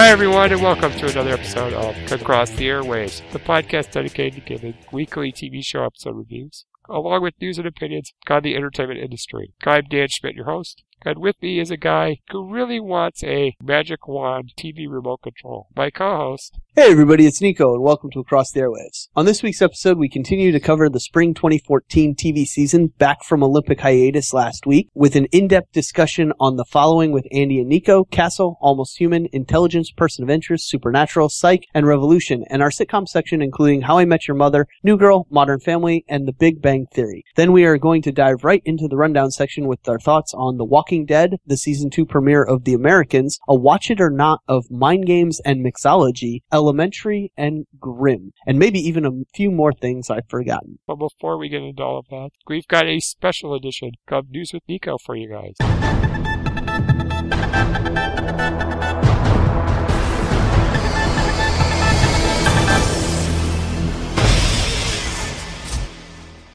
Hi, everyone, and welcome to another episode of Across the Airwaves, the podcast dedicated to giving weekly TV show episode reviews, along with news and opinions on the entertainment industry. I'm Dan Schmidt, your host, and with me is a guy who really wants a magic wand TV remote control. My co-host, Hey everybody, it's Nico and welcome to Across the Airwaves. On this week's episode, we continue to cover the spring 2014 TV season back from Olympic hiatus last week with an in-depth discussion on the following with Andy and Nico, Castle, Almost Human, Intelligence, Person of Interest, Supernatural, Psych, and Revolution, and our sitcom section including How I Met Your Mother, New Girl, Modern Family, and The Big Bang Theory. Then we are going to dive right into the rundown section with our thoughts on The Walking Dead, the season 2 premiere of The Americans, a watch it or not of Mind Games and Mixology, Elementary, and Grimm, and maybe even a few more things I've forgotten. but before we get into all of that, we've got a special edition of News with Nico for you guys.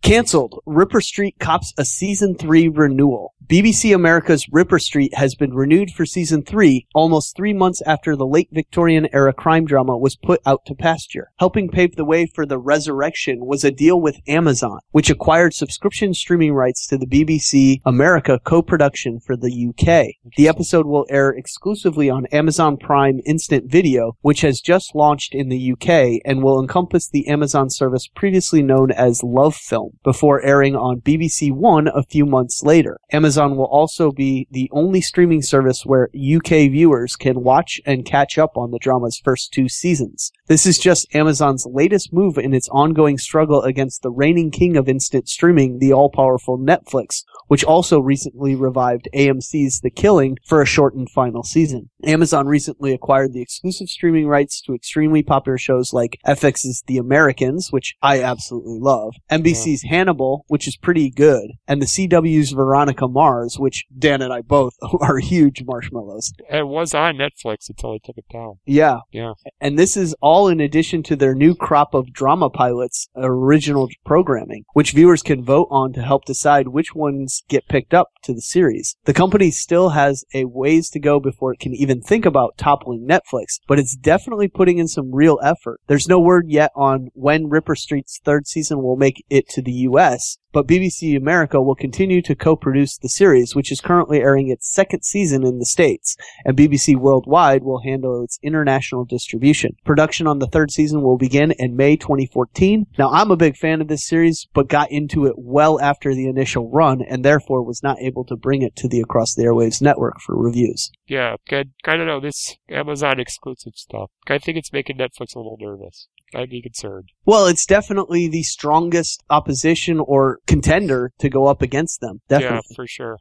Cancelled. Ripper Street cops a season 3 renewal. BBC America's Ripper Street has been renewed for season 3 almost 3 months after the late Victorian era crime drama was put out to pasture. Helping pave the way for the resurrection was a deal with Amazon, which acquired subscription streaming rights to the BBC America co-production for the UK. The episode will air exclusively on Amazon Prime Instant Video, which has just launched in the UK and will encompass the Amazon service previously known as Love Film before airing on BBC One a few months later. Amazon will also be the only streaming service where UK viewers can watch and catch up on the drama's first two seasons. This is just Amazon's latest move in its ongoing struggle against the reigning king of instant streaming, the all-powerful Netflix, which also recently revived AMC's The Killing for a shortened final season. Amazon recently acquired the exclusive streaming rights to extremely popular shows like FX's The Americans, which I absolutely love, NBC's Hannibal, which is pretty good, and the CW's Veronica Mars, which Dan and I both are huge marshmallows. It was on Netflix until they took it down. Yeah. Yeah. And this is all in addition to their new crop of drama pilots original programming, which viewers can vote on to help decide which ones get picked up to the series. The company still has a ways to go before it can even think about toppling Netflix, but it's definitely putting in some real effort. There's no word yet on when Ripper Street's third season will make it to the US, but BBC America will continue to co-produce the series, which is currently airing its second season in the States, and BBC Worldwide will handle its international distribution. Production on the third season will begin in May 2014. Now, I'm a big fan of this series, but got into it well after the initial run, and therefore was not able to bring it to the Across the Airwaves network for reviews. Yeah, I don't know this Amazon exclusive stuff. I think it's making Netflix a little nervous. I'd be concerned. Well, it's definitely the strongest opposition or contender to go up against them. Definitely. Yeah, for sure.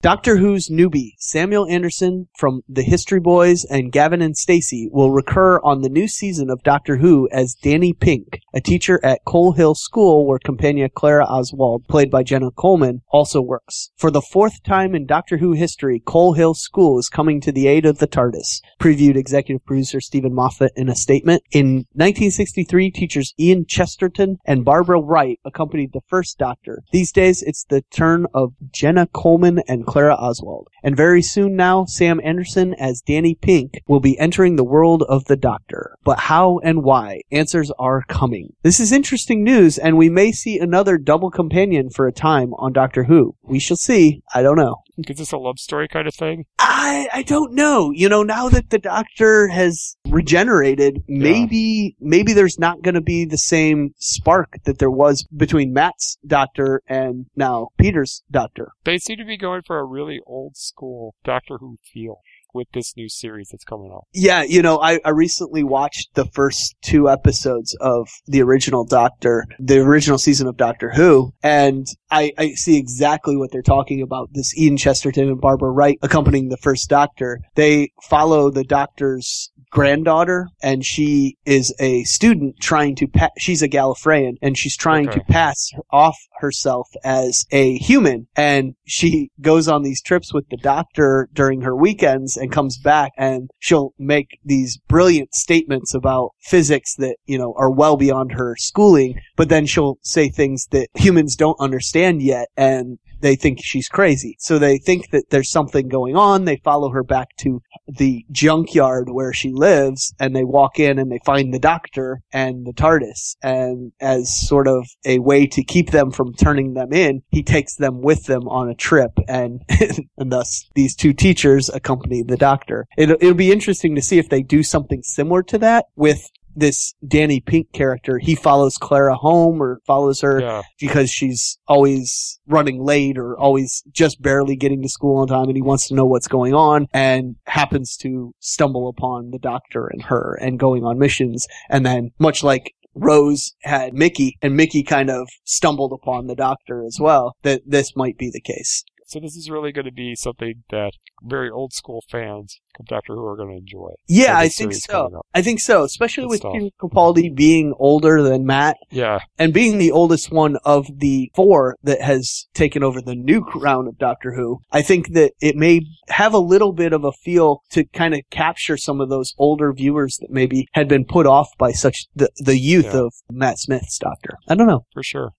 Doctor Who's newbie, Samuel Anderson from The History Boys and Gavin and Stacey will recur on the new season of Doctor Who as Danny Pink, a teacher at Coal Hill School where companion Clara Oswald, played by Jenna Coleman, also works. For the fourth time in Doctor Who history, Coal Hill School is coming to the aid of the TARDIS, previewed executive producer Steven Moffat in a statement. In 1963, teachers Ian Chesterton and Barbara Wright accompanied the first Doctor. These days, it's the turn of Jenna Coleman and Clara Oswald. And very soon now, Sam Anderson as Danny Pink will be entering the world of the Doctor. But how and why? Answers are coming. This is interesting news, and we may see another double companion for a time on Doctor Who. We shall see. I don't know. Is this a love story kind of thing? I I don't know. You know, now that the Doctor has regenerated, maybe maybe there's not going to be the same spark that there was between Matt's Doctor and now Peter's Doctor. They seem to be going for a really old school Doctor Who feel. With this new series that's coming out. Yeah, you know, I, I recently watched the first two episodes of the original Doctor, the original season of Doctor Who, and I, I see exactly what they're talking about. This Ian Chesterton and Barbara Wright accompanying the first Doctor. They follow the Doctor's granddaughter, and she is a student trying to pa- she's a Gallifreyan, and she's trying Okay. to pass off herself as a human, and she goes on these trips with the doctor during her weekends and comes back, and she'll make these brilliant statements about physics that you know are well beyond her schooling, but then she'll say things that humans don't understand yet, and they think she's crazy. So they think that there's something going on. They follow her back to the junkyard where she lives and they walk in and they find the doctor and the TARDIS. And as sort of a way to keep them from turning them in, he takes them with them on a trip and, and thus these two teachers accompany the doctor. It'll, it'll be interesting to see if they do something similar to that with this Danny Pink character. He follows Clara home or follows her Yeah. because she's always running late or always just barely getting to school on time and he wants to know what's going on and happens to stumble upon the doctor and her and going on missions and then much like Rose had Mickey and Mickey kind of stumbled upon the doctor as well that this might be the case. So this is really going to be something that very old school fans of Doctor Who are going to enjoy. Yeah, I think so. I think so, especially Good with stuff. Peter Capaldi being older than Matt Yeah, and being the oldest one of the four that has taken over the new crown of Doctor Who, I think that it may have a little bit of a feel to kind of capture some of those older viewers that maybe had been put off by such the, the youth Yeah. of Matt Smith's Doctor. I don't know. for sure.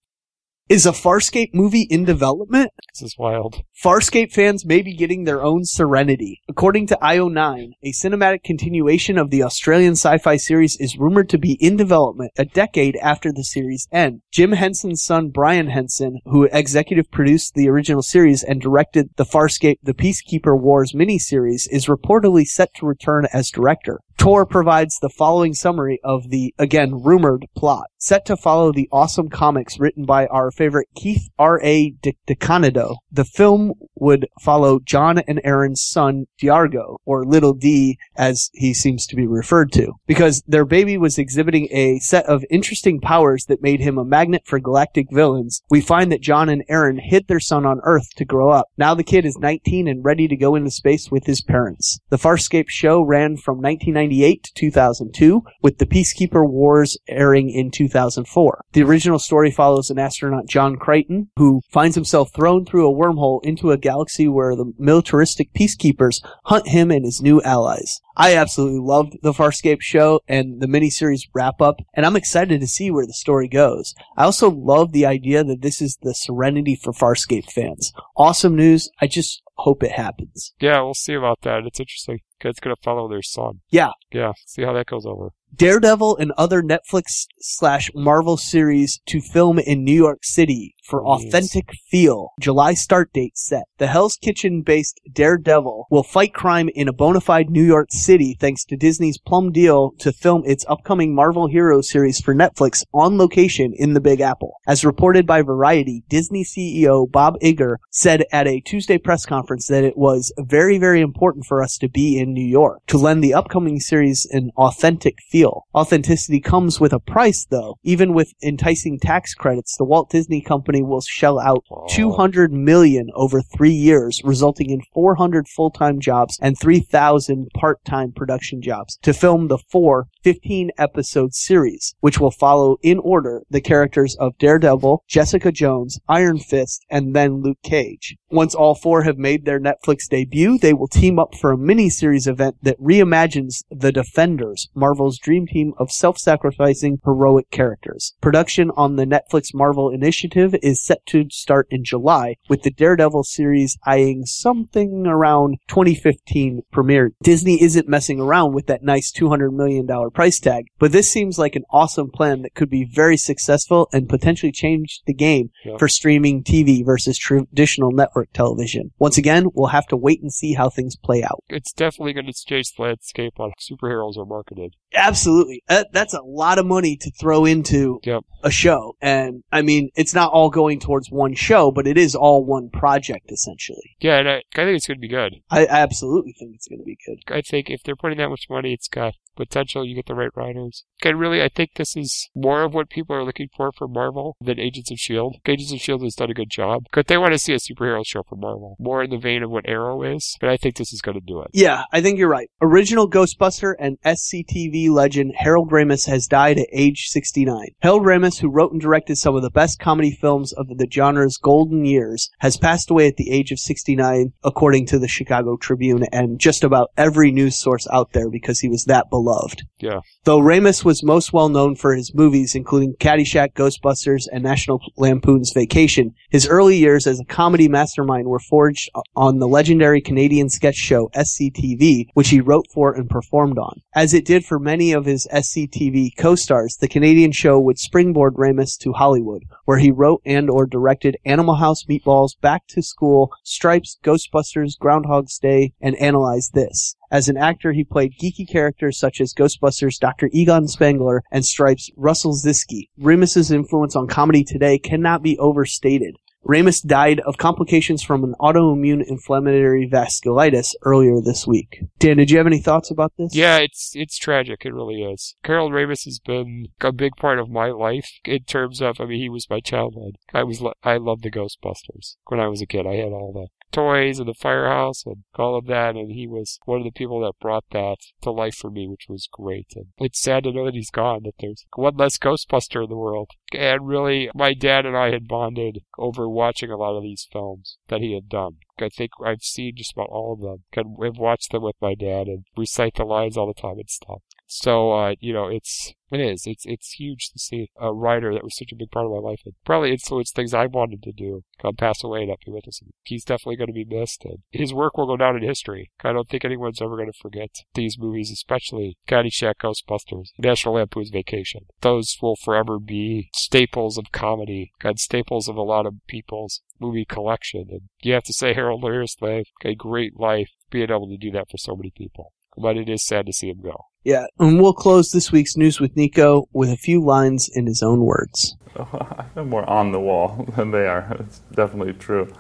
Is a Farscape movie in development? This is wild. Farscape fans may be getting their own Serenity. According to IO9, a cinematic continuation of the Australian sci-fi series is rumored to be in development a decade after the series end. Jim Henson's son Brian Henson, who executive produced the original series and directed the Farscape The Peacekeeper Wars miniseries, is reportedly set to return as director. Tor provides the following summary of the, again, rumored plot. Set to follow the awesome comics written by our favorite Keith R.A. DeCandido, the film would follow John and Aeryn's son, D'Argo, or Little D, as he seems to be referred to, because their baby was exhibiting a set of interesting powers that made him a magnet for galactic villains. We find that John and Aaron hid their son on Earth to grow up. Now the kid is 19 and ready to go into space with his parents. The Farscape show ran from 1998 to 2002, with the Peacekeeper Wars airing in 2004. The original story follows an astronaut, John Crichton, who finds himself thrown through a wormhole into a galaxy where the militaristic peacekeepers hunt him and his new allies. I absolutely loved the Farscape show and the miniseries wrap up, and I'm excited to see where the story goes. I also love the idea that this is the Serenity for Farscape fans. Awesome news. I just hope it happens. Yeah, we'll see about that. It's interesting. It's going to follow their son. Yeah. Yeah, see how that goes over. Daredevil and other Netflix slash Marvel series to film in New York City for authentic feel. July start date set. The Hell's Kitchen based Daredevil will fight crime in a bona fide New York City thanks to Disney's plum deal to film its upcoming Marvel Hero series for Netflix on location in the Big Apple. As reported by Variety, Disney CEO Bob Iger said at a Tuesday press conference that it was very, very important for us to be in New York to lend the upcoming series an authentic feel. Authenticity comes with a price though. Even with enticing tax credits, the Walt Disney Company will shell out Wow. 200 million over three years, resulting in 400 full-time jobs and 3,000 part-time production jobs to film the four 15 episode series, which will follow in order the characters of Daredevil, Jessica Jones, Iron Fist, and then Luke Cage. Once all four have made their Netflix debut, they will team up for a mini-series event that reimagines The Defenders, Marvel's dream team of self-sacrificing heroic characters. Production on the Netflix Marvel initiative is set to start in July, with the Daredevil series eyeing something around 2015 premiere. Disney isn't messing around with that nice $200 million price tag, but this seems like an awesome plan that could be very successful and potentially change the game Yeah. for streaming TV versus traditional network network television. Once again, we'll have to wait and see how things play out. It's definitely going to change the landscape on superheroes are marketed. Absolutely. That, that's a lot of money to throw into Yep. a show. And I mean, it's not all going towards one show, but it is all one project essentially. Yeah, and I, I think it's going to be good. I, I absolutely think it's going to be good. I think if they're putting that much money, it's got potential. You get the right writers. And really, I think this is more of what people are looking for from Marvel than Agents of S.H.I.E.L.D. Agents of S.H.I.E.L.D. has done a good job. But they want to see a superhero show from Marvel. More in the vein of what Arrow is. But I think this is going to do it. Yeah, I think you're right. Original Ghostbuster and SCTV legend Harold Ramis has died at age 69. Harold Ramis, who wrote and directed some of the best comedy films of the genre's golden years, has passed away at the age of 69, according to the Chicago Tribune and just about every news source out there because he was that beloved. Yeah. Though Ramis was most well known for his movies, including Caddyshack, Ghostbusters, and National Lampoon's Vacation, his early years as a comedy mastermind were forged on the legendary Canadian sketch show SCTV, which he wrote for and performed on. As it did for many of his SCTV co-stars, the Canadian show would springboard Ramis to Hollywood, where he wrote and or directed Animal House Meatballs, Back to School, Stripes, Ghostbusters, Groundhog's Day, and Analyze This. As an actor, he played geeky characters such as Ghostbusters Dr. Egon Spengler and Stripes Russell Ziskey. Ramis's influence on comedy today cannot be overstated. Ramis died of complications from an autoimmune inflammatory vasculitis earlier this week. Dan, did you have any thoughts about this? Yeah, it's it's tragic. It really is. Harold Ramis has been a big part of my life in terms of. I mean, he was my childhood. I was I loved the Ghostbusters when I was a kid. I had all the toys and the firehouse and all of that, and he was one of the people that brought that to life for me, which was great. And it's sad to know that he's gone. That there's one less Ghostbuster in the world. And really, my dad and I had bonded over watching a lot of these films that he had done. I think I've seen just about all of them. I've watched them with my dad and recite the lines all the time and stuff. So, uh, you know, it's, it is, it's, it's huge to see a writer that was such a big part of my life and probably influenced things I wanted to do come pass away and not be with us. He's definitely going to be missed and his work will go down in history. I don't think anyone's ever going to forget these movies, especially Caddyshack, Ghostbusters, National Lampoon's Vacation. Those will forever be staples of comedy and staples of a lot of people's movie collection. And you have to say Harold Ramis lived a great life being able to do that for so many people. But it is sad to see him go. Yeah, and we'll close this week's news with Nico with a few lines in his own words. I'm more on the wall than they are. It's definitely true.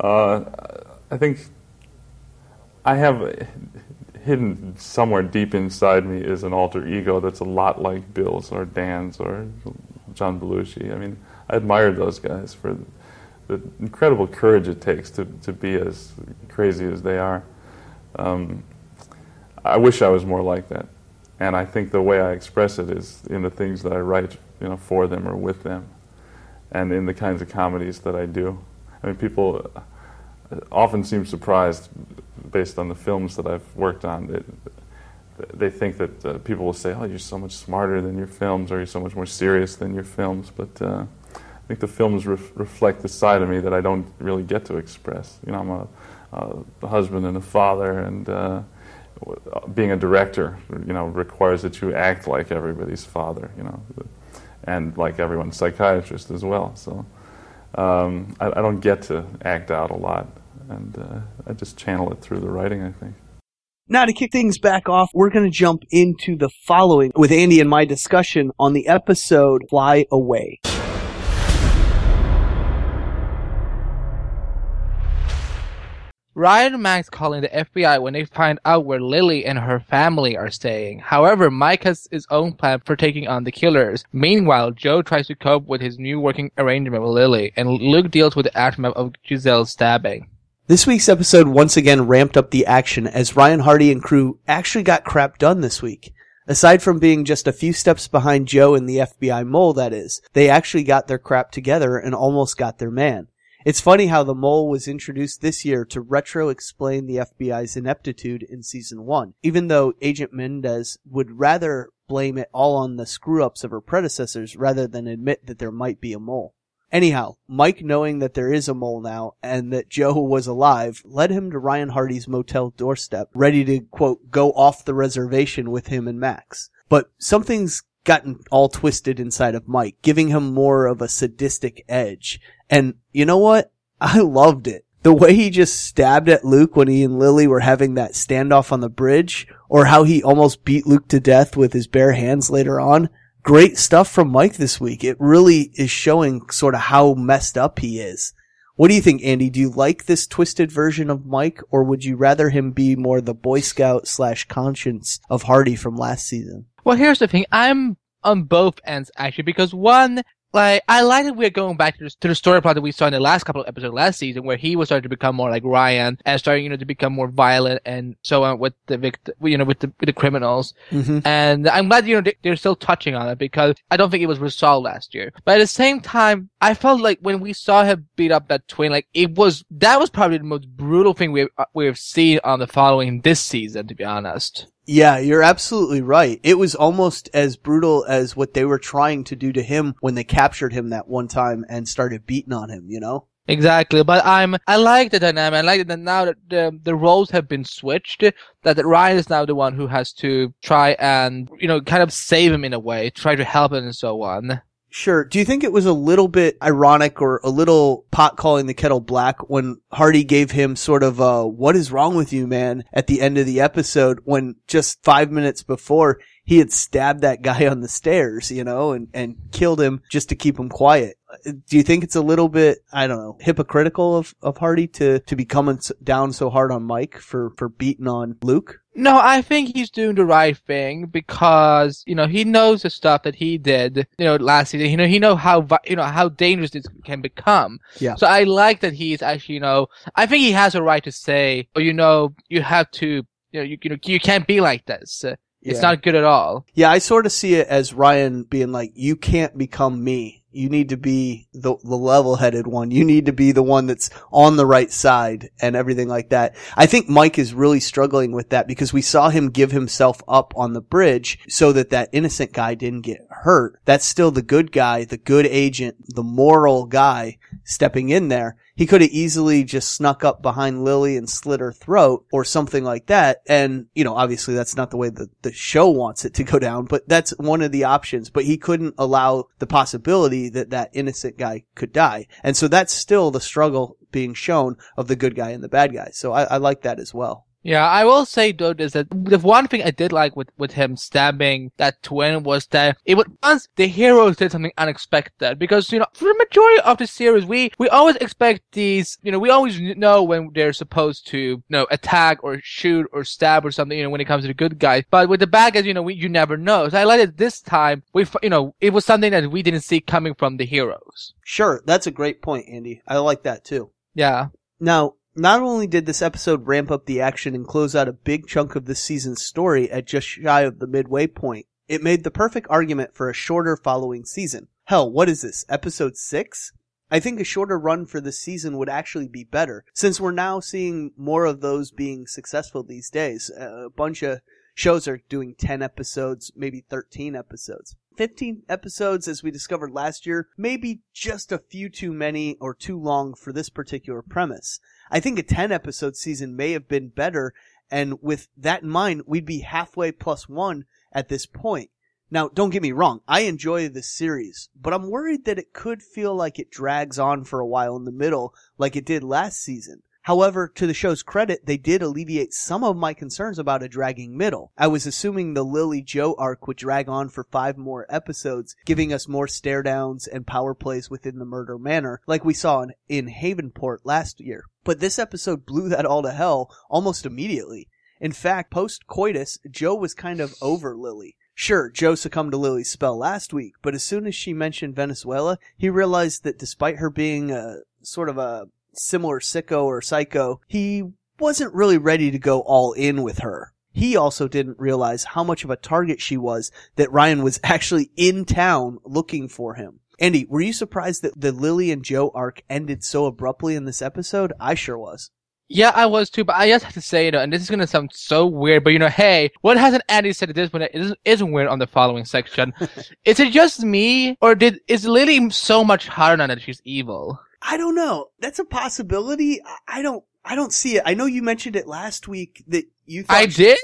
Uh, I think I have hidden somewhere deep inside me is an alter ego that's a lot like Bill's or Dan's or John Belushi. I mean, I admire those guys for the incredible courage it takes to, to be as crazy as they are. Um, I wish I was more like that. And I think the way I express it is in the things that I write, you know, for them or with them, and in the kinds of comedies that I do. I mean, people often seem surprised, based on the films that I've worked on. That they think that uh, people will say, "Oh, you're so much smarter than your films, or you're so much more serious than your films." But uh, I think the films ref- reflect the side of me that I don't really get to express. You know, I'm a, a husband and a father, and uh, being a director, you know, requires that you act like everybody's father, you know, and like everyone's psychiatrist as well. So um, I, I, don't get to act out a lot, and uh, I just channel it through the writing. I think. Now to kick things back off, we're going to jump into the following with Andy and my discussion on the episode "Fly Away." Ryan and Max calling the FBI when they find out where Lily and her family are staying. However, Mike has his own plan for taking on the killers. Meanwhile, Joe tries to cope with his new working arrangement with Lily, and Luke deals with the aftermath of Giselle's stabbing. This week's episode once again ramped up the action as Ryan Hardy and crew actually got crap done this week. Aside from being just a few steps behind Joe and the FBI mole, that is, they actually got their crap together and almost got their man. It's funny how the mole was introduced this year to retro explain the FBI's ineptitude in season one, even though Agent Mendez would rather blame it all on the screw ups of her predecessors rather than admit that there might be a mole. Anyhow, Mike knowing that there is a mole now and that Joe was alive led him to Ryan Hardy's motel doorstep, ready to quote, go off the reservation with him and Max. But something's gotten all twisted inside of Mike, giving him more of a sadistic edge. And you know what? I loved it. the way he just stabbed at Luke when he and Lily were having that standoff on the bridge, or how he almost beat Luke to death with his bare hands later on. Great stuff from Mike this week. It really is showing sort of how messed up he is. What do you think, Andy? Do you like this twisted version of Mike, or would you rather him be more the Boy Scout slash conscience of Hardy from last season? Well, here's the thing. I'm on both ends actually because one, like I like that we're going back to the, to the story plot that we saw in the last couple of episodes last season, where he was starting to become more like Ryan and starting, you know, to become more violent and so on with the victim, you know, with the with the criminals. Mm-hmm. And I'm glad, you know, they- they're still touching on it because I don't think it was resolved last year. But at the same time, I felt like when we saw him beat up that twin, like it was, that was probably the most brutal thing we've, uh, we've seen on the following this season, to be honest. Yeah, you're absolutely right. It was almost as brutal as what they were trying to do to him when they captured him that one time and started beating on him, you know? Exactly, but I'm I like the dynamic. I like that now that the the roles have been switched. That Ryan is now the one who has to try and you know kind of save him in a way, try to help him and so on. Sure. Do you think it was a little bit ironic or a little pot calling the kettle black when Hardy gave him sort of a, what is wrong with you, man, at the end of the episode when just five minutes before he had stabbed that guy on the stairs, you know, and, and killed him just to keep him quiet? Do you think it's a little bit, I don't know, hypocritical of, of Hardy to, to be coming down so hard on Mike for, for beating on Luke? No, I think he's doing the right thing because you know he knows the stuff that he did, you know, last season. You know, he know how you know how dangerous this can become. Yeah. So I like that he's actually, you know, I think he has a right to say, oh, you know, you have to, you know, you you, know, you can't be like this. It's Yeah. not good at all. Yeah, I sort of see it as Ryan being like, you can't become me. You need to be the, the level-headed one. You need to be the one that's on the right side and everything like that. I think Mike is really struggling with that because we saw him give himself up on the bridge so that that innocent guy didn't get hurt. That's still the good guy, the good agent, the moral guy stepping in there. He could have easily just snuck up behind Lily and slit her throat or something like that. And, you know, obviously that's not the way the, the show wants it to go down, but that's one of the options. But he couldn't allow the possibility that that innocent guy could die. And so that's still the struggle being shown of the good guy and the bad guy. So I, I like that as well. Yeah, I will say though is that the one thing I did like with, with him stabbing that twin was that it was once the heroes did something unexpected because you know for the majority of the series we we always expect these you know we always know when they're supposed to you know attack or shoot or stab or something you know when it comes to the good guys but with the bad guys you know we, you never know so I like it this time we you know it was something that we didn't see coming from the heroes Sure. That's a great point, Andy. I like that too. yeah Now, not only did this episode ramp up the action and close out a big chunk of this season's story at just shy of the midway point, it made the perfect argument for a shorter following season. Hell, what is this, episode 6? I think a shorter run for this season would actually be better, since we're now seeing more of those being successful these days. A bunch of shows are doing 10 episodes, maybe 13 episodes. 15 episodes, as we discovered last year, maybe just a few too many or too long for this particular premise. I think a 10 episode season may have been better, and with that in mind, we'd be halfway plus one at this point. Now, don't get me wrong, I enjoy this series, but I'm worried that it could feel like it drags on for a while in the middle, like it did last season. However, to the show's credit, they did alleviate some of my concerns about a dragging middle. I was assuming the Lily Joe arc would drag on for five more episodes, giving us more stare downs and power plays within the murder manor, like we saw in, in Havenport last year. But this episode blew that all to hell almost immediately. In fact, post coitus, Joe was kind of over Lily. Sure, Joe succumbed to Lily's spell last week, but as soon as she mentioned Venezuela, he realized that despite her being a sort of a similar sicko or psycho, he wasn't really ready to go all in with her. He also didn't realize how much of a target she was that Ryan was actually in town looking for him. Andy, were you surprised that the Lily and Joe arc ended so abruptly in this episode? I sure was. Yeah, I was too, but I just have to say, you know, and this is gonna sound so weird, but you know, hey, what hasn't Andy said at this point that isn't, isn't weird on the following section? is it just me, or did is Lily so much harder on that she's evil? I don't know. That's a possibility. I- don't. I don't see it. I know you mentioned it last week that you thought I did.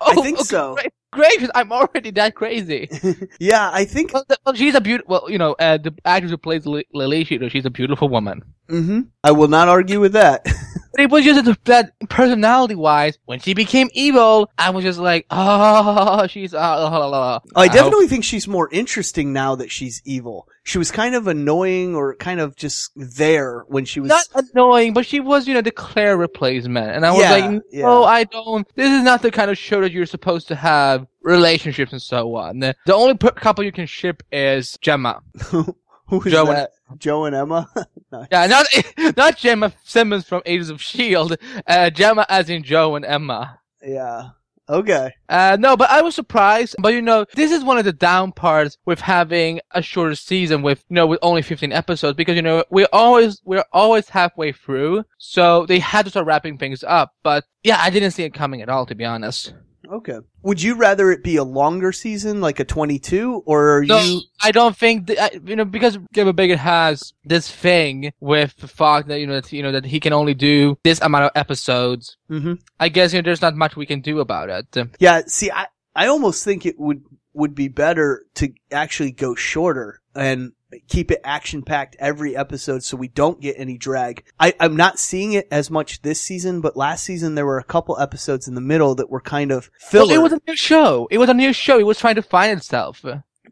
I Oh, think okay, so. great. great I'm already that crazy. yeah, I think. well, the, well, she's a beautiful. Well, you know, uh, the actress who plays Li- Lily, she, she's a beautiful woman. hmm I will not argue with that. But it was just that- that personality wise, when she became evil, I was just like, oh, she's. Uh, la, la, la. I hope- definitely think she's more interesting now that she's evil. She was kind of annoying or kind of just there when she was. not annoying, but she was, you know, the Claire replacement. And I was Yeah, like, no, yeah. I don't, this is not the kind of show that you're supposed to have relationships and so on. The the only per- couple you can ship is Gemma. Who is Joe and- that? Joe and Emma. Nice. Yeah, not, not Jemma Simmons from Agents of S.H.I.E.L.D., uh, Gemma as in Joe and Emma. Yeah. Okay. Uh, no, but I was surprised. But you know, this is one of the down parts with having a shorter season with, you know, with only 15 episodes because, you know, we're always, we're always halfway through. So they had to start wrapping things up. But yeah, I didn't see it coming at all, to be honest. Okay. Would you rather it be a longer season, like a 22, or are No, you? I don't think that, I- you know, because Gilbert Bacon has this thing with the fact that, you know, that, you know, that he can only do this amount of episodes. hmm I guess, you know, there's not much we can do about it. Yeah. See, I I almost think it would would be better to actually go shorter and keep it action packed every episode so we don't get any drag. I, I'm not seeing it as much this season, but last season there were a couple episodes in the middle that were kind of filler. Well, it was a new show. It was a new show. It was trying to find itself.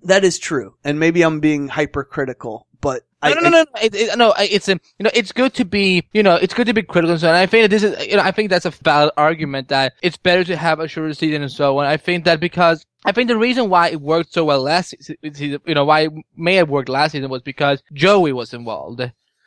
that is true. And maybe I'm being hypercritical, but I, no, no, no, no, it, it, no. It's a, you know, it's good to be, you know, it's good to be critical and so on. I think that this is, you know, I think that's a valid argument that it's better to have a shorter season and so on. I think that because I think the reason why it worked so well last season, you know, why it may have worked last season was because Joey was involved.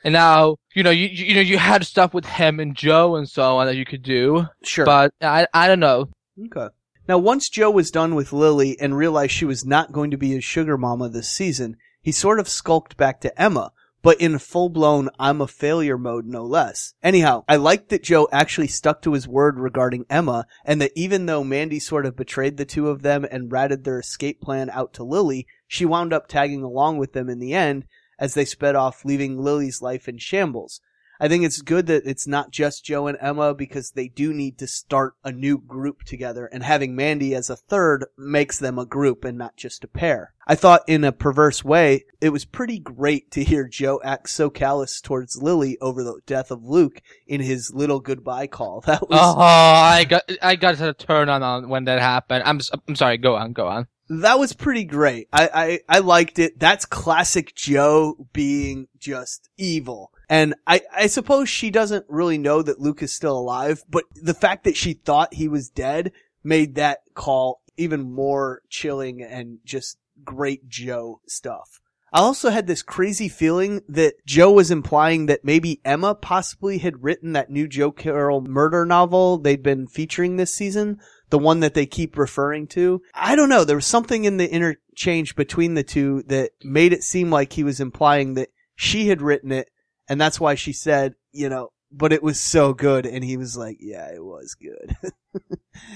And now, you know, you, you you know, you had stuff with him and Joe and so on that you could do, sure. but I, I don't know. Okay. Now, once Joe was done with Lily and realized she was not going to be his sugar mama this season, he sort of skulked back to Emma, but in full blown I'm a failure mode, no less. Anyhow, I like that Joe actually stuck to his word regarding Emma, and that even though Mandy sort of betrayed the two of them and ratted their escape plan out to Lily, she wound up tagging along with them in the end as they sped off, leaving Lily's life in shambles. I think it's good that it's not just Joe and Emma because they do need to start a new group together and having Mandy as a third makes them a group and not just a pair. I thought in a perverse way, it was pretty great to hear Joe act so callous towards Lily over the death of Luke in his little goodbye call. That was, Oh, I got, I got a turn on on when that happened. I'm, I'm sorry. Go on, go on. that was pretty great. I, I, I liked it. That's classic Joe being just evil. And I, I suppose she doesn't really know that Luke is still alive, but the fact that she thought he was dead made that call even more chilling and just great Joe stuff. I also had this crazy feeling that Joe was implying that maybe Emma possibly had written that new Joe Carroll murder novel they'd been featuring this season, the one that they keep referring to. I don't know. There was something in the interchange between the two that made it seem like he was implying that she had written it, and that's why she said, you know, but it was so good, and he was like, yeah, it was good.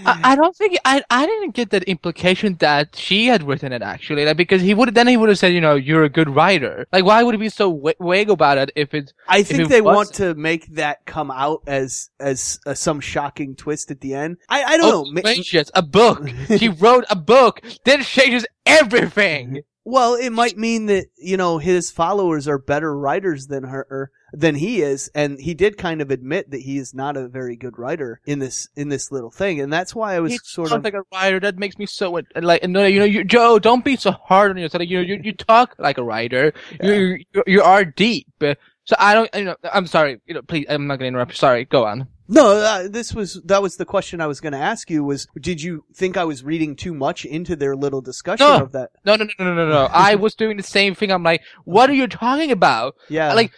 I, I don't think I I didn't get that implication that she had written it actually, like because he would then he would have said, you know, you're a good writer. Like, why would he be so wa- vague about it if it's I it think they was- want to make that come out as as uh, some shocking twist at the end. I I don't oh, know. Gracious, a book? she wrote a book that changes everything. Well, it might mean that you know his followers are better writers than her or, than he is, and he did kind of admit that he is not a very good writer in this in this little thing, and that's why I was He sort of like a writer. That makes me so uh, like, no, uh, you know, you, Joe, don't be so hard on yourself. You know, you, you talk like a writer. You, you you are deep. So I don't, you know, I'm sorry. You know, please, I'm not going to interrupt. Sorry, go on. No. Uh, this was that was the question I was going to ask you was did you think I was reading too much into their little discussion No. of that? No, no, no, no, no, no. I was doing the same thing. I'm like, what are you talking about? Yeah, Like,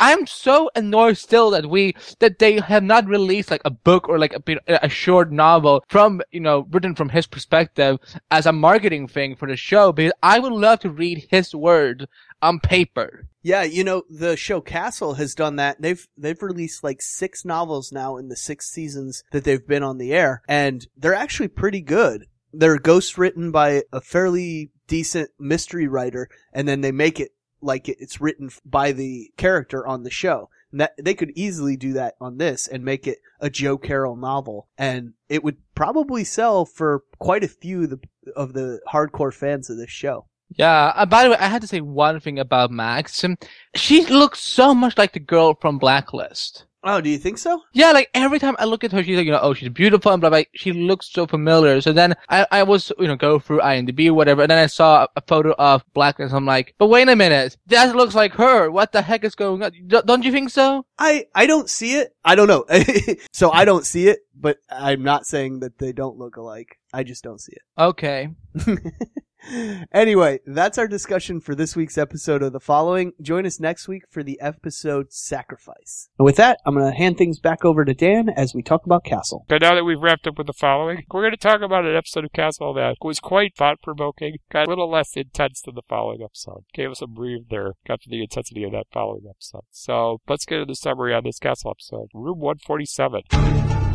I'm so annoyed still that we, that they have not released like a book or like a, a short novel from, you know, written from his perspective as a marketing thing for the show because I would love to read his words on paper. Yeah, you know, the show Castle has done that. They've they've released like six novels now in the six seasons that they've been on the air, and they're actually pretty good. They're ghost written by a fairly decent mystery writer, and then they make it like it's written by the character on the show. And that they could easily do that on this and make it a Joe Carroll novel, and it would probably sell for quite a few of the, of the hardcore fans of this show. Yeah. Uh, by the way, I had to say one thing about Max. Um, She looks so much like the girl from Blacklist. Oh, do you think so? Yeah, like every time I look at her, she's like, you know, oh, she's beautiful and blah, blah. She looks so familiar. So then I, I was, you know, go through IMDb or whatever, and then I saw a, a photo of Blacklist. I'm like, but wait a minute, that looks like her. What the heck is going on? D- don't you think so? I I don't see it. I don't know. so I don't see it, but I'm not saying that they don't look alike. I just don't see it. Okay. anyway, that's our discussion for this week's episode of the following. Join us next week for the episode Sacrifice. And with that, I'm going to hand things back over to Dan as we talk about Castle. But now that we've wrapped up with the following, we're going to talk about an episode of Castle that was quite thought provoking, got a little less intense than the following episode. Gave us a breather after the intensity of that following episode. So let's get into the summary on this Castle episode. Room 147.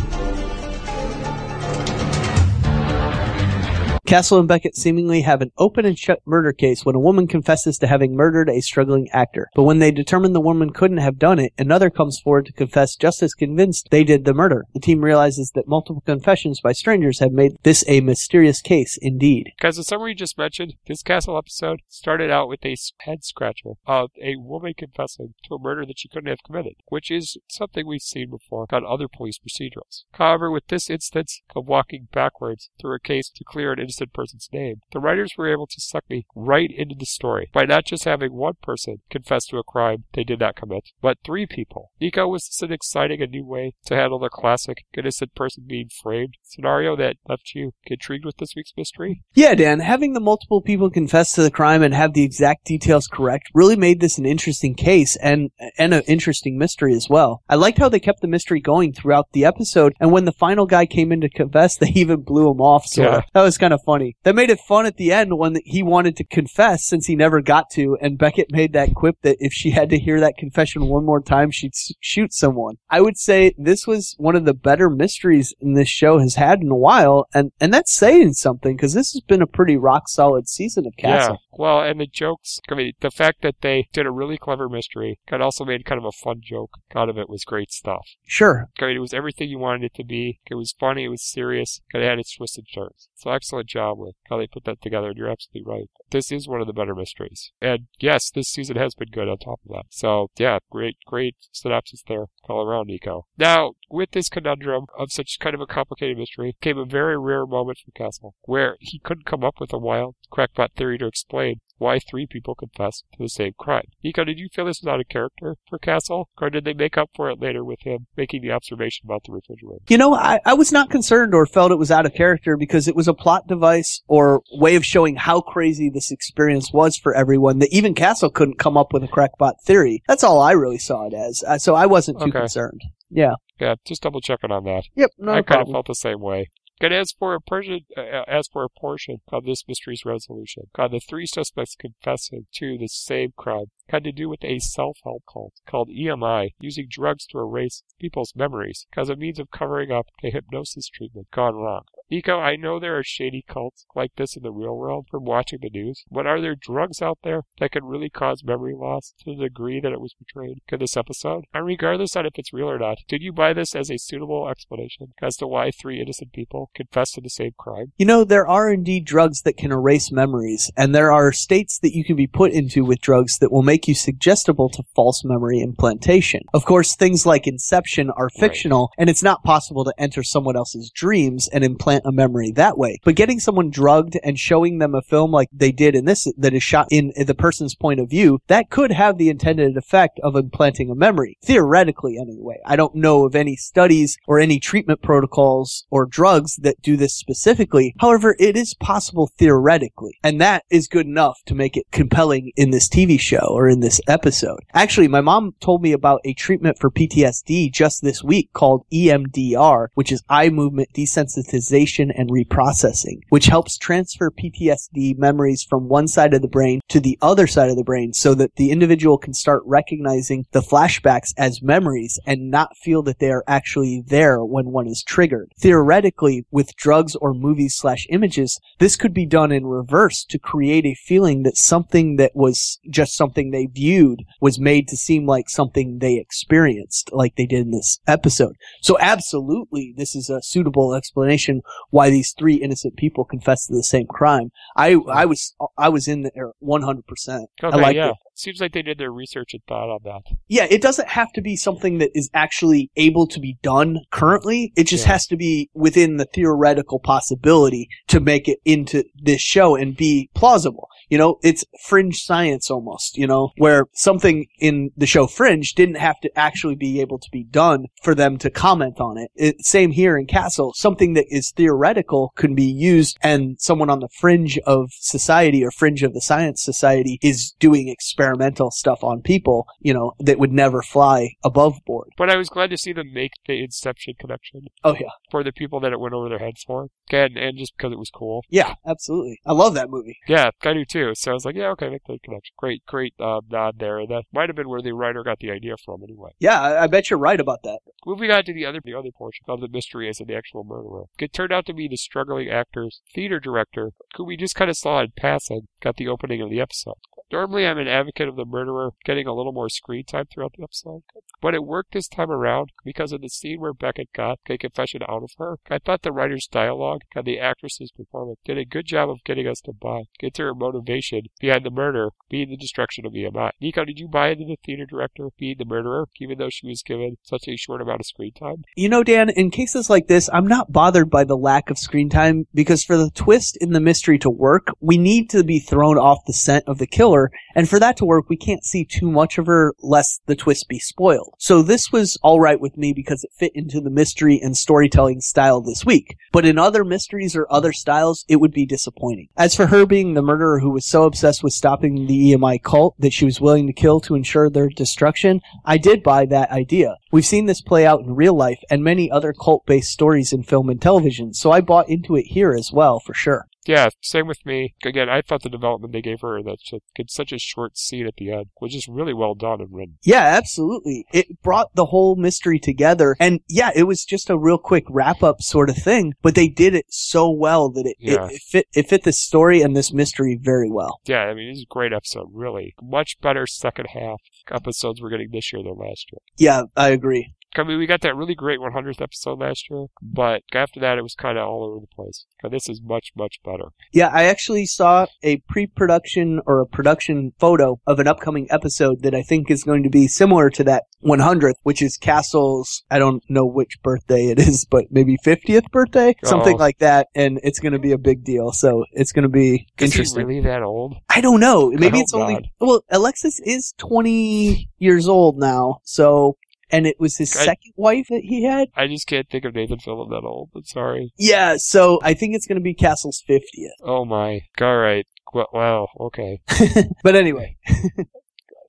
Castle and Beckett seemingly have an open and shut murder case when a woman confesses to having murdered a struggling actor. But when they determine the woman couldn't have done it, another comes forward to confess just as convinced they did the murder. The team realizes that multiple confessions by strangers have made this a mysterious case indeed. Because the summary just mentioned, this Castle episode started out with a head scratcher of a woman confessing to a murder that she couldn't have committed, which is something we've seen before on other police procedurals. However, with this instance of walking backwards through a case to clear an innocent person's name, the writers were able to suck me right into the story by not just having one person confess to a crime they did not commit, but three people. Nico, was this an exciting and new way to handle the classic innocent person being framed scenario that left you intrigued with this week's mystery? Yeah, Dan, having the multiple people confess to the crime and have the exact details correct really made this an interesting case and and an interesting mystery as well. I liked how they kept the mystery going throughout the episode, and when the final guy came in to confess, they even blew him off. So Yeah. that was kind of funny. That made it fun at the end when he wanted to confess since he never got to, and Beckett made that quip that if she had to hear that confession one more time, she'd shoot someone. I would say this was one of the better mysteries in this show has had in a while, and and that's saying something because this has been a pretty rock solid season of Castle. Yeah. Well, and the jokes, I mean, the fact that they did a really clever mystery and also made kind of a fun joke out of it was great stuff. Sure. I mean, it was everything you wanted it to be. It was funny, it was serious, it had its twists and turns. So excellent job with how they put that together, and you're absolutely right. This is one of the better mysteries. And yes, this season has been good on top of that. So yeah, great, great synopsis there all around, Nico. Now, with this conundrum of such kind of a complicated mystery came a very rare moment for Castle, where he couldn't come up with a wild crackpot theory to explain why three people confessed to the same crime. Nico, did you feel this was out of character for Castle, or did they make up for it later with him making the observation about the refrigerator? You know, I, I was not concerned or felt it was out of character because it was a plot device or way of showing how crazy this experience was for everyone that even Castle couldn't come up with a crackpot theory. That's all I really saw it as. Uh, so I wasn't too Okay. concerned. Yeah. Yeah, just double checking on that. Yep. No I kind of felt the same way. And as for a portion, uh, as for a portion of this mystery's resolution, God, the three suspects confessing to the same crime had to do with a self-help cult called EMI, using drugs to erase people's memories as a means of covering up a hypnosis treatment gone wrong. Nico, I know there are shady cults like this in the real world from watching the news, but are there drugs out there that could really cause memory loss to the degree that it was portrayed in this episode? And regardless on if it's real or not, did you buy this as a suitable explanation as to why three innocent people confessed to the same crime? You know, there are indeed drugs that can erase memories, and there are states that you can be put into with drugs that will make you suggestible to false memory implantation. Of course, things like Inception are fictional, and it's not possible to enter someone else's dreams and implant a memory that way. But getting someone drugged and showing them a film like they did in this, that is shot in the person's point of view, that could have the intended effect of implanting a memory. Theoretically, anyway. I don't know of any studies or any treatment protocols or drugs that do this specifically. However, it is possible theoretically. And that is good enough to make it compelling in this TV show or in this episode. Actually, my mom told me about a treatment for PTSD just this week called EMDR, which is eye movement desensitization and reprocessing, which helps transfer PTSD memories from one side of the brain to the other side of the brain so that the individual can start recognizing the flashbacks as memories and not feel that they are actually there when one is triggered. Theoretically, with drugs or movies slash images, this could be done in reverse to create a feeling that something that was just something they viewed was made to seem like something they experienced, like they did in this episode. So absolutely, this is a suitable explanation why these three innocent people confessed to the same crime. I, I was, I was in there 100%. I Okay, liked yeah. it. Seems like they did their research and thought on that. Yeah, it doesn't have to be something that is actually able to be done currently. It just Yeah. has to be within the theoretical possibility to make it into this show and be plausible. You know, it's fringe science almost, you know, where something in the show Fringe didn't have to actually be able to be done for them to comment on it. it same here in Castle. Something that is theoretical can be used and someone on the fringe of society or fringe of the science society is doing experimental stuff on people, you know, that would never fly above board. But I was glad to see them make the Inception connection Oh yeah. for the people that it went over their heads for. And, and just because it was cool. Yeah, absolutely. I love that movie. Yeah, I do too. So I was like, yeah, okay, make the connection. Great, great uh, nod there. That might have been where the writer got the idea from anyway. Yeah, I, I bet you're right about that. Moving on to the other the other portion of the mystery as the actual murderer. It turned out to be the struggling actor's theater director, who we just kind of saw in passing, got the opening of the episode. Normally, I'm an advocate of the murderer getting a little more screen time throughout the episode, but it worked this time around because of the scene where Beckett got a confession out of her. I thought the writer's dialogue and the actress's performance did a good job of getting us to buy, into her motivation behind the murder being the destruction of EMI. Nico, did you buy into the theater director being the murderer, even though she was given such a short amount of screen time? You know, Dan, in cases like this, I'm not bothered by the lack of screen time because for the twist in the mystery to work, we need to be thrown off the scent of the killer. And for that to work, we can't see too much of her lest the twist be spoiled. So this was alright with me because it fit into the mystery and storytelling style this week. But in other mysteries or other styles, it would be disappointing. As for her being the murderer who was so obsessed with stopping the EMI cult that she was willing to kill to ensure their destruction, I did buy that idea. We've seen this play out in real life and many other cult based stories in film and television, so I bought into it here as well, for sure. Yeah, same with me. Again, I thought the development they gave her that she such a short scene at the end was just really well done and written. Yeah, absolutely. It brought the whole mystery together. And yeah, it was just a real quick wrap up sort of thing, but they did it so well that it, Yeah. it, it fit, it fit the story and this mystery very well. Yeah, I mean, this is a great episode, really. Much better second half episodes we're getting this year than last year. Yeah, I agree. I mean, we got that really great 100th episode last year, but after that, it was kind of all over the place. This is much, much better. Yeah, I actually saw a pre-production or a production photo of an upcoming episode that I think is going to be similar to that 100th, which is Castle's, I don't know which birthday it is, but maybe 50th birthday? Something Oh. like that. And it's going to be a big deal. So it's going to be Is interesting. really that old? I don't know. Maybe Oh, it's only, well, Alexis is 20 years old now. So, and it was his I- second wife that he had. I just can't think of Nathan Fillion that old. I'm sorry. Yeah. So I think it's going to be Castle's 50th. Oh my. All right. Well, wow. Okay. But anyway.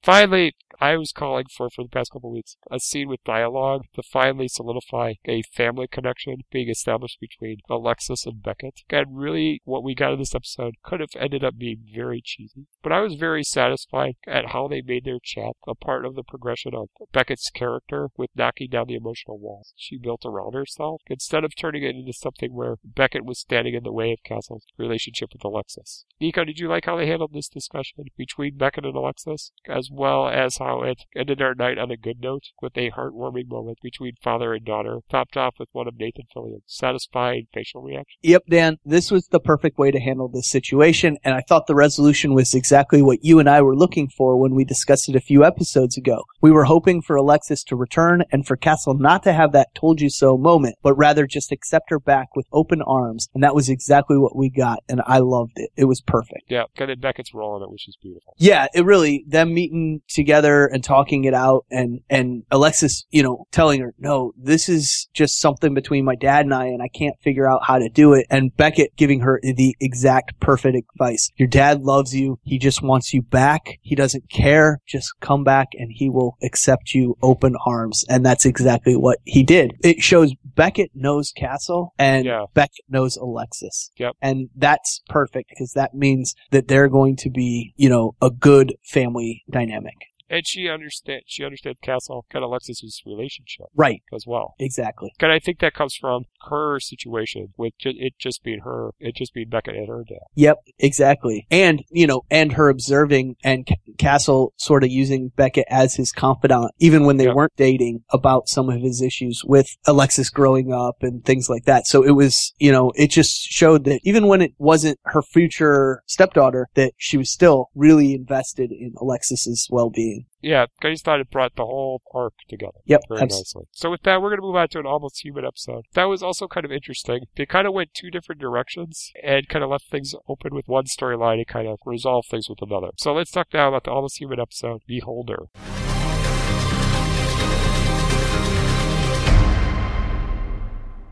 Finally, I was calling for for the past couple weeks a scene with dialogue to finally solidify a family connection being established between Alexis and Beckett. And really, what we got in this episode could have ended up being very cheesy. But I was very satisfied at how they made their chat a part of the progression of Beckett's character with knocking down the emotional walls she built around herself, instead of turning it into something where Beckett was standing in the way of Castle's relationship with Alexis. Nico, did you like how they handled this discussion between Beckett and Alexis, as well as how it ended our night on a good note with a heartwarming moment between father and daughter, topped off with one of Nathan Fillion's satisfying facial reactions? Yep, Dan, this was the perfect way to handle this situation, and I thought the resolution was exactly what you and I were looking for when we discussed it a few episodes ago. We were hoping for Alexis to return and for Castle not to have that told you so moment, but rather just accept her back with open arms, and that was exactly what we got, and I loved it. It was perfect. Yeah, and then Beckett's role in it, which is beautiful. Yeah, it really them meeting together and talking it out and and Alexis, you know, telling her, "No, this is just something between my dad and I and I can't figure out how to do it." And Beckett giving her the exact perfect advice. Your dad loves you. He just wants you back. He doesn't care. Just come back and he will accept you open arms. And that's exactly what he did. It shows Beckett knows Castle and Yeah. Beckett knows Alexis. Yep. And that's perfect because that means that they're going to be, you know, a good family dynamic. And she understand she understands Castle and Alexis's relationship Right. as well. Exactly. And I think that comes from her situation with ju- it just being her, it just being Beckett and her dad. Yep, exactly. And, you know, and her observing and C- Castle sort of using Beckett as his confidant, even when they Yep. weren't dating about some of his issues with Alexis growing up and things like that. So it was, you know, it just showed that even when it wasn't her future stepdaughter, that she was still really invested in Alexis's well-being. Yeah, I just thought it brought the whole arc together Yep. very abs- nicely. So with that, we're going to move on to an almost human episode. That was also kind of interesting. They kind of went two different directions and kind of left things open with one storyline and kind of resolved things with another. So let's talk now about the almost human episode, Beholder.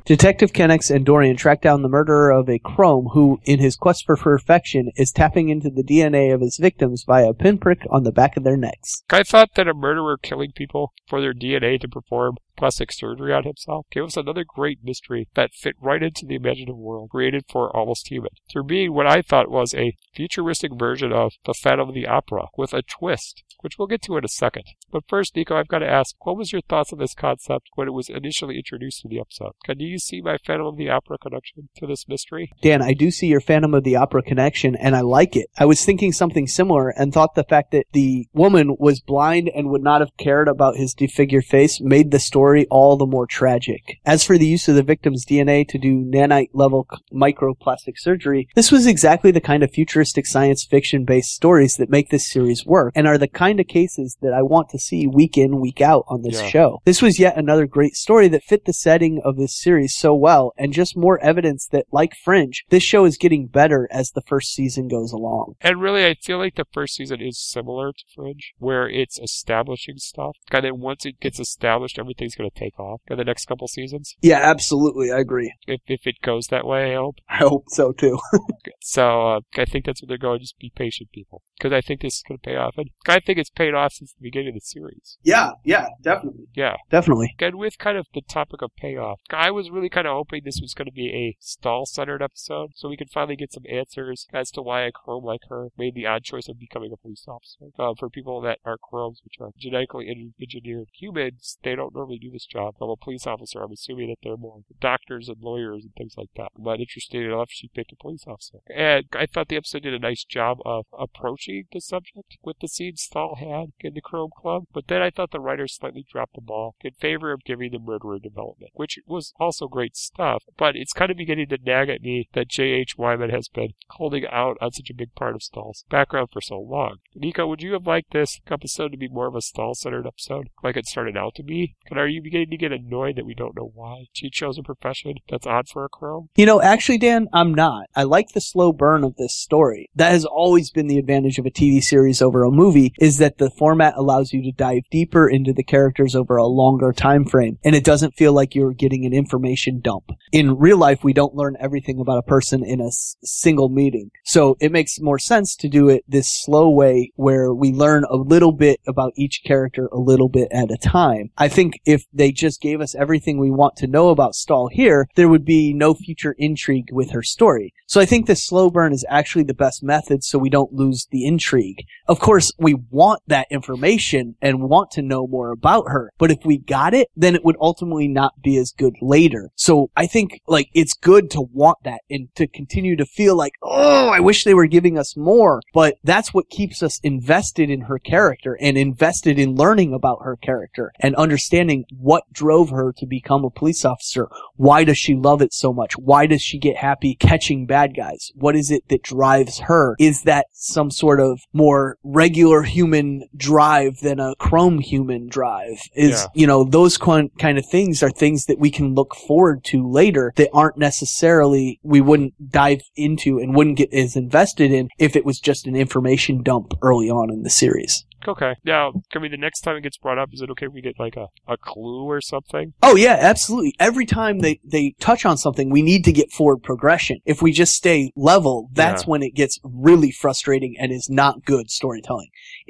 Detective Kennex and Dorian track down the murderer of a Chrome who, in his quest for perfection, is tapping into the DNA of his victims via a pinprick on the back of their necks. I thought that a murderer killing people for their DNA to perform plastic surgery on himself gave us another great mystery that fit right into the imaginative world created for Almost Human. Through being what I thought was a futuristic version of the Phantom of the Opera with a twist, which we'll get to in a second. But first, Nico, I've got to ask, what was your thoughts on this concept when it was initially introduced in the episode? Can you see my Phantom of the Opera connection to this mystery? Dan, I do see your Phantom of the Opera connection, and I like it. I was thinking something similar and thought the fact that the woman was blind and would not have cared about his defigured face made the story all the more tragic. As for the use of the victim's DNA to do nanite level microplastic surgery, this was exactly the kind of futuristic science fiction based stories that make this series work and are the kind of cases that I want to see week in, week out on this Yeah. show. This was yet another great story that fit the setting of this series so well and just more evidence that, like Fringe, this show is getting better as the first season goes along. And really, I feel like the first season is similar to Fringe, where it's establishing stuff. And then once it gets established, everything's going to take off in the next couple seasons. Yeah, absolutely. I agree. If, if it goes that way, I hope. I hope so too. So uh, I think that's what they're going. Just be patient, people, because I think this is going to pay off. And I think it's paid off since the beginning of the series. yeah, yeah, definitely. Yeah, Definitely. and with kind of the topic of payoff, I was really kind of hoping this was going to be a Stahl-centered episode, so we could finally get some answers as to why a chrome like her made the odd choice of becoming a police officer. Uh, for people that are chromes, which are genetically engineered humans, they don't normally do this job. Of a police officer, I'm assuming that they're more doctors and lawyers and things like that. But interesting enough, she picked a police officer, and I thought the episode did a nice job of approaching the subject with the scenes Stahl had in the Chrome Club. But then I thought the writers slightly dropped the ball in favor of giving the murderer development, which was also great stuff. But it's kind of beginning to nag at me that J.H. Wyman has been holding out on such a big part of Stahl's background for so long. Nico, would you have liked this episode to be more of a Stahl-centered episode, like it started out to be? And are you beginning to get annoyed that we don't know why she chose a profession that's odd for a crow? You know, actually, Dan, I'm not. I like the slow burn of this story. That has always been the advantage of a TV series over a movie, is that the format allows you to dive deeper into the characters over a longer time frame, and it doesn't feel like you're getting an information dump. In real life, we don't learn everything about a person in a s- single meeting. So it makes more sense to do it this slow way where we learn a little bit about each character a little bit at a time. I think if they just gave us everything we want to know about Stahl here, there would be no future intrigue with her story. So I think the slow burn is actually the best method so we don't lose the intrigue. Of course, we want that information and want to know more about her, but if we got it, then it would ultimately not be as good later. So I think like it's good to want that and to continue to feel like, oh, I wish they were giving us more, but that's what keeps us invested in her character and invested in learning about her character and understanding what drove her to become a police officer. Why does she love it so much? Why does she get happy catching bad guys? What is it that drives her? Is that some sort of more regular human drive than a chrome human drive? Is, Yeah. you know, those kind kind of things are things that we can look forward to later that aren't necessarily, we wouldn't dive into and wouldn't get as invested in if it was just an information dump early on in the series. Okay. Now, I mean, the next time it gets brought up, is it okay if we get like a, a clue or something? Oh yeah, absolutely. Every time they, they touch on something, we need to get forward progression. If we just stay level, that's Yeah. when it gets really frustrating and is not good storytelling.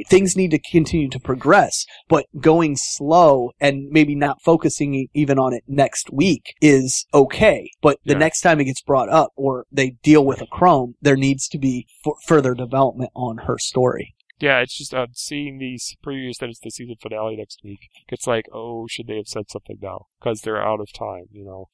Things need to continue to progress, but going slow and maybe not focusing even on it next week is okay. But the Yeah. next time it gets brought up or they deal with a Chrome, there needs to be f- further development on her story. Yeah, it's just uh, seeing these previews that it's the season finale next week. It's like, oh, should they have said something now? Because they're out of time, you know.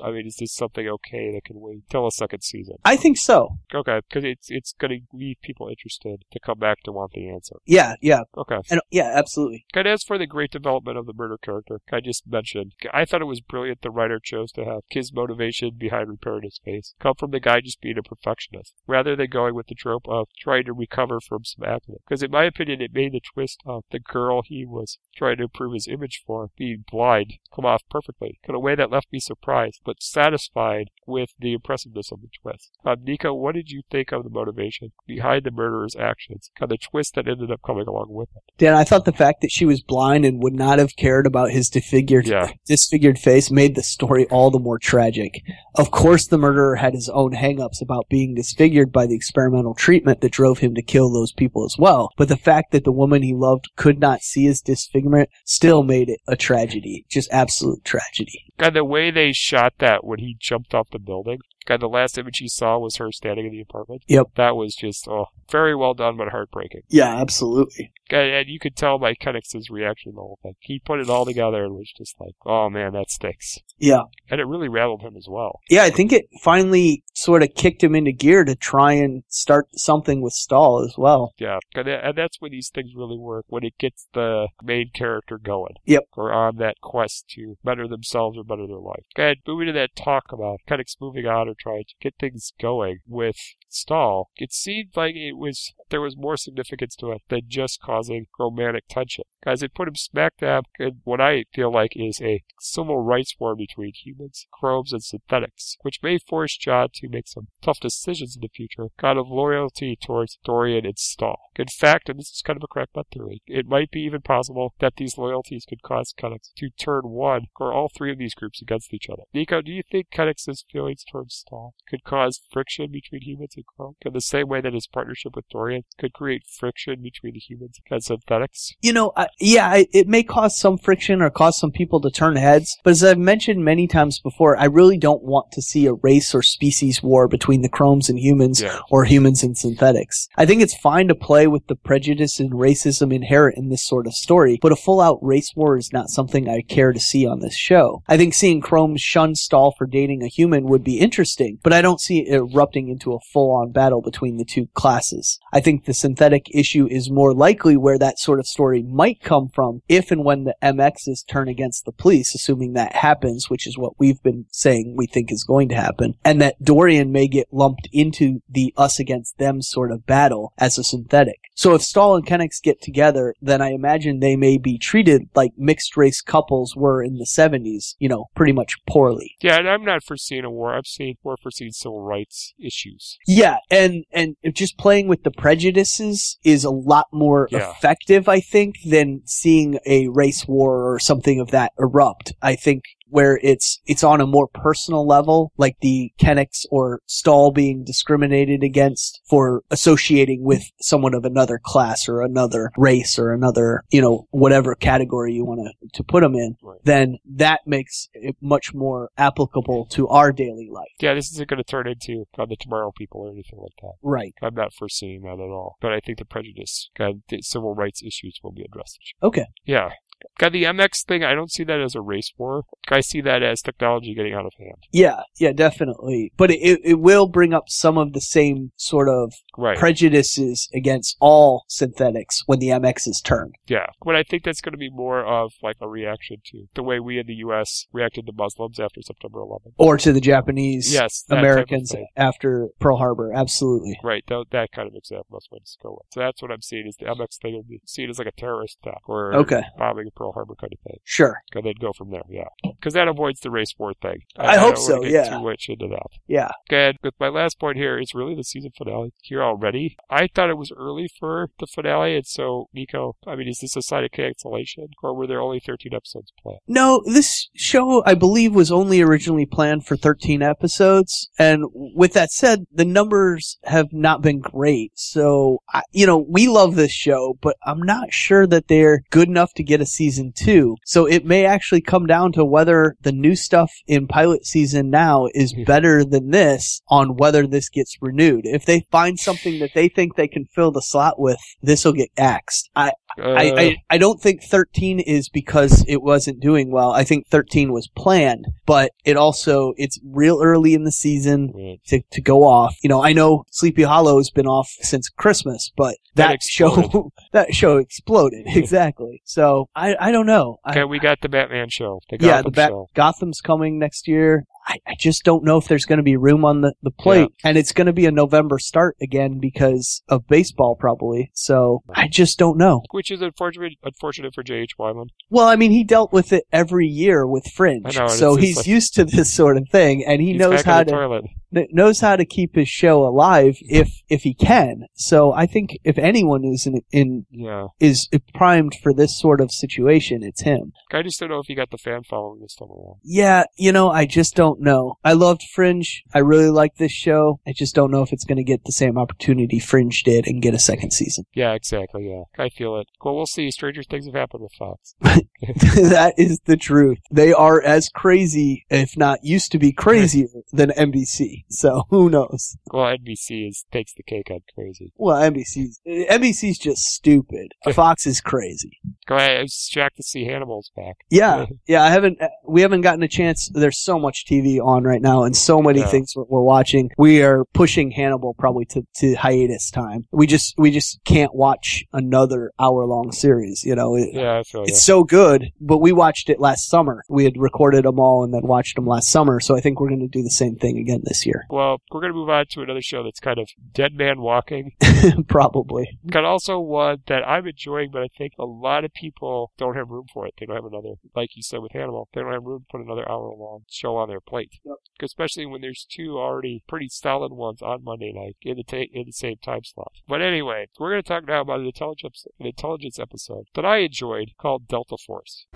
I mean, is this something okay that can wait till a second season? I think so. Okay, because it's it's going to leave people interested to come back to want the answer. Yeah, yeah. Okay. And yeah, absolutely. And as for the great development of the murder character, I just mentioned, I thought it was brilliant the writer chose to have his motivation behind repairing his face come from the guy just being a perfectionist, rather than going with the trope of trying to recover from some accident. Because in my opinion, it made the twist of the girl he was trying to improve his image for being blind come off perfectly, in a way that left me surprised, but satisfied with the impressiveness of the twist. Uh, Nico, what did you think of the motivation behind the murderer's actions, and the twist that ended up coming along with it? Dan, I thought the fact that she was blind and would not have cared about his disfigured Yeah. disfigured face made the story all the more tragic. Of course, the murderer had his own hangups about being disfigured by the experimental treatment that drove him to kill those people as well. But the fact that the woman he loved could not see his disfigurement still made it a tragedy. Just absolute tragedy. God, the way they shot that when he jumped off the building. God, the last image he saw was her standing in the apartment. Yep. That was just, oh, very well done, but heartbreaking. Yeah, absolutely. And you could tell by Kennex's reaction to the whole thing. He put it all together and was just like, oh man, that stinks. Yeah. And it really rattled him as well. Yeah, I think it finally sort of kicked him into gear to try and start something with Stahl as well. Yeah. And, that's when these things really work, when it gets the main character going. Yep. Or on that quest to better themselves or better their life. And moving to that talk about Kennex moving on or trying to get things going with Stahl, it seemed like it was there was more significance to it than just causing romantic tension. Guys, it put him smack dab in what I feel like is a civil rights war between humans, chromes, and synthetics, which may force John to make some tough decisions in the future, kind of loyalty towards Dorian and Stahl. In fact, and this is kind of a crack nut theory, it might be even possible that these loyalties could cause Kennex to turn one or all three of these groups against each other. Nico, do you think Kennex's feelings towards Stahl could cause friction between humans and Chrome? In the same way that his partnership with Dorian could create friction between the humans and synthetics? You know, I, yeah, I, it may cause some friction or cause some people to turn heads, but as I've mentioned many times before, I really don't want to see a race or species war between the chromes and humans Yeah. or humans and synthetics. I think it's fine to play with the prejudice and racism inherent in this sort of story, but a full out race war is not something I care to see on this show. I think seeing Chrome shun Stahl for dating a human would be interesting, but I don't see it erupting into a full on battle between the two classes. I think the synthetic issue is more likely where that sort of story might come from if and when the MXs turn against the police, assuming that happens, which is what we've been saying we think is going to happen, and that Dorian may get lumped into the us against them sort of battle as a synthetic. So if Stahl and Kennex get together, then I imagine they may be treated like mixed race couples were in the 70s, you know, pretty much poorly. Yeah, and I'm not foreseeing a war. I'm seeing more foreseeing civil rights issues. Yeah, and and just playing with the prejudices is a lot more Yeah. Effective, I think, than seeing a race war or something of that erupt. I think where it's it's on a more personal level, like the Kennex or Stahl being discriminated against for associating with someone of another class or another race or another, you know, whatever category you want to to put them in, Right. then that makes it much more applicable to our daily life. Yeah, this isn't going to turn into uh, the Tomorrow People or anything like that. Right. I'm not foreseeing that at all. But I think the prejudice, God, the civil rights issues will be addressed. Okay. Yeah. God, the MX thing, I don't see that as a race war. I see that as technology getting out of hand. Yeah, yeah, definitely. But it, it, will bring up some of the same sort of Right. prejudices against all synthetics when the MX is turned. yeah. But I think that's going to be more of like a reaction to the way we in the U.S. reacted to Muslims after September 11th. Or to the Japanese Yes. that type of Americans after Pearl Harbor. Absolutely. Right, that, that kind of example is what it's going. So that's what I'm seeing is the MX thing will be seen as like a terrorist attack or Okay. bombing Pearl Harbor kind of thing. Sure. And then go from there, yeah. Because that avoids the race four thing. I hope don't so, yeah. Too much into that. Yeah. Good. With my last point here, it's really the season finale here already. I thought it was early for the finale, and so Nico, I mean, is this a sign of cancellation, or were there only 13 episodes planned? No, this show, I believe, was only originally planned for 13 episodes. And with that said, the numbers have not been great. So, I, you know, we love this show, but I'm not sure that they're good enough to get a season two. So it may actually come down to whether the new stuff in pilot season now is better than this on whether this gets renewed. If they find something that they think they can fill the slot with, this will get axed. I, Uh, I, I, I don't think 13 is because it wasn't doing well. I think 13 was planned, but it also, it's real early in the season to, to go off. You know, I know Sleepy Hollow has been off since Christmas, but That that, show, that show exploded. Exactly. So I, I don't know. I- Okay, we got the Batman show. The yeah, the Bat- show. Gotham's coming next year. I, I just don't know if there's going to be room on the, the plate. And it's going to be a November start again because of baseball, probably. So I just don't know. Which is unfortunate, unfortunate for J.H. Wyman. Well, I mean, he dealt with it every year with Fringe, I know, so he's like- used to this sort of thing, and he knows how to toilet. Kn- knows how to keep his show alive if if he can. So I think if anyone is in, in Yeah. is primed for this sort of situation, it's him. I just don't know if he got the fan following this time around. Yeah, you know, I just don't know. I loved Fringe. I really like this show. I just don't know if it's going to get the same opportunity Fringe did and get a second season. Yeah, exactly. Yeah, I feel it. Well, we'll see. Stranger things have happened with Fox. that is the truth. They are as crazy, if not used to be crazier than NBC. So who knows? Well, NBC is takes the cake on crazy. Well, NBC's NBC's just stupid. Fox is crazy. Go ahead. I was shocked to see Hannibal's back. Yeah, yeah. I haven't. We haven't gotten a chance. There's so much TV on right now, and so many Yeah. things we're, we're watching. We are pushing Hannibal probably to, to hiatus time. We just we just can't watch another hour long series. You know, it, Yeah, feel it's so good. But we watched it last summer. We had recorded them all and then watched them last summer. So I think we're going to do the same thing again this year, Well, we're going to move on to another show that's kind of dead man walking. probably. Got also one that I'm enjoying, but I think a lot of people don't have room for it. They don't have another, like you said with Hannibal, they don't have room to put another hour long show on their plate. Yep. Especially when there's two already pretty solid ones on Monday night in the, ta- in the same time slot. But anyway, we're going to talk now about an intelligence, an intelligence episode that I enjoyed called Delta Force.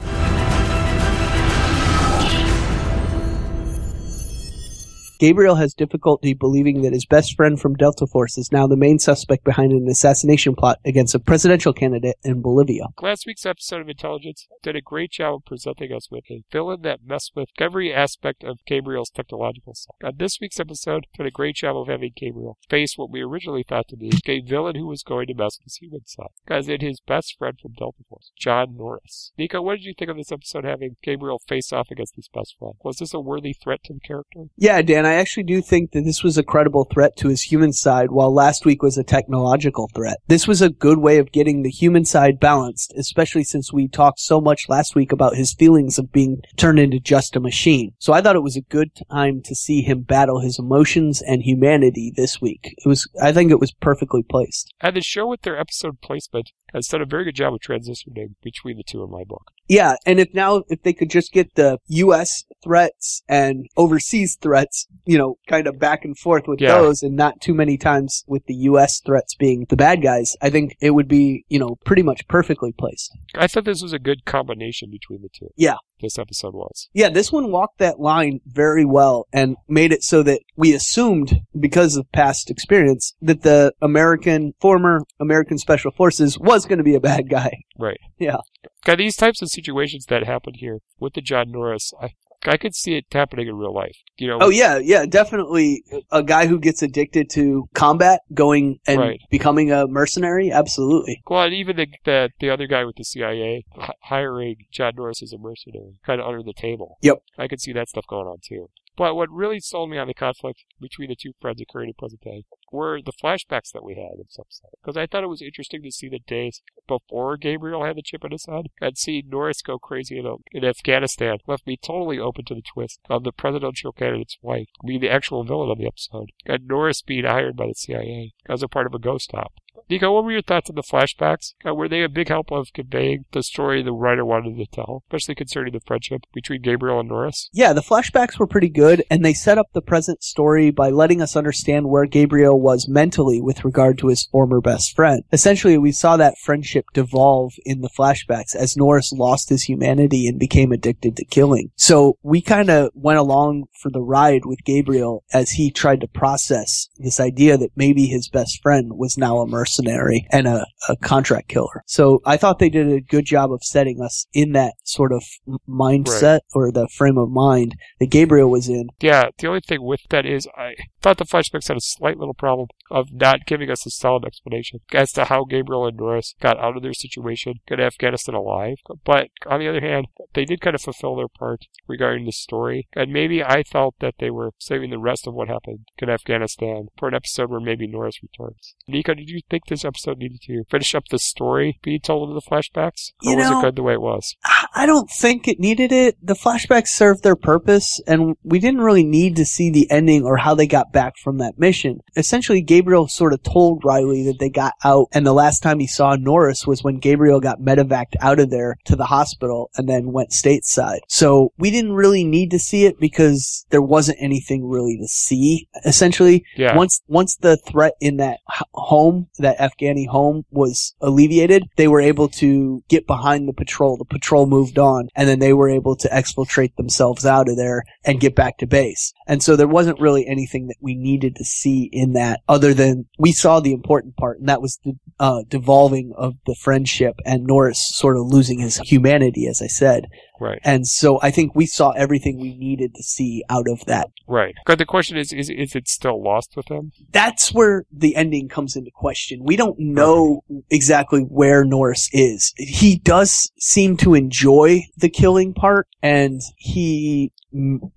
Gabriel has difficulty believing that his best friend from Delta Force is now the main suspect behind an assassination plot against a presidential candidate in Bolivia. Last week's episode of Intelligence did a great job of presenting us with a villain that messed with every aspect of Gabriel's technological side. On this week's episode, did a great job of having Gabriel face what we originally thought to be a villain who was going to mess with his human side, as in his best friend from Delta Force, John Norris. Nico, what did you think of this episode having Gabriel face off against his best friend? Was this a worthy threat to the character? Yeah, Dan, I actually do think that this was a credible threat to his human side, while last week was a technological threat. This was a good way of getting the human side balanced, especially since we talked so much last week about his feelings of being turned into just a machine. So I thought it was a good time to see him battle his emotions and humanity this week. It was, I think it was perfectly placed. And the show with their episode placement has done a very good job of transitioning between the two in my book. Yeah, and if now if they could just get the U.S. threats and overseas threats, you know, kind of back and forth with Yeah. those, and not too many times with the U.S. threats being the bad guys, I think it would be, you know, pretty much perfectly placed. I thought this was a good combination between the two. Yeah. This episode was. Yeah, this one walked that line very well and made it so that we assumed, because of past experience, that the American, former American Special Forces was going to be a bad guy. Right. Yeah. God, these types of situations that happen here with the John Norris, I I could see it happening in real life. You know, Oh yeah, yeah, definitely a guy who gets addicted to combat, going and Right. becoming a mercenary. Absolutely. Well, and even the, the the other guy with the CIA hiring John Norris as a mercenary, kind of under the table. Yep. I could see that stuff going on too. But what really sold me on the conflict between the two friends occurring in present day were the flashbacks that we had in this episode. Because I thought it was interesting to see the days before Gabriel had the chip in his head and see Norris go crazy in, in Afghanistan left me totally open to the twist of the presidential candidate's wife being the actual villain of the episode and Norris being hired by the CIA as a part of a ghost op. Nico, what were your thoughts on the flashbacks? Uh, were they a big help of conveying the story the writer wanted to tell, especially concerning the friendship between Gabriel and Norris? Yeah, the flashbacks were pretty good, and they set up the present story by letting us understand where Gabriel was mentally with regard to his former best friend. Essentially, we saw that friendship devolve in the flashbacks as Norris lost his humanity and became addicted to killing. So we kind of went along for the ride with Gabriel as he tried to process this idea that maybe his best friend was now a mercenary and a, a contract killer. So I thought they did a good job of setting us in that sort of mindset or the frame of mind that Gabriel was in. Yeah, the only thing with that is I thought the flashbacks had a slight little problem of not giving us a solid explanation as to how Gabriel and Norris got out of their situation, got Afghanistan alive. But on the other hand, they did kind of fulfill their part regarding the story. And maybe I felt that they were saving the rest of what happened in Afghanistan for an episode where maybe Norris returns. Nico, did you think this episode needed to finish up the story be told in the flashbacks? Or You was know- it good the way it was? I don't think it needed it. The flashbacks served their purpose, and we didn't really need to see the ending or how they got back from that mission. Essentially, Gabriel sort of told Riley that they got out, and the last time he saw Norris was when Gabriel got medevaced out of there to the hospital and then went stateside. So we didn't really need to see it because there wasn't anything really to see. Essentially, Yeah. once once the threat in that home, that Afghani home, was alleviated, they were able to get behind the patrol. The patrol moved on, and then they were able to exfiltrate themselves out of there and get back to base. And so there wasn't really anything that we needed to see in that, other than we saw the important part, and that was the uh, devolving of the friendship and Norris sort of losing his humanity, as I said. Right. And so I think we saw everything we needed to see out of that Right. But the question is, is, is it still lost with him? that's where the ending comes into question. We don't know exactly where Norris is. He does seem to enjoy the killing part, and he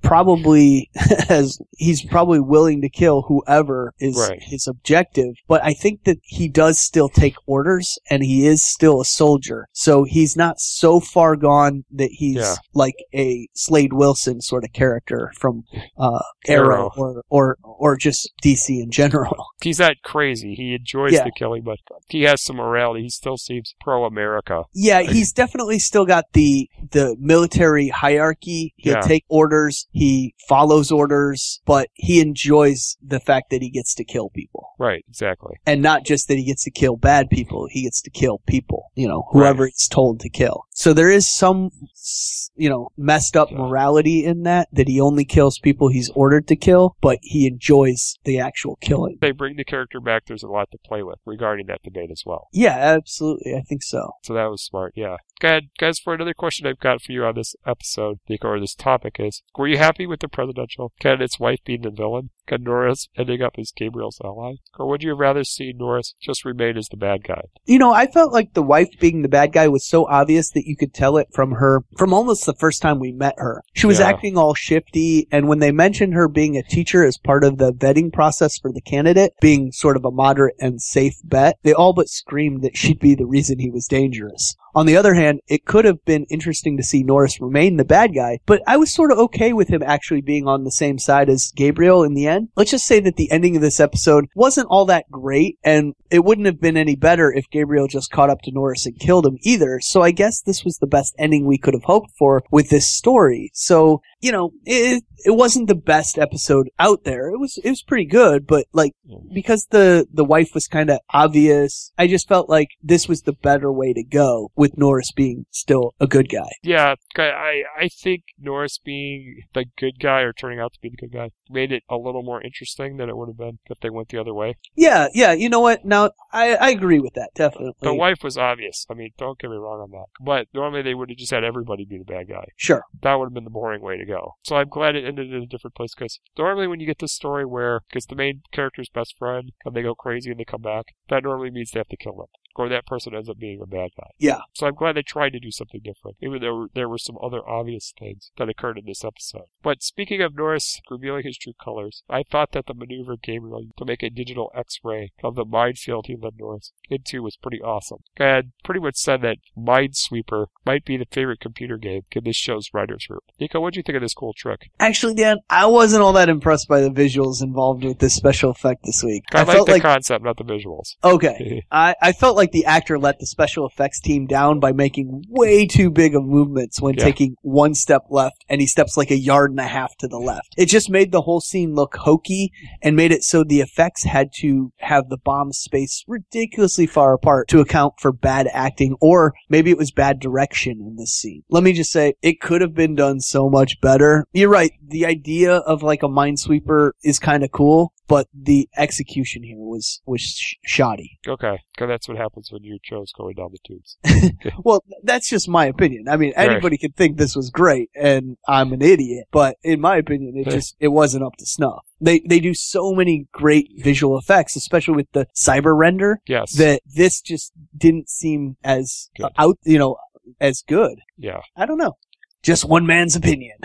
probably has, he's probably willing to kill whoever is Right. his objective. But I think that he does still take orders, and he is still a soldier. So he's not so far gone that he's Yeah. like a Slade Wilson sort of character from uh, Arrow, Arrow. or or or just DC in general. He's not crazy. He enjoys Yeah. the killing, but he has some morality. He still seems pro-America. Yeah, he's definitely still got the the military hierarchy. He'll Yeah. take orders, he follows orders, but he enjoys the fact that he gets to kill people. Right. Exactly. And not just that he gets to kill bad people, he gets to kill people, you know, whoever Right. he's told to kill. So there is some, you know, messed up morality in that, that he only kills people he's ordered to kill, but he enjoys the actual killing. They bring the character back. There's a lot to play with regarding that debate as well. Yeah, absolutely. I think so. So that was smart. Yeah. Go ahead, guys. For another question I've got for you on this episode, or this topic is: Were you happy with the presidential candidate's wife being the villain, and Norris ending up as Gabriel's ally, or would you have rather seen Norris just remain as the bad guy? You know, I felt like the wife being the bad guy was so obvious that you could tell it from her, from almost the first time we met her. She was Yeah. acting all shifty, and when they mentioned her being a teacher as part of the vetting process for the candidate, being sort of a moderate and safe bet, they all but screamed that she'd be the reason he was dangerous. On the other hand, it could have been interesting to see Norris remain the bad guy, but I was sort of okay with him actually being on the same side as Gabriel in the end. Let's just say that the ending of this episode wasn't all that great, and it wouldn't have been any better if Gabriel just caught up to Norris and killed him either. So I guess this was the best ending we could have hoped for with this story. So, you know, it, it wasn't the best episode out there. It was, it was pretty good, but like, because the, the wife was kind of obvious, I just felt like this was the better way to go with Norris being still a good guy. Yeah, I I I think Norris being the good guy or turning out to be the good guy made it a little more interesting than it would have been if they went the other way. Yeah, yeah, you know what? Now, I, I agree with that, definitely. The wife was obvious. I mean, don't get me wrong on that. But normally they would have just had everybody be the bad guy. Sure. That would have been the boring way to go. So I'm glad it ended in a different place because normally when you get this story where, because the main character's best friend and they go crazy and they come back, that normally means they have to kill them. Or that person ends up being a bad guy. Yeah. So I'm glad they tried to do something different, even though there were some other obvious things that occurred in this episode. But speaking of Norris revealing his true colors, I thought that the maneuver Gabriel to make a digital X-ray of the minefield he led Norris into was pretty awesome. And pretty much said that Minesweeper might be the favorite computer game in this show's writers room. Nico, what'd you think of this cool trick? Actually, Dan, I wasn't all that impressed by the visuals involved with this special effect this week. I, like felt the like concept, not the visuals. okay. I, I felt like the actor let the special effects team down by making way too big of movements when Yeah. taking one step left and he steps like a yard and a half to the left. It just made the whole scene look hokey and made it so the effects had to have the bombs spaced ridiculously far apart to account for bad acting or maybe it was bad direction in this scene. Let me just say, it could have been done so much better. You're right. The idea of like a minesweeper is kind of cool, but the execution here was, was sh- shoddy. Okay, because that's what happens when your show's going down the tubes. Well, that's just my opinion. I mean, Right. anybody could think this was great and I'm an idiot, but in my opinion, it just, it wasn't up to snuff. They, they do so many great visual effects, especially with the cyber render, Yes. that this just didn't seem as Good. out, you know, as good. yeah. I don't know. Just one man's opinion.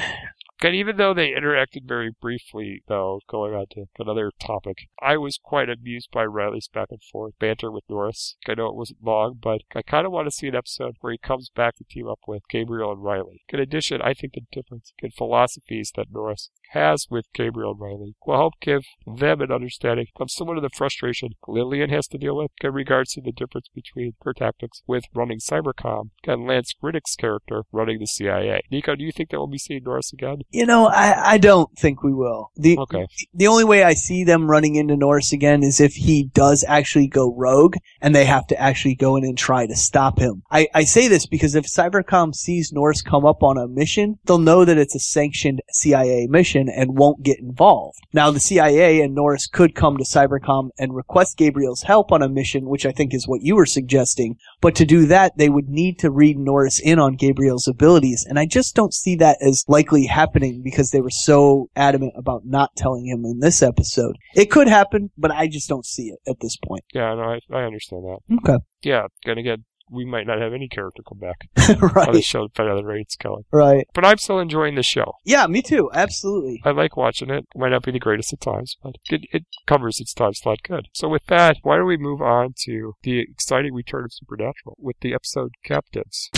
And even though they interacted very briefly, though, going on to another topic, I was quite amused by Riley's back and forth banter with Norris. I know it wasn't long, but I kind of want to see an episode where he comes back to team up with Gabriel and Riley. In addition, I think the difference in philosophies that Norris has with Gabriel and Riley will help give them an understanding of some of the frustration Lillian has to deal with in regards to the difference between her tactics with running Cybercom and Lance Reddick's character running the CIA. Nico, do you think that we'll be seeing Norris again? You know, I, I don't think we will. The, Okay. the only way I see them running into Norris again is if he does actually go rogue and they have to actually go in and try to stop him. I, I say this because if Cybercom sees Norris come up on a mission, they'll know that it's a sanctioned CIA mission and won't get involved. Now the CIA and Norris could come to Cybercom and request Gabriel's help on a mission, which I think is what you were suggesting. But to do that, they would need to read Norris in on Gabriel's abilities. And I just don't see that as likely happening because they were so adamant about not telling him in this episode. It could happen, but I just don't see it at this point. Yeah, no, I, I understand that. Okay. Yeah, and again, we might not have any character come back on the right. show depending on the rate it's going. Right. But I'm still enjoying the show. Yeah, me too. Absolutely. I like watching it. Might not be the greatest at times, but it, it covers its time slot good. So with that, why don't we move on to the exciting return of Supernatural with the episode Captives.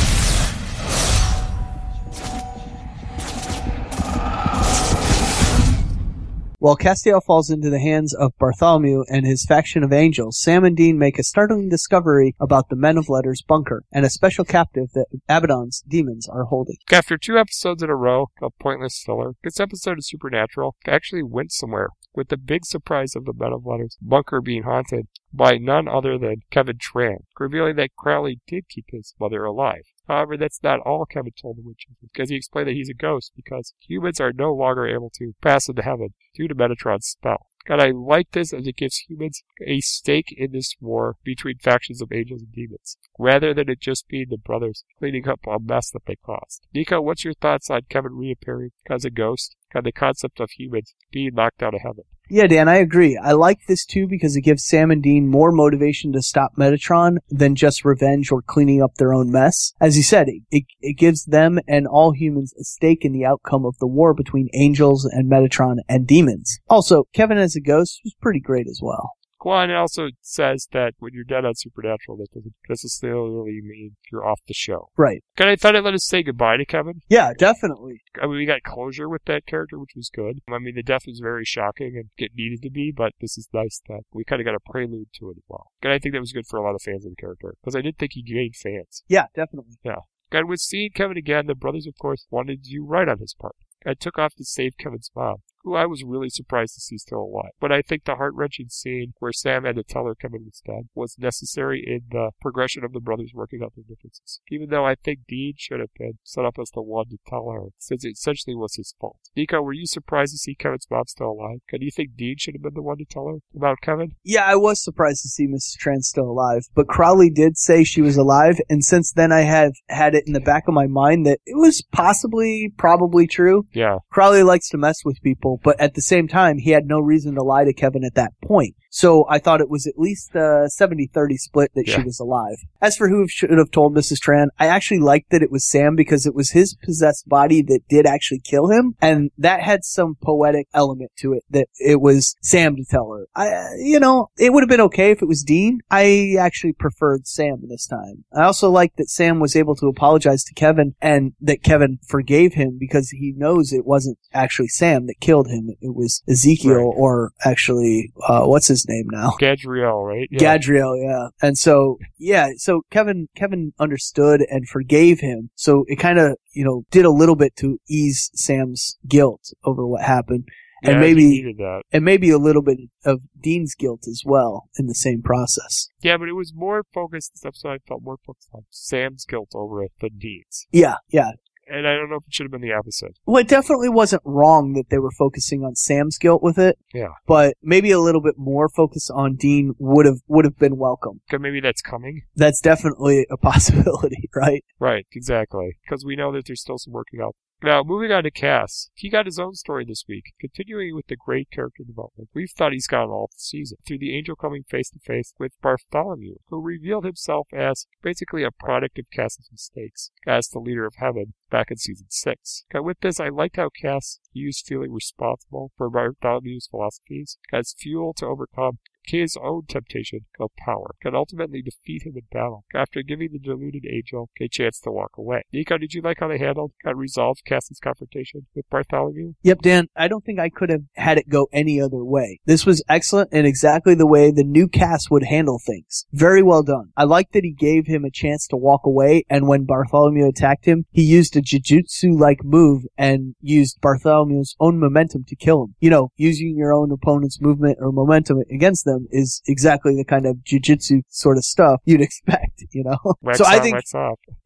While Castiel falls into the hands of Bartholomew and his faction of angels, Sam and Dean make a startling discovery about the Men of Letters bunker and a special captive that Abaddon's demons are holding. After two episodes in a row of pointless filler, this episode of Supernatural actually went somewhere, with the big surprise of the Men of Letters bunker being haunted by none other than Kevin Tran, revealing that Crowley did keep his mother alive. However, that's not all Kevin told the witches, because he explained that he's a ghost because humans are no longer able to pass into heaven due to Metatron's spell. And I like this as it gives humans a stake in this war between factions of angels and demons, rather than it just being the brothers cleaning up a mess that they caused. Nico, what's your thoughts on Kevin reappearing as a ghost and the concept of humans being knocked out of heaven? Yeah, Dan, I agree. I like this too because it gives Sam and Dean more motivation to stop Metatron than just revenge or cleaning up their own mess. As you said, it, it, it gives them and all humans a stake in the outcome of the war between angels and Metatron and demons. Also, Kevin as a ghost was pretty great as well. Quan also says that when you're dead on Supernatural, that doesn't necessarily mean you're off the show. Right. And I thought it let us say goodbye to Kevin. Yeah, definitely. I mean, we got closure with that character, which was good. I mean, the death was very shocking and it needed to be, but this is nice that we kind of got a prelude to it as well. And I think that was good for a lot of fans of the character because I did think he gained fans. Yeah, definitely. Yeah. And with seeing Kevin again, the brothers, of course, wanted to do right on his part. I took off to save Kevin's mom, who I was really surprised to see still alive. But I think the heart-wrenching scene where Sam had to tell her Kevin was dead was necessary in the progression of the brothers working out their differences. Even though I think Dean should have been set up as the one to tell her, since it essentially was his fault. Nico, were you surprised to see Kevin's mom still alive? Do you think Dean should have been the one to tell her about Kevin? Yeah, I was surprised to see Mrs. Tran still alive, but Crowley did say she was alive, and since then I have had it in the back of my mind that it was possibly, probably true. Yeah. Crowley likes to mess with people, but at the same time, he had no reason to lie to Kevin at that point. So I thought it was at least a 70-30 split that she was alive. As for who should have told Mrs. Tran, I actually liked that it was Sam because it was his possessed body that did actually kill him, and that had some poetic element to it that it was Sam to tell her. I, you know, it would have been okay if it was Dean. I actually preferred Sam this time. I also liked that Sam was able to apologize to Kevin and that Kevin forgave him because he knows it wasn't actually Sam that killed him. It was Ezekiel Right. or actually, uh, what's his name now? Gadriel, right? Yeah. Gadriel, yeah. And so, yeah, so Kevin, Kevin understood and forgave him. So it kind of, you know, did a little bit to ease Sam's guilt over what happened. Yeah, and maybe, and maybe a little bit of Dean's guilt as well in the same process. Yeah, but it was more focused. This episode I felt more focused on Sam's guilt over it than Dean's, Yeah, yeah. And I don't know if it should have been the opposite. Well, it definitely wasn't wrong that they were focusing on Sam's guilt with it. Yeah. But maybe a little bit more focus on Dean would have, would have been welcome. Okay, maybe that's coming. That's definitely a possibility, right? Right, exactly. Because we know that there's still some working out. Now, moving on to Cass. He got his own story this week, continuing with the great character development we've thought he's gotten all season, through the angel coming face to face with Bartholomew, who revealed himself as basically a product of Cass's mistakes, as the leader of heaven back in season 6. Okay, with this, I liked how Cass used feeling responsible for Bartholomew's philosophies as fuel to overcome his own temptation of power can ultimately defeat him in battle after giving the deluded angel a chance to walk away. Nico, did you like how they handled and resolved Cass's confrontation with Bartholomew? Yep, Dan, I don't think I could have had it go any other way. This was excellent and exactly the way the new Cass would handle things. Very well done. I like that he gave him a chance to walk away, and when Bartholomew attacked him, he used a jujutsu-like move and used Bartholomew's own momentum to kill him. You know, using your own opponent's movement or momentum against them is exactly the kind of jujutsu sort of stuff you'd expect, you know? So I think.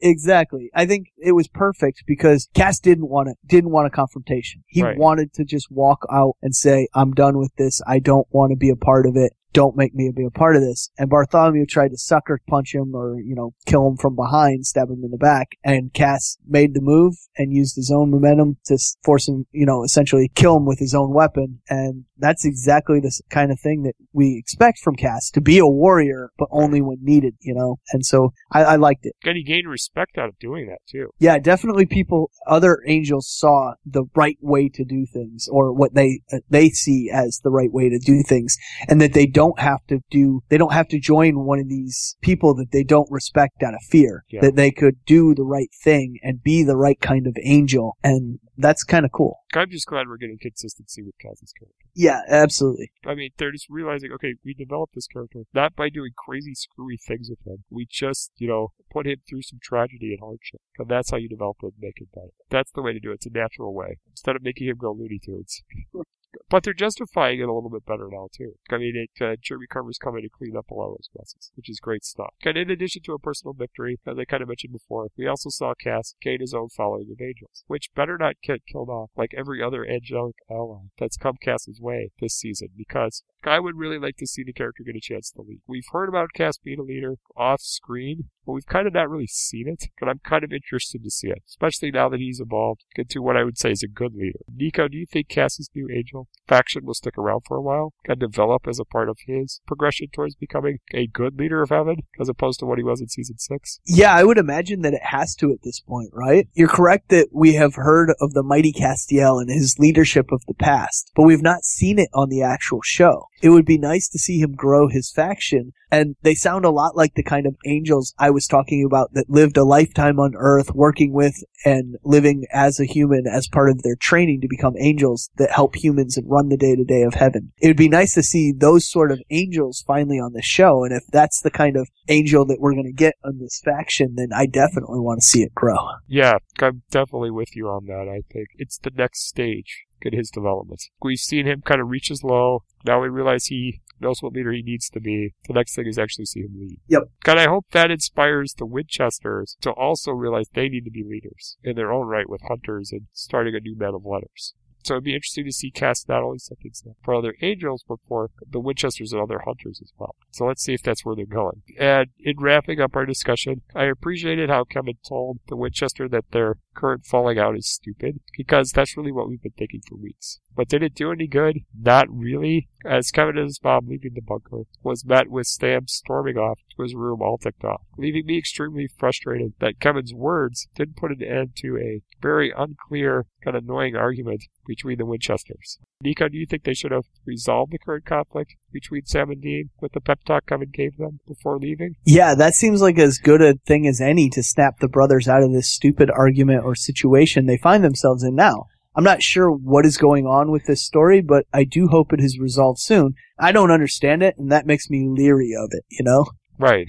Exactly. I think it was perfect because Cass didn't want it, didn't want a confrontation. He Right. wanted to just walk out and say, I'm done with this. I don't want to be a part of it. Don't make me be a part of this. And Bartholomew tried to sucker punch him or, you know, kill him from behind, stab him in the back. And Cass made the move and used his own momentum to force him, you know, essentially kill him with his own weapon. And that's exactly the kind of thing that we expect from Cass to be a warrior, but only when needed, you know? And so I, I liked it. And he gained respect out of doing that too. Yeah, definitely people, other angels saw the right way to do things or what they, uh, they see as the right way to do things and that they don't have to do, they don't have to join one of these people that they don't respect out of fear. Yeah. That they could do the right thing and be the right kind of angel. And that's kind of cool. I'm just glad we're getting consistency with Cass's character. Yeah, absolutely. I mean, they're just realizing, okay, we developed this character not by doing crazy, screwy things with him. We just, you know, put him through some tragedy and hardship. And that's how you develop and make him better. That's the way to do it. It's a natural way. Instead of making him go Looney Tunes. But they're justifying it a little bit better now too. I mean, it, uh, Jeremy Carver's coming to clean up a lot of those messes, which is great stuff. And in addition to a personal victory, as I kind of mentioned before, we also saw Cass gain his own following of angels, which better not get killed off like every other angelic ally that's come Cass's way this season, because I would really like to see the character get a chance to lead. We've heard about Cass being a leader off screen, but we've kind of not really seen it. But I'm kind of interested to see it, especially now that he's evolved into what I would say is a good leader. Nico, do you think Cass's new angel faction will stick around for a while and develop as a part of his progression towards becoming a good leader of heaven, as opposed to what he was in season six? Yeah, I would imagine that it has to at this point, right? You're correct that we have heard of the mighty Castiel and his leadership of the past, but we've not seen it on the actual show. It would be nice to see him grow his faction, and they sound a lot like the kind of angels I was talking about that lived a lifetime on Earth working with and living as a human as part of their training to become angels that help humans and run the day to day of heaven. It would be nice to see those sort of angels finally on the show, and if that's the kind of angel that we're going to get on this faction, then I definitely want to see it grow. Yeah, I'm definitely with you on that. I think it's the next stage in his development. We've seen him kind of reach his low. Now we realize he knows what leader he needs to be. The next thing is actually see him lead. Yep. And I hope that inspires the Winchesters to also realize they need to be leaders in their own right with hunters and starting a new man of letters. So it'd be interesting to see Cass not only set things up for other angels, but for the Winchesters and other hunters as well. So let's see if that's where they're going. And in wrapping up our discussion, I appreciated how Kevin told the Winchester that their current falling out is stupid because that's really what we've been thinking for weeks. But did it do any good? Not really. As Kevin and his mom leaving the bunker was met with Sam storming off to his room all ticked off, leaving me extremely frustrated that Kevin's words didn't put an end to a very unclear and annoying argument between the Winchesters. Nico, do you think they should have resolved the current conflict between Sam and Dean with the pep talk Kevin gave them before leaving? Yeah, that seems like as good a thing as any to snap the brothers out of this stupid argument or situation they find themselves in now. I'm not sure what is going on with this story, but I do hope it is resolved soon. I don't understand it, and that makes me leery of it, you know? Right.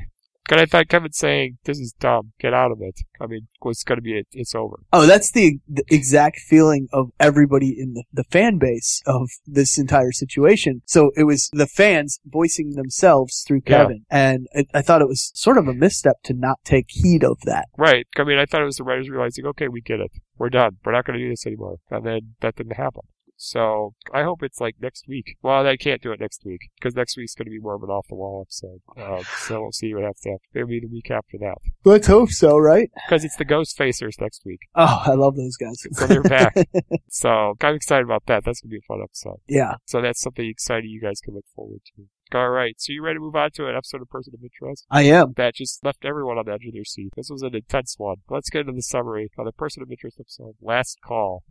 And I thought Kevin saying, this is dumb, get out of it. I mean, it's going to be, it, it's over. Oh, that's the, the exact feeling of everybody in the, the fan base of this entire situation. So it was the fans voicing themselves through Yeah. Kevin, and it, I thought it was sort of a misstep to not take heed of that. Right. I mean, I thought it was the writers realizing, okay, we get it. We're done. We're not going to do this anymore. And then that didn't happen. So I hope it's like next week. Well, I can't do it next week because next week's going to be more of an off the wall episode. Um, so we'll see what happens after. Maybe the week after that Let's hope so, right? because it's the Ghostfacers next week. Oh, I love those guys. So they're back. so I'm excited about that. That's going to be a fun episode. yeah. So that's something exciting you guys can look forward to. All right. So you ready to move on to an episode of Person of Interest? I am. that just left everyone on the edge of their seat. This was an intense one. Let's get into the summary of the person of interest episode. Last call.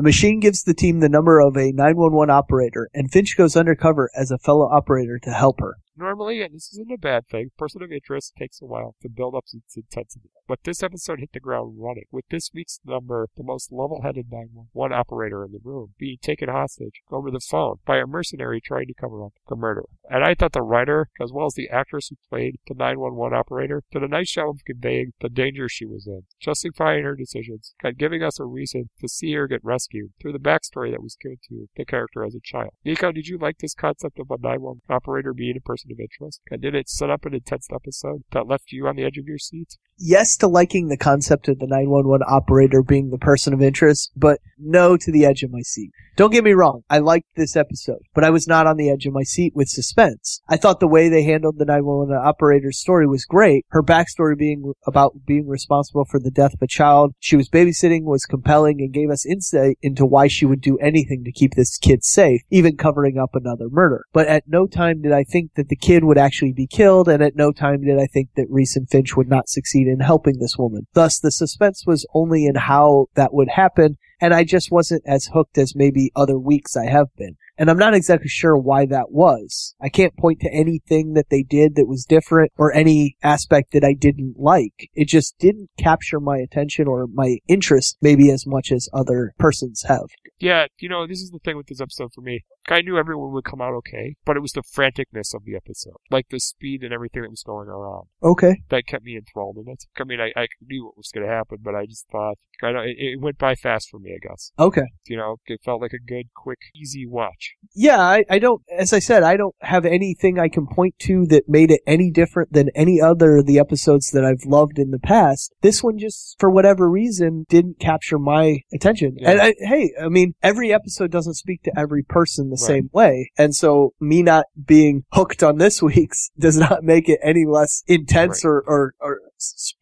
The machine gives the team the number of a 911 operator, and Finch goes undercover as a fellow operator to help her. Normally, and this isn't a bad thing, person of interest takes a while to build up its intensity. But this episode hit the ground running, with this week's number the most level-headed 911 operator in the room being taken hostage over the phone by a mercenary trying to cover up the murder. And I thought the writer, as well as the actress who played the 911 operator, did a nice job of conveying the danger she was in, justifying her decisions, and giving us a reason to see her get rescued through the backstory that was given to the character as a child. Nico, did you like this concept of a 911 operator being a person of interest? And did it set up an intense episode that left you on the edge of your seat? Yes to liking the concept of the 911 operator being the person of interest, but no to the edge of my seat. Don't get me wrong, I liked this episode, but I was not on the edge of my seat with suspense. I thought the way they handled the 911 operator's story was great. Her backstory being about being responsible for the death of a child she was babysitting was compelling and gave us insight into why she would do anything to keep this kid safe, even covering up another murder. But at no time did I think that the kid would actually be killed, and at no time did I think that Reese and Finch would not succeed in helping this woman. Thus, the suspense was only in how that would happen, and I just wasn't as hooked as maybe other weeks I have been. And I'm not exactly sure why that was. I can't point to anything that they did that was different or any aspect that I didn't like. It just didn't capture my attention or my interest maybe as much as other persons have. Yeah, you know, this is the thing with this episode for me. I knew everyone would come out okay, but it was the franticness of the episode. Like the speed and everything that was going around. Okay. that kept me enthralled in it. I mean, I, I knew what was going to happen, but I just thought, I don't, it, it went by fast for me, I guess. Okay. You know, it felt like a good, quick, easy watch. Yeah, I, I don't, as I said, I don't have anything I can point to that made it any different than any other of the episodes that I've loved in the past. This one just, for whatever reason, didn't capture my attention. Yeah. And I, hey, I mean, every episode doesn't speak to every person the. Same way. And so me not being hooked on this week's does not make it any less intense Right. or, or, or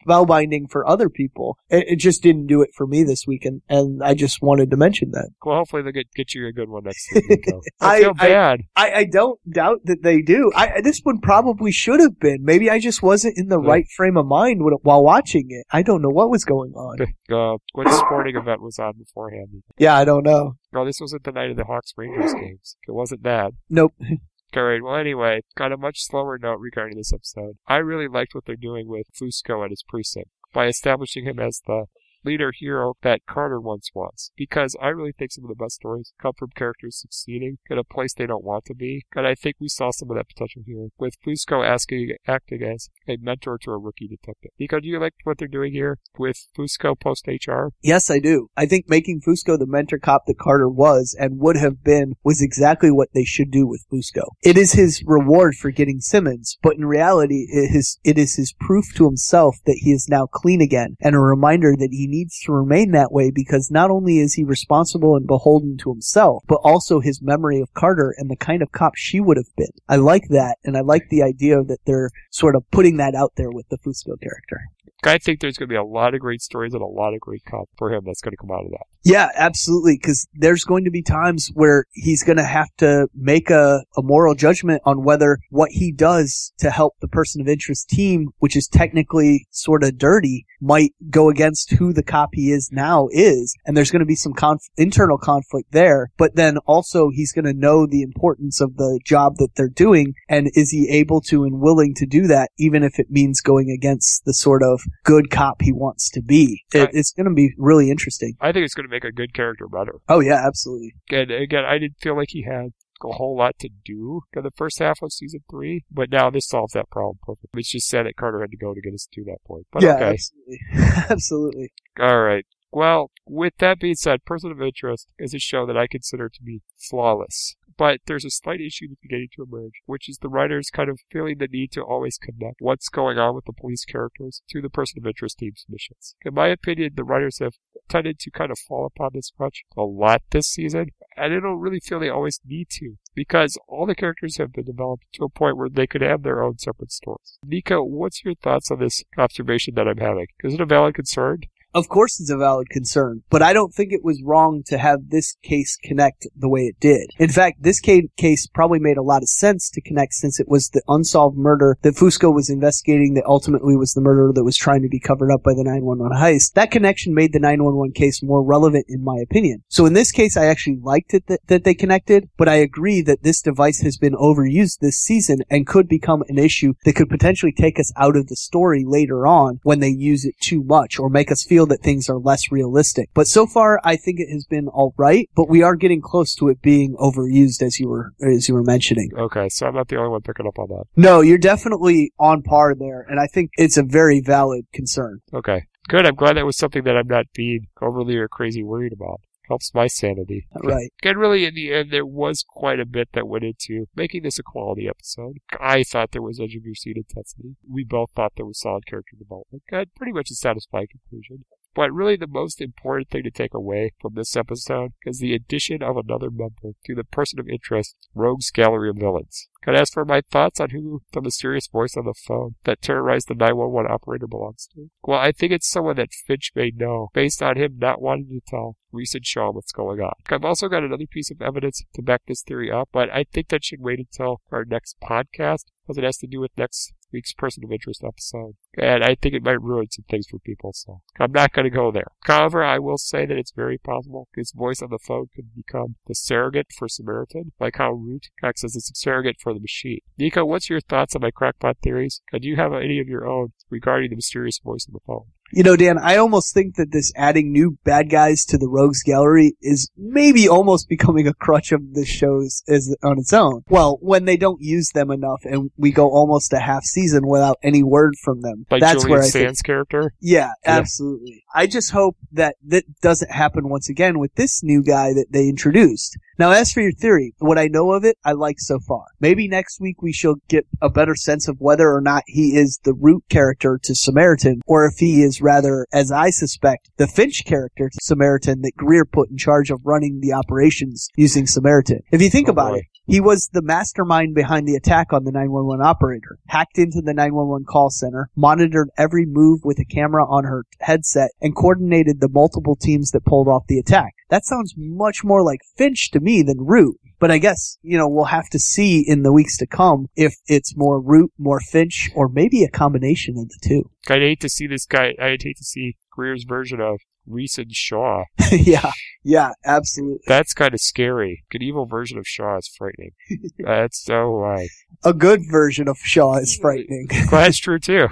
spellbinding for other people. It, it just didn't do it for me this week. And, and I just wanted to mention that. Well, hopefully they'll get, get you a good one next week. I, I- feel bad. I, I don't doubt that they do. I, this one probably should have been. Maybe I just wasn't in the Yeah. right frame of mind when, while watching it. I don't know what was going on. uh, what sporting event was on beforehand? Yeah, I don't know. No, this wasn't the night of the Hawks Rangers games. It wasn't that. Nope. Alright, well anyway, on a much slower note regarding this episode, I really liked what they're doing with Fusco at his precinct by establishing him as the leader hero that Carter once was. Because I really think some of the best stories come from characters succeeding in a place they don't want to be, and I think we saw some of that potential here, with Fusco asking, acting as a mentor to a rookie detective. Because do you like what they're doing here with Fusco post-HR? Yes, I do. I think making Fusco the mentor cop that Carter was and would have been was exactly what they should do with Fusco. It is his reward for getting Simmons, but in reality, it is, it is his proof to himself that he is now clean again and a reminder that he needs to remain that way because not only is he responsible and beholden to himself, but also his memory of Carter and the kind of cop she would have been. I like that, and I like the idea that they're sort of putting that out there with the Fusco character. I think there's going to be a lot of great stories and a lot of great cop for him that's going to come out of that. Yeah, absolutely. Because there's going to be times where he's going to have to make a, a moral judgment on whether what he does to help the person of interest team, which is technically sort of dirty, might go against who the cop he is now is. And there's going to be some conf- internal conflict there. But then also he's going to know the importance of the job that they're doing. And is he able to and willing to do that, even if it means going against the sort of good cop he wants to be? It, Right. it's going to be really interesting. I think it's going to make a good character better. Oh yeah, absolutely. And again, I didn't feel like he had a whole lot to do in the first half of season three, but now this solves that problem perfectly. It's just sad that Carter had to go to get us to that point. But yeah, okay. absolutely. absolutely. All right. Well, with that being said, Person of Interest is a show that I consider to be flawless. But there's a slight issue that's beginning to emerge, which is the writers kind of feeling the need to always connect what's going on with the police characters to the Person of Interest team's missions. In my opinion, the writers have tended to kind of fall upon this crutch a lot this season, and I don't really feel they always need to, because all the characters have been developed to a point where they could have their own separate stories. Nico, what's your thoughts on this observation that I'm having? Is it a valid concern? Of course it's a valid concern, but I don't think it was wrong to have this case connect the way it did. In fact, this case probably made a lot of sense to connect since it was the unsolved murder that Fusco was investigating that ultimately was the murder that was trying to be covered up by the 911 heist. That connection made the 911 case more relevant in my opinion. So in this case, I actually liked it that, that they connected, but I agree that this device has been overused this season and could become an issue that could potentially take us out of the story later on when they use it too much or make us feel that things are less realistic. But so far, I think it has been alright, but we are getting close to it being overused as you were, as you were mentioning. Okay, so I'm not the only one picking up on that. No, you're definitely on par there, and I think it's a very valid concern. Okay. Good. I'm glad that was something that I'm not being overly or crazy worried about. Helps my sanity. Right. And really, in the end, there was quite a bit that went into making this a quality episode. I thought there was edge of your seat intensity. We both thought there was solid character development. And pretty much a satisfying conclusion. But really, the most important thing to take away from this episode is the addition of another member to the person of interest, Rogue's Gallery of Villains. I ask for my thoughts on who the mysterious voice on the phone that terrorized the 911 operator belongs to? Well, I think it's someone that Finch may know, based on him not wanting to tell Reese and Shaw what's going on. I've also got another piece of evidence to back this theory up, but I think that should wait until our next podcast, because it has to do with next week's person of interest episode. And I think it might ruin some things for people, so I'm not going to go there. However, I will say that it's very possible his voice on the phone could become the surrogate for Samaritan, like how Root acts as a surrogate for the machine. Nico, what's your thoughts on my crackpot theories? And do you have any of your own regarding the mysterious voice on the phone? You know, Dan, I almost think that this adding new bad guys to the Rogues Gallery is maybe almost becoming a crutch of the shows as on its own. Well, when they don't use them enough and we go almost a half season without any word from them. Like That's Julian where I think Sands' character? Yeah, Yeah. absolutely. I just hope that that doesn't happen once again with this new guy that they introduced. Now, as for your theory, what I know of it, I like so far. Maybe next week we shall get a better sense of whether or not he is the root character to Samaritan, or if he is rather, as I suspect, the Finch character to Samaritan that Greer put in charge of running the operations using Samaritan. If you think Oh, about boy. it, he was the mastermind behind the attack on the 911 operator, hacked into the 911 call center, monitored every move with a camera on her headset, and coordinated the multiple teams that pulled off the attack. That sounds much more like Finch to me than Root. But I guess, you know, we'll have to see in the weeks to come if it's more Root, more Finch, or maybe a combination of the two. I'd hate to see this guy, I'd hate to see Greer's version of Reese and Shaw. yeah, yeah, absolutely. That's kind of scary. An evil version of Shaw is frightening. That's so right. A good version of Shaw is frightening. Well, that's true too.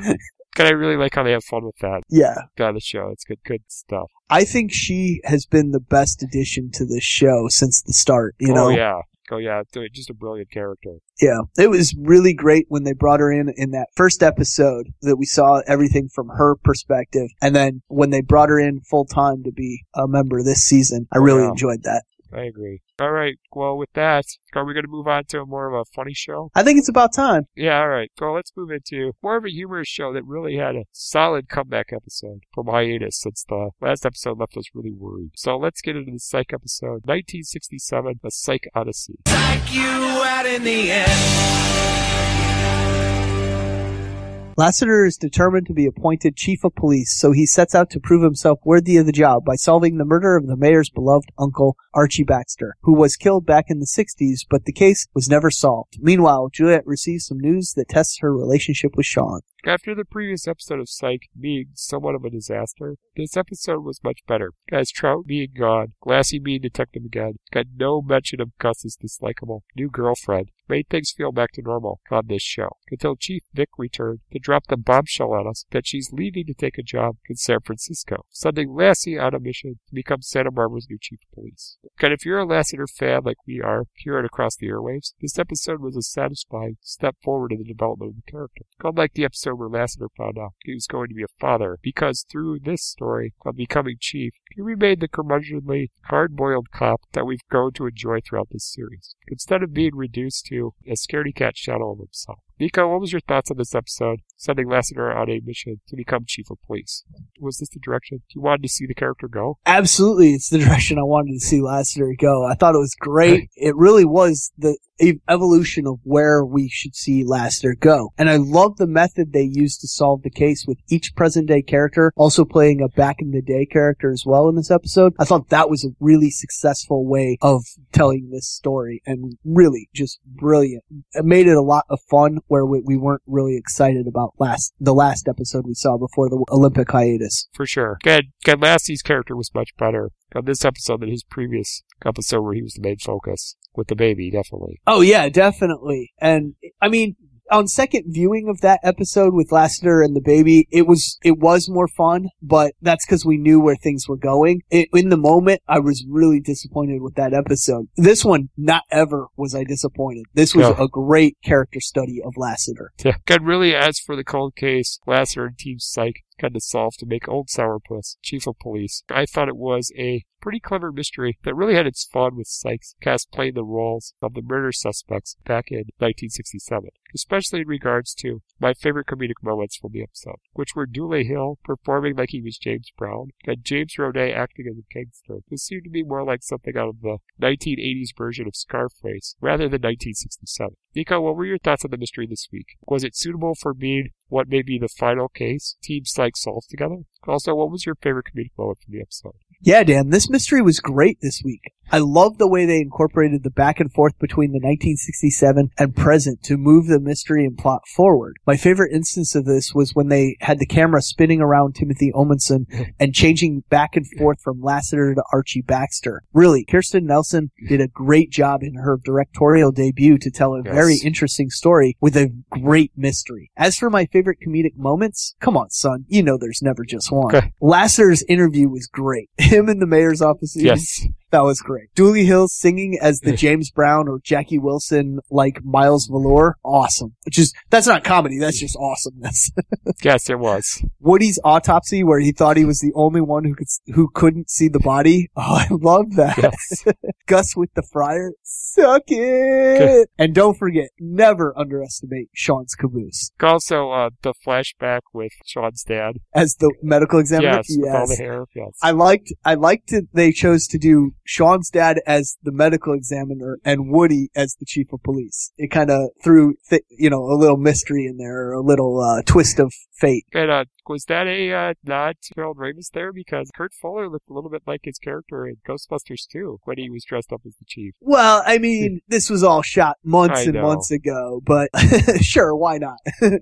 And I really like how they have fun with that yeah. Got the show. It's good, good stuff. I think she has been the best addition to this show since the start. You oh, know, oh yeah, oh yeah, just a brilliant character. Yeah, it was really great when they brought her in in that first episode that we saw everything from her perspective, and then when they brought her in full time to be a member this season, I Oh, really yeah. enjoyed that. I agree. All right. Well, with that, are we going to move on to a more of a funny show? I think it's about time. Yeah, all right. So let's move into more of a humorous show that really had a solid comeback episode from hiatus since the last episode left us really worried. So let's get into the Psych episode 1967, The Psych Odyssey. Lassiter is determined to be appointed chief of police, so he sets out to prove himself worthy of the job by solving the murder of the mayor's beloved uncle, Archie Baxter, who was killed back in the 60s, but the case was never solved. Meanwhile, Juliet receives some news that tests her relationship with Sean. After the previous episode of Psych being somewhat of a disaster, this episode was much better. As Trout being gone, Lassie being detective again, got no mention of Gus's dislikable new girlfriend, made things feel back to normal on this show. Until Chief Vick returned to drop the bombshell on us that she's leaving to take a job in San Francisco, sending Lassie on a mission to become Santa Barbara's new chief of police. And if you're a Lassiter fan like we are here at Across the Airwaves, this episode was a satisfying step forward in the development of the character. Unlike the episode where Lassiter found out he was going to be a father, because through this story of becoming chief, he remained the curmudgeonly, hard-boiled cop that we've grown to enjoy throughout this series, instead of being reduced to a scaredy cat shadow of himself. Nico, what was your thoughts on this episode, sending Lassiter on a mission to become chief of police? Was this the direction you wanted to see the character go? Absolutely, it's the direction I wanted to see Lassiter go. I thought it was great. It really was the evolution of where we should see Lassiter go. And I love the method they used to solve the case with each present day character also playing a back in the day character as well in this episode. I thought that was a really successful way of telling this story and really just brilliant. It made it a lot of fun where we, we weren't really excited about last the last episode we saw before the Olympic hiatus. For sure. Good. Good. Lassie's character was much better on this episode than his previous episode where he was the main focus with the baby, definitely. Oh yeah, definitely. And I mean, on second viewing of that episode with Lassiter and the baby, it was it was more fun, but that's because we knew where things were going. It, in the moment, I was really disappointed with that episode. This one, not ever was I disappointed. This was Yeah. a great character study of Lassiter. Yeah. God really as for the cold case, Lassiter and Team Psych kind of solved to make old Sourpuss chief of police. I thought it was a pretty clever mystery that really had its fun with Psych's cast playing the roles of the murder suspects back in 1967, especially in regards to my favorite comedic moments from the episode, which were Dule Hill performing like he was James Brown and James Roday acting as a gangster, who seemed to be more like something out of the 1980s version of Scarface rather than 1967. Nico, what were your thoughts on the mystery this week? Was it suitable for being what may be the final case Team Psych solves together? Also, what was your favorite comedic moment from the episode? Yeah, Dan, this mystery was great this week. I love the way they incorporated the back and forth between the 1967 and present to move the mystery and plot forward. My favorite instance of this was when they had the camera spinning around Timothy Omundson and changing back and forth from Lassiter to Archie Baxter. Really, Kirsten Nelson did a great job in her directorial debut to tell a Yes. very interesting story with a great mystery. As for my favorite comedic moments, come on, son, you know there's never just one. Okay. Lassiter's interview was great. Him in the mayor's office. Yes. That was great. Dule Hill singing as the James Brown or Jackie Wilson like Miles Valor. Awesome. Which is, that's not comedy. That's just awesomeness. Yes, it was. Woody's autopsy where he thought he was the only one who could, who couldn't see the body. Oh, I love that. Yes. Gus with the fryer. Suck it. and don't forget, never underestimate Sean's caboose Also, uh, the flashback with Sean's dad. as the medical examiner. Yes, with all the hair. Yes. I liked I liked it they chose to do Sean's dad as the medical examiner and Woody as the chief of police. It kind of threw th- you know a little mystery in there, a little uh, twist of fate. And uh, was that a uh, nod to Harold Ramis there? Because Kurt Fuller looked a little bit like his character in Ghostbusters 2 when he was dressed up as the chief. Well, I mean, this was all shot months I and know. months ago, but sure, why not?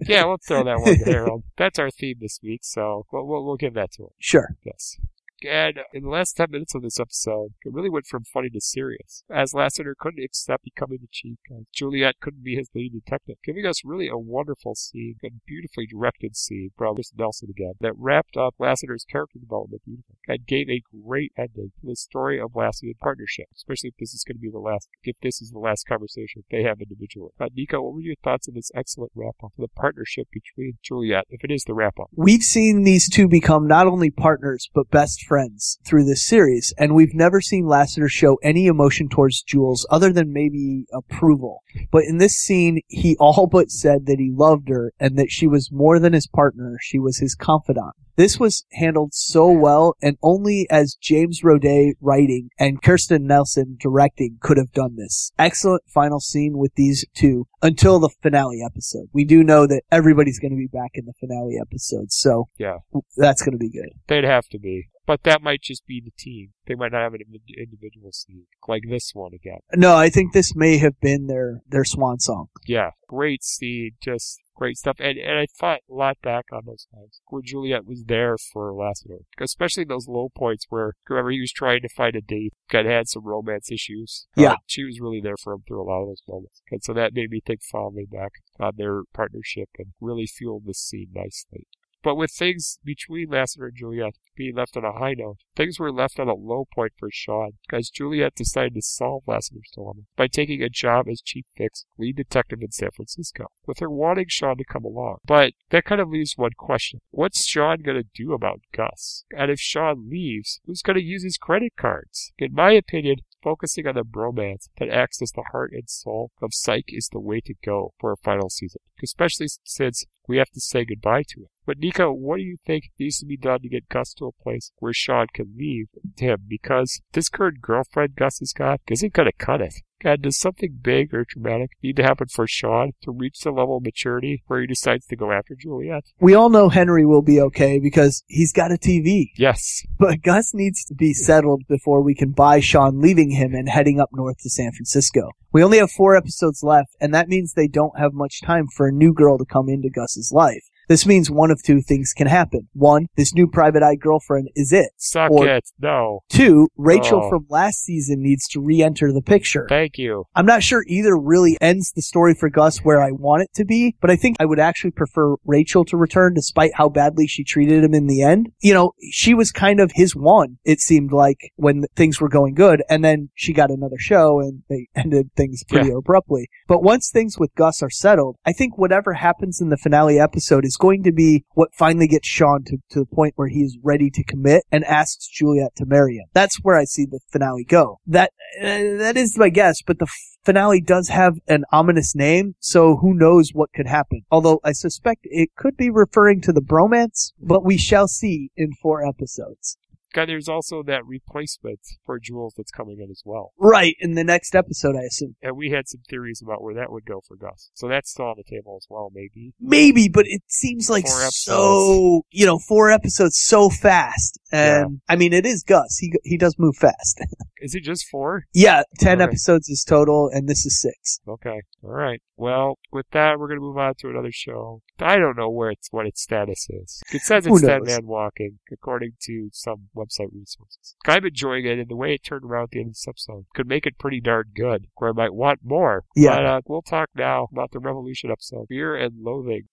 Yeah, let's throw that one to Harold. That's our theme this week, so we'll, we'll, we'll give that to him. sure. Yes. And in the last 10 minutes of this episode, it really went from funny to serious. As Lassiter couldn't accept becoming the chief, and Juliet couldn't be his lead detective, giving us really a wonderful scene, a beautifully directed scene from Chris Nelson again, that wrapped up Lassiter's character development beautifully, and gave a great ending to the story of Lassie and partnership, especially if this is going to be the last, if this is the last conversation they have individually. Uh, Nico, what were your thoughts on this excellent wrap-up the partnership between Juliet, if it is the wrap-up? We've seen these two become not only partners but best friends friends through this series, and we've never seen Lassiter show any emotion towards Jules other than maybe approval. But in this scene, he all but said that he loved her and that she was more than his partner, she was his confidant. This was handled so well, and only as James Roday writing and Kirsten Nelson directing could have done this. Excellent final scene with these two until the finale episode. We do know that everybody's going to be back in the finale episode, so Yeah. that's going to be good. They'd have to be. But that might just be the team. They might not have an individual scene like this one again. No, I think this may have been their their swan song. Yeah, great scene, just great stuff. And and I thought a lot back on those times where Juliet was there for Lassiter, especially those low points where whoever he was trying to find a date kind of had some romance issues. Yeah. Uh, she was really there for him through a lot of those moments, and so that made me think fondly back on their partnership and really fueled this scene nicely. But with things between Lassiter and Juliet being left on a high note, things were left on a low point for Sean, as Juliet decided to solve Lassiter's dilemma by taking a job as chief Vick's lead detective in San Francisco, with her wanting Sean to come along. But that kind of leaves one question. What's Sean gonna do about Gus? And if Sean leaves, who's gonna use his credit cards? In my opinion, focusing on the bromance that acts as the heart and soul of Psych is the way to go for a final season, especially since we have to say goodbye to it. But Nico, what do you think needs to be done to get Gus to a place where Sean can leave him? Because this current girlfriend Gus has got isn't gonna cut it. God, does something big or dramatic need to happen for Sean to reach the level of maturity where he decides to go after Juliet? We all know Henry will be okay because he's got a TV. Yes. But Gus needs to be settled before we can buy Sean leaving him and heading up north to San Francisco. We only have four episodes left, and that means they don't have much time for a new girl to come into Gus's life. This means one of two things can happen. One, this new private eye girlfriend is it. Suck Or- it. No. Two, Rachel Oh. from last season needs to re-enter the picture. Thank you. I'm not sure either really ends the story for Gus where I want it to be, but I think I would actually prefer Rachel to return despite how badly she treated him in the end. You know, she was kind of his one, it seemed like, when things were going good, and then she got another show and they ended things pretty abruptly. But once things with Gus are settled, I think whatever happens in the finale episode is going to be what finally gets Sean to, to the point where he is ready to commit and asks Juliet to marry him. That's where I see the finale go. That uh, that is my guess, but the finale does have an ominous name, so who knows what could happen. Although I suspect it could be referring to the bromance, but we shall see in four episodes. God, there's also that replacement for Jules that's coming in as well. Right, in the next episode, I assume. And we had some theories about where that would go for Gus. So that's still on the table as well, maybe. Maybe, but it seems like so, you know, four episodes so fast. And I mean, it is Gus. He he does move fast. Is it just four? yeah, ten Okay. episodes is total, and this is six. Okay. All right. Well, with that, we're going to move on to another show. I don't know where it's what its status is. It says it's Dead? Man Walking, according to some website resources. I'm enjoying it, and the way it turned around at the end of this episode could make it pretty darn good, where I might want more. Yeah. But uh, we'll talk now about the Revolution episode, Fear and Loathing.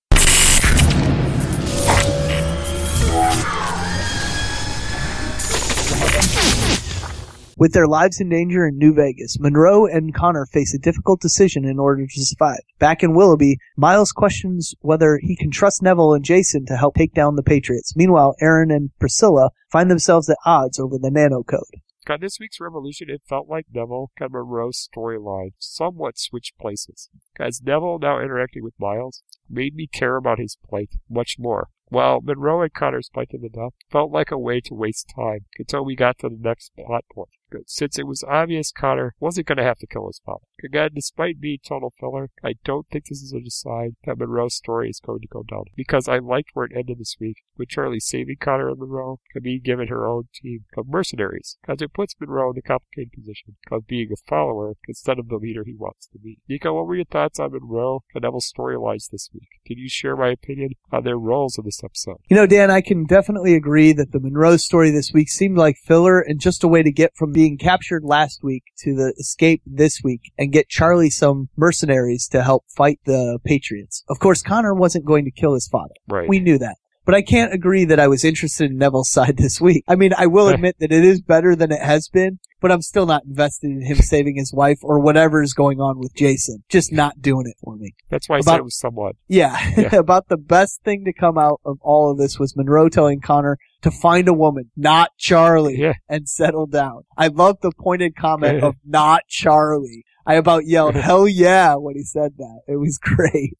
With their lives in danger in New Vegas, Monroe and Connor face a difficult decision in order to survive. Back in Willoughby, Miles questions whether he can trust Neville and Jason to help take down the Patriots. Meanwhile, Aaron and Priscilla find themselves at odds over the nano code. God, this week's Revolution, it felt like Neville and Monroe's storyline somewhat switched places. As Neville now interacting with Miles made me care about his plight much more. While Monroe and Connor's fight in the death felt like a way to waste time until we got to the next plot point. Good. Since it was obvious Connor wasn't going to have to kill his father. Again, despite being total filler, I don't think this is a sign that Monroe's story is going to go down. Because I liked where it ended this week, with Charlie saving Connor and Monroe and being given her own team of mercenaries. Because it puts Monroe in the complicated position of being a follower instead of the leader he wants to be. Nico, what were your thoughts on Monroe and Neville's storylines this week? Can you share my opinion on their roles in this episode? You know, Dan, I can definitely agree that the Monroe story this week seemed like filler and just a way to get from being captured last week to the escape this week and get Charlie some mercenaries to help fight the Patriots. Of course, Connor wasn't going to kill his father. Right. We knew that. But I can't agree that I was interested in Neville's side this week. I mean, I will admit that it is better than it has been, but I'm still not invested in him saving his wife or whatever is going on with Jason. Just not doing it for me. That's why I About- said it was somewhat. Yeah, Yeah. about the best thing to come out of all of this was Monroe telling Connor to find a woman, not Charlie, Yeah. and settle down. I love the pointed comment Yeah. of not Charlie. I about yelled, hell yeah, when he said that. It was great.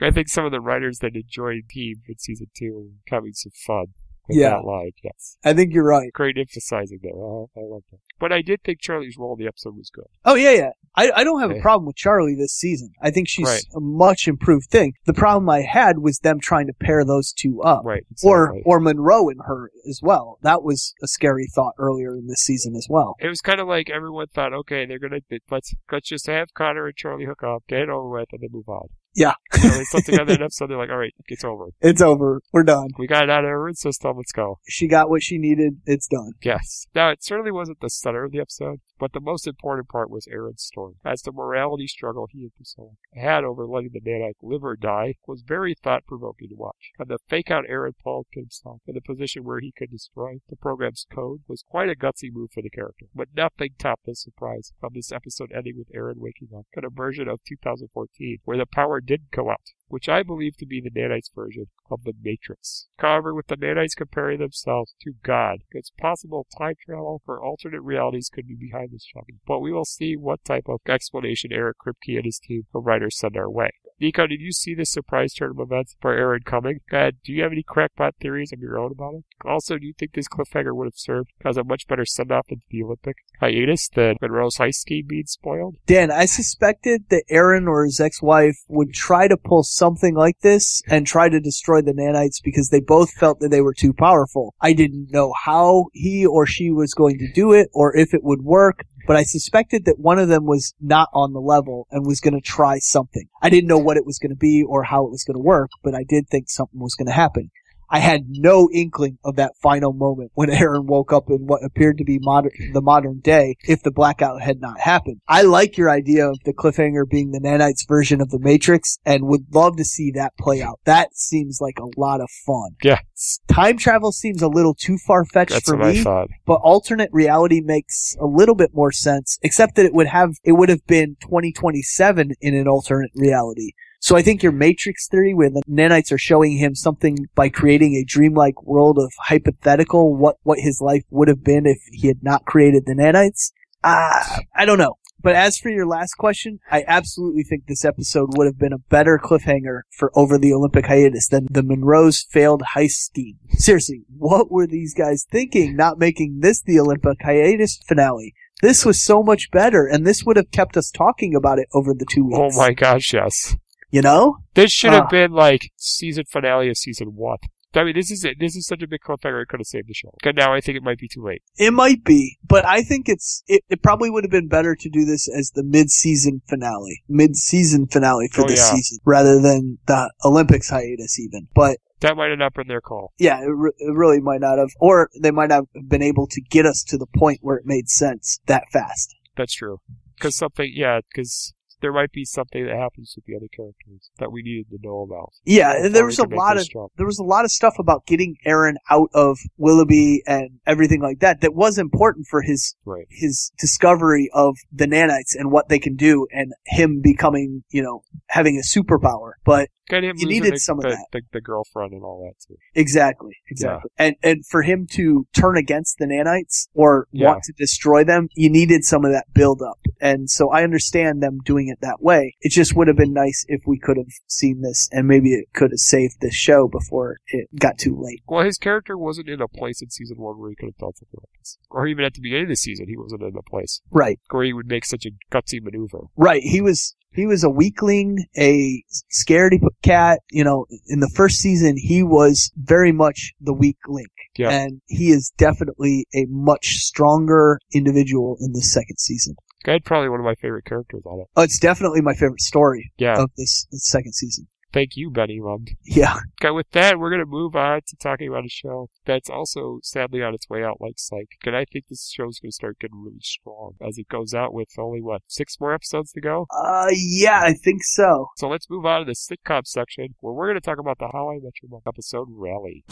I think some of the writers that enjoyed Team in season two are having some fun with Yeah. that line. Yes. I think you're right. Great emphasizing there. Oh, I love that. But I did think Charlie's role in the episode was good. Oh yeah, yeah. I, I don't have a problem with Charlie this season. I think she's Right. a much improved thing. The problem I had was them trying to pair those two up. Right. Or or Monroe and her as well. That was a scary thought earlier in this season as well. it was kind of like everyone thought, okay, they're gonna let's let's just have Connor and Charlie hook up, get it over with, and then move on. Yeah. So they put together an episode. They're like, all right, it's over. It's over. We're done. We got it out of our system. Let's go. She got what she needed. It's done. Yes. Now, it certainly wasn't the center of the episode, but the most important part was Aaron's story. As the morality struggle he and Priscilla had over letting the nanite live or die was very thought-provoking to watch. And the fake-out Aaron Paul himself in a position where he could destroy the program's code was quite a gutsy move for the character. But nothing topped the surprise of this episode ending with Aaron waking up in a version of 2014 where the power did go out which I believe to be the nanites version of the Matrix. However, with the nanites comparing themselves to God, it's possible time travel or alternate realities could be behind this shocking. But we will see what type of explanation Eric Kripke and his team of writers send our way. Nico, did you see this surprise turn of events for Aaron coming? God, do you have any crackpot theories of your own about it? Also, do you think this cliffhanger would have served as a much better send-off into the Olympic hiatus than Monroe's high ski being spoiled? Dan, I suspected that Aaron or his ex-wife would try to pull something like this and try to destroy the nanites because they both felt that they were too powerful. I didn't know how he or she was going to do it or if it would work, but I suspected that one of them was not on the level and was going to try something. I didn't know what it was going to be or how it was going to work, but I did think something was going to happen. I had no inkling of that final moment when Aaron woke up in what appeared to be modern, the modern day if the blackout had not happened. I like your idea of the cliffhanger being the nanites version of the Matrix and would love to see that play out. That seems like a lot of fun. Yeah. Time travel seems a little too far fetched for me, thought. but alternate reality makes a little bit more sense, except that it would have, it would have been 2027 in an alternate reality. So I think your Matrix theory, where the nanites are showing him something by creating a dreamlike world of hypothetical, what, what his life would have been if he had not created the nanites, ah, I don't know. But as for your last question, I absolutely think this episode would have been a better cliffhanger for over the Olympic hiatus than the Monroe's failed heist scheme. Seriously, what were these guys thinking not making this the Olympic hiatus finale? This was so much better, and this would have kept us talking about it over the two weeks. Oh my gosh, yes. You know? This should have Ah. been like season finale of season one. I mean, this is it. This is such a big cliffhanger. It could have saved the show. But now I think it might be too late. It might be, but I think it's it, it probably would have been better to do this as the mid-season finale, mid-season finale for Oh, this yeah. season rather than the Olympics hiatus even. But That might have not been their call. yeah, it, re- it really might not have, or they might not have been able to get us to the point where it made sense that fast. That's true. Because something, yeah, because there might be something that happens with the other characters that we needed to know about. Yeah, there was a lot of jump. there was a lot of stuff about getting Aaron out of Willoughby and everything like that that was important for his Right. his discovery of the nanites and what they can do and him becoming, you know, having a superpower. But Got him You needed the, some of the, that. The, the girlfriend and all that too. exactly, exactly. And and for him to turn against the nanites or Yeah. want to destroy them, you needed some of that build up. And so I understand them doing it that way. It just would have been nice if we could have seen this and maybe it could have saved this show before it got too late. Well, his character wasn't in a place in season one where he could have done something like this. Or even at the beginning of the season, he wasn't in a place Right. where he would make such a gutsy maneuver. Right. He was he was a weakling, a scaredy cat. You know, in the first season, he was very much the weak link, Yeah. and he is definitely a much stronger individual in the second season. Guy had probably one of my favorite characters on it. Oh, it's definitely my favorite story Yeah. of this, this second season. Thank you, Benny Lund. Yeah. Okay, with that, we're going to move on to talking about a show that's also sadly on its way out like Psych. And I think this show's going to start getting really strong as it goes out with only, what, six more episodes to go? Uh, yeah, I think so. So let's move on to the sitcom section where we're going to talk about the How I Met Your Mother episode Rally.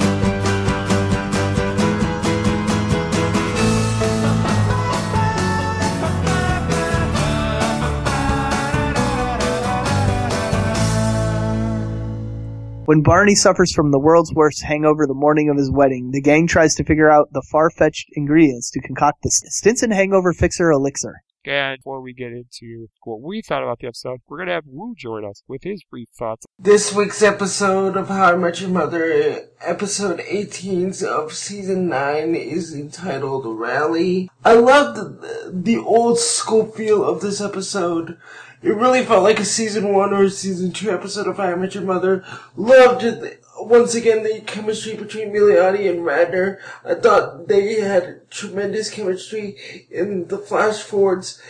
When Barney suffers from the world's worst hangover the morning of his wedding, the gang tries to figure out the far-fetched ingredients to concoct the Stinson Hangover Fixer Elixir. And before we get into what we thought about the episode, we're going to have Wu join us with his brief thoughts. This week's episode of How I Met Your Mother, episode 18 of season 9, is entitled Rally. I loved the, the old school feel of this episode. It really felt like a season 1 or season 2 episode of I Met Your Mother. Loved it once again, the chemistry between Milioti and Radnor, I thought they had tremendous chemistry in the flash forwards.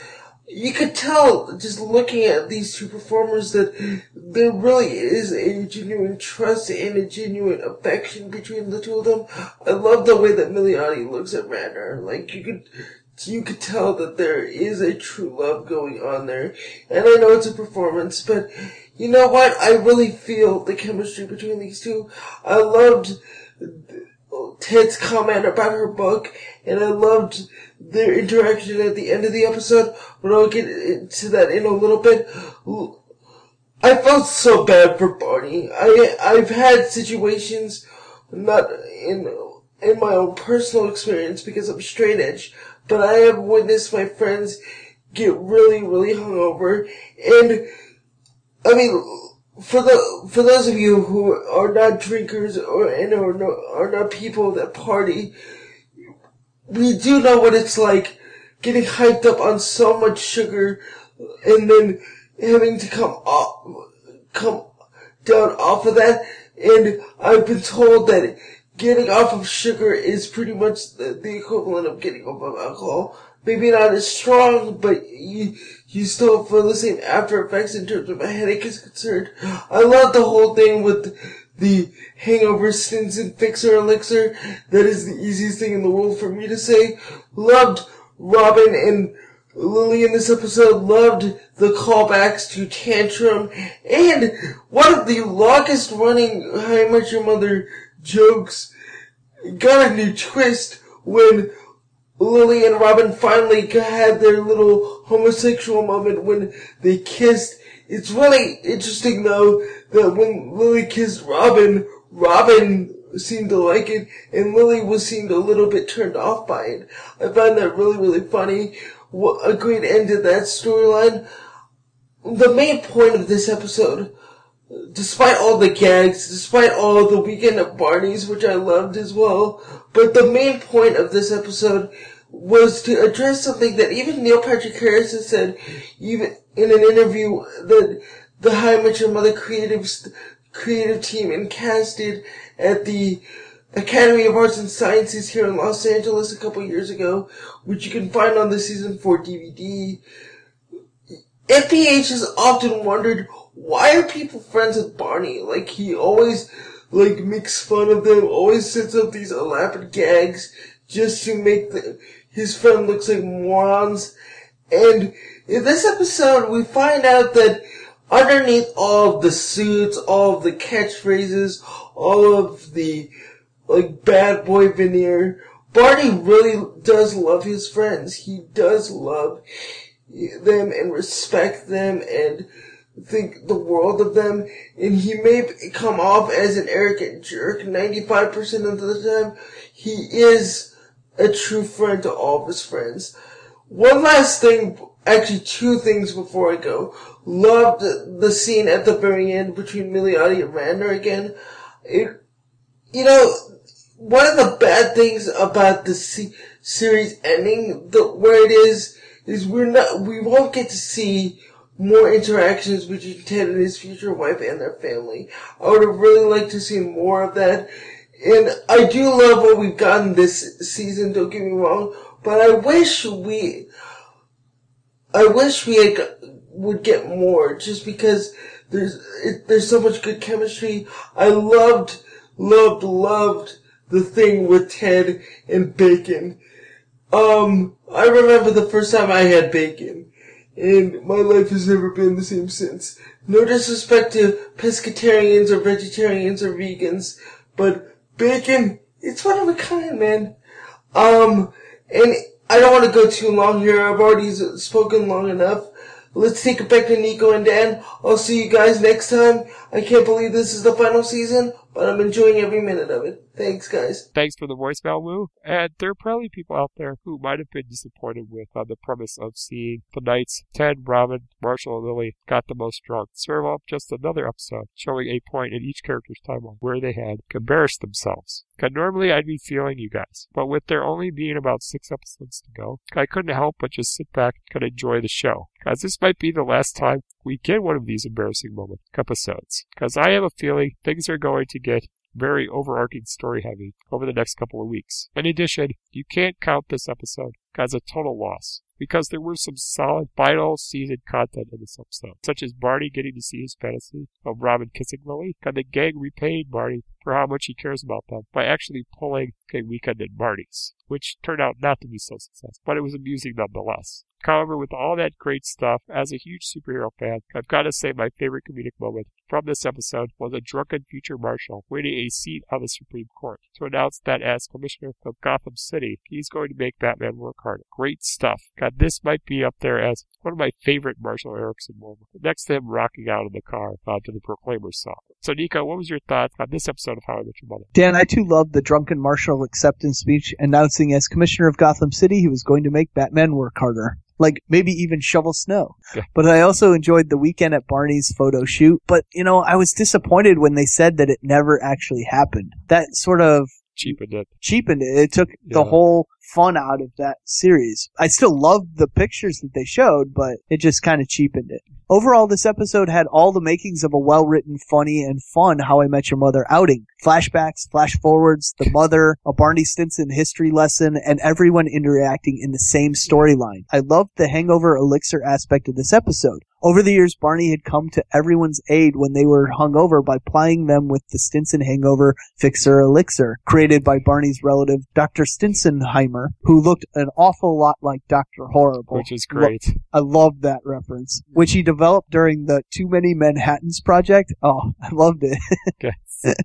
You could tell just looking at these two performers that there really is a genuine trust and a genuine affection between the two of them. I love the way that Milioti looks at Radnor. Like you could you could tell that there is a true love going on there. And I know it's a performance, but you know what? I really feel the chemistry between these two. I loved Ted's comment about her book, and I loved their interaction at the end of the episode, but I'll get into that in a little bit. I felt so bad for Barney. I, I've had situations, not in, in my own personal experience because I'm straight edge, but I have witnessed my friends get really, really hungover, and I mean, for the for those of you who are not drinkers or and not, are not people that party, we do know what it's like getting hyped up on so much sugar and then having to come off come down off of that. And I've been told that getting off of sugar is pretty much the, the equivalent of getting off of alcohol. Maybe not as strong, but you you still feel the same after effects in terms of a headache is concerned. I love the whole thing with the hangover Stinson fixer elixir. That is the easiest thing in the world for me to say. Loved Robin and Lily in this episode. Loved the callbacks to Tantrum. And one of the longest running How Met Your Mother jokes got a new twist when Lily and Robin finally had their little homosexual moment when they kissed. It's really interesting though that when Lily kissed Robin, Robin seemed to like it and Lily was seemed a little bit turned off by it. I found that really, really funny. What a great end to that storyline. The main point of this episode despite all the gags, despite all the weekend at Barney's, which I loved as well, but the main point of this episode was to address something that even Neil Patrick Harris has said, even in an interview that the Met Your Mother creative creative team and casted at the Academy of Arts and Sciences here in Los Angeles a couple years ago, which you can find on the season four DVD. NPH has often wondered why are people friends with Barney? Like he always like makes fun of them, always sets up these elaborate gags just to make the, his friend looks like morons. And in this episode, we find out that underneath all of the suits, all of the catchphrases, all of the like bad boy veneer, Barney really does love his friends. He does love them and respect them and think the world of them, and he may come off as an arrogant jerk 95% of the time. He is a true friend to all of his friends. One last thing, actually two things before I go. Loved the scene at the very end between Milioti and Radnor again. It, you know, one of the bad things about the se- series ending, the, where it is, is we're not, we won't get to see more interactions between Ted and his future wife and their family. I would have really liked to see more of that. And I do love what we've gotten this season, don't get me wrong, but I wish we, I wish we had, would get more just because there's, it, there's so much good chemistry. I loved, loved, loved the thing with Ted and Bacon. Um, I remember the first time I had bacon and my life has never been the same since. No disrespect to pescatarians or vegetarians or vegans, but bacon, it's one of a kind, man. Um, and I don't want to go too long here. I've already spoken long enough. Let's take it back to Nico and Dan. I'll see you guys next time. I can't believe this is the final season, but I'm enjoying every minute of it. Thanks, guys. Thanks for the voicemail, Lou. And there are probably people out there who might have been disappointed with uh, the premise of seeing the nights, Ted, Robin, Marshall, and Lily got the most drunk. Serve up just another episode showing a point in each character's timeline where they had embarrassed themselves. Cause normally I'd be feeling you guys, but with there only being about six episodes to go, I couldn't help but just sit back and enjoy the show. Cause this might be the last time we get one of these embarrassing moment episodes. Cause I have a feeling things are going to get very overarching story heavy over the next couple of weeks. In addition, you can't count this episode as a total loss because there were some solid final season content in this episode, such as Barney getting to see his fantasy of Robin kissing Lily, and the gang repaying Barney for how much he cares about them by actually pulling a weekend at Barney's, which turned out not to be so successful, but it was amusing nonetheless. However, with all that great stuff, as a huge superhero fan, I've got to say my favorite comedic moment from this episode was a drunken future Marshall winning a seat on the Supreme Court to announce that as Commissioner of Gotham City, he's going to make Batman work harder. Great stuff. God, this might be up there as one of my favorite Marshall Erickson moments, next to him rocking out in the car uh, to the Proclaimer song. So, Nico, what was your thoughts on this episode of How I Met Your Mother? Dan, I too loved the drunken Marshall acceptance speech announcing as commissioner of Gotham City he was going to make Batman work harder. Like maybe even shovel snow. Yeah. But I also enjoyed the weekend at Barney's photo shoot. But, you know, I was disappointed when they said that it never actually happened. That sort of Cheapened it. cheapened it. It took the whole fun out of that series. I still loved the pictures that they showed, but it just kind of cheapened it. Overall, this episode had all the makings of a well-written, funny, and fun How I Met Your Mother outing. Flashbacks, flash forwards, the mother, a Barney Stinson history lesson, and everyone interacting in the same storyline. I loved the hangover elixir aspect of this episode. Over the years, Barney had come to everyone's aid when they were hungover by plying them with the Stinson Hangover Fixer Elixir, created by Barney's relative, Dr. Who looked an awful lot like Dr. Horrible. Which is Lo- great. I love that reference, which he developed during the Too Many Manhattans project. Oh, I loved it. Okay.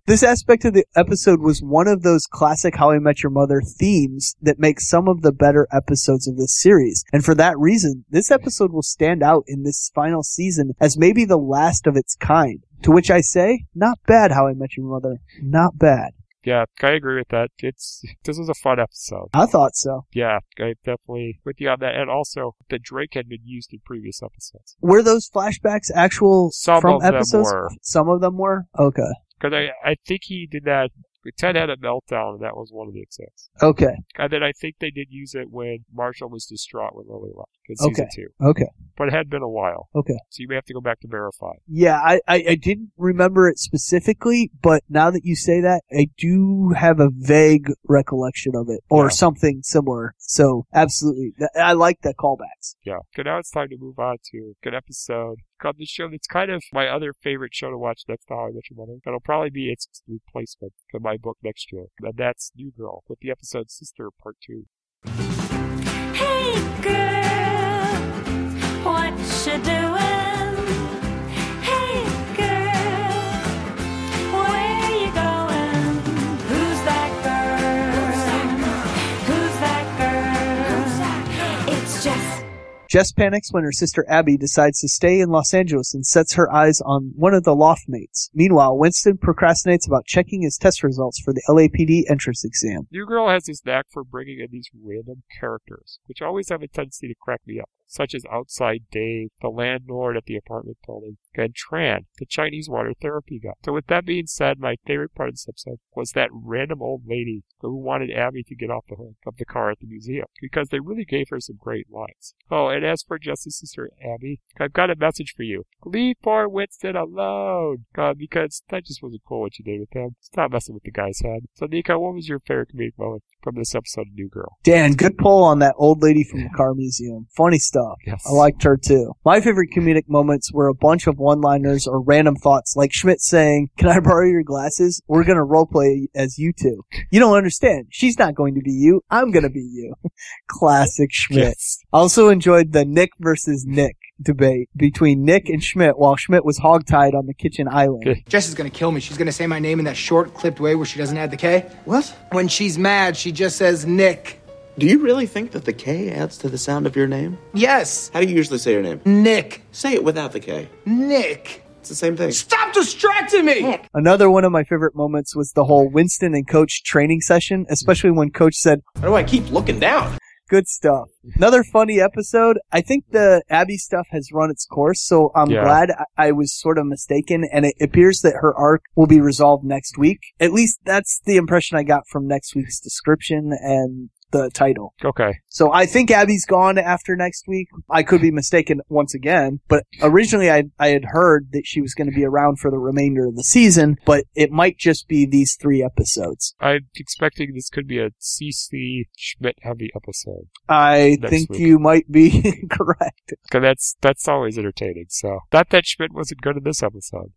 this aspect of the episode was one of those classic How I Met Your Mother themes that makes some of the better episodes of this series. And for that reason, this episode will stand out in this final season as maybe the last of its kind. To which I say, not bad How I Met Your Mother. Not bad. Yeah, I agree with that. It's this was a fun episode. I thought so. Yeah, I definitely with you on that. And also, the Drake had been used in previous episodes. Were those flashbacks actual Some from of them episodes? were. Some of them were? Okay. Because I, I think he did that. Ted had a meltdown, and that was one of the examples. Okay. And then I think they did use it when Marshall was distraught when Lily left in Okay. season two. Okay. But it had been a while. Okay. So you may have to go back to verify. Yeah, I, I, I didn't remember it specifically, but now that you say that, I do have a vague recollection of it, or Yeah. something similar. So, absolutely. I like the callbacks. Yeah. So now it's time to move on to a good episode. Called the show that's kind of my other favorite show to watch next to How I Met Your Mother. That'll probably be its replacement for my book next year. And that's New Girl with the episode Sister Part 2. Hey girl, what you doing? Jess. Panics when her sister Abby decides to stay in Los Angeles and sets her eyes on one of the loft mates. Meanwhile, Winston procrastinates about checking his test results for the LAPD entrance exam. New Girl has this knack for bringing in these random characters, which always have a tendency to crack me up, such as Outside Dave, the landlord at the apartment building, and Tran, the Chinese water therapy guy. So with that being said, my favorite part of this episode was that random old lady who wanted Abby to get off the hook of the car at the museum, because they really gave her some great lines. Oh, and as for Justice's sister Abby, I've got a message for you. Leave poor Winston alone, uh, because that just wasn't cool what you did with him. Stop messing with the guy's head. So Nico, what was your favorite comedic moment from this episode of New Girl? Dan, good pull on that old lady from the car museum. Funny stuff. Yes. I liked her too. My favorite comedic moments were a bunch of one-liners or random thoughts, like Schmidt saying, "Can I borrow your glasses? We're gonna roleplay as you two. You don't understand. She's not going to be you. I'm gonna be you." Classic Schmidt. Yes. I also enjoyed the Nick versus Nick debate between Nick and Schmidt while Schmidt was hogtied on the kitchen island. Good. Jess is gonna kill me. She's gonna say my name in that short, clipped way where she doesn't add the K. What? When she's mad, she just says Nick. Do you really think that the K adds to the sound of your name? Yes, How do you usually say your name? Nick. Say it without the K. Nick. It's the same thing. Stop distracting me! Nick. Another one of my favorite moments was the whole Winston and Coach training session, especially when Coach said, Why do I keep looking down? Good stuff. Another funny episode. I think the Abby stuff has run its course, so I'm Yeah. glad I- I was sort of mistaken, and it appears that her arc will be resolved next week. At least that's the impression I got from next week's description and the title. Okay. So I think Abby's gone after next week. I could be mistaken once again, but originally I I had heard that she was going to be around for the remainder of the season, but it might just be these three episodes. I'm expecting this could be a CeCe Schmidt heavy episode. I think week. you might be correct. Cause that's, that's always entertaining. So, not that Schmidt wasn't good in this episode.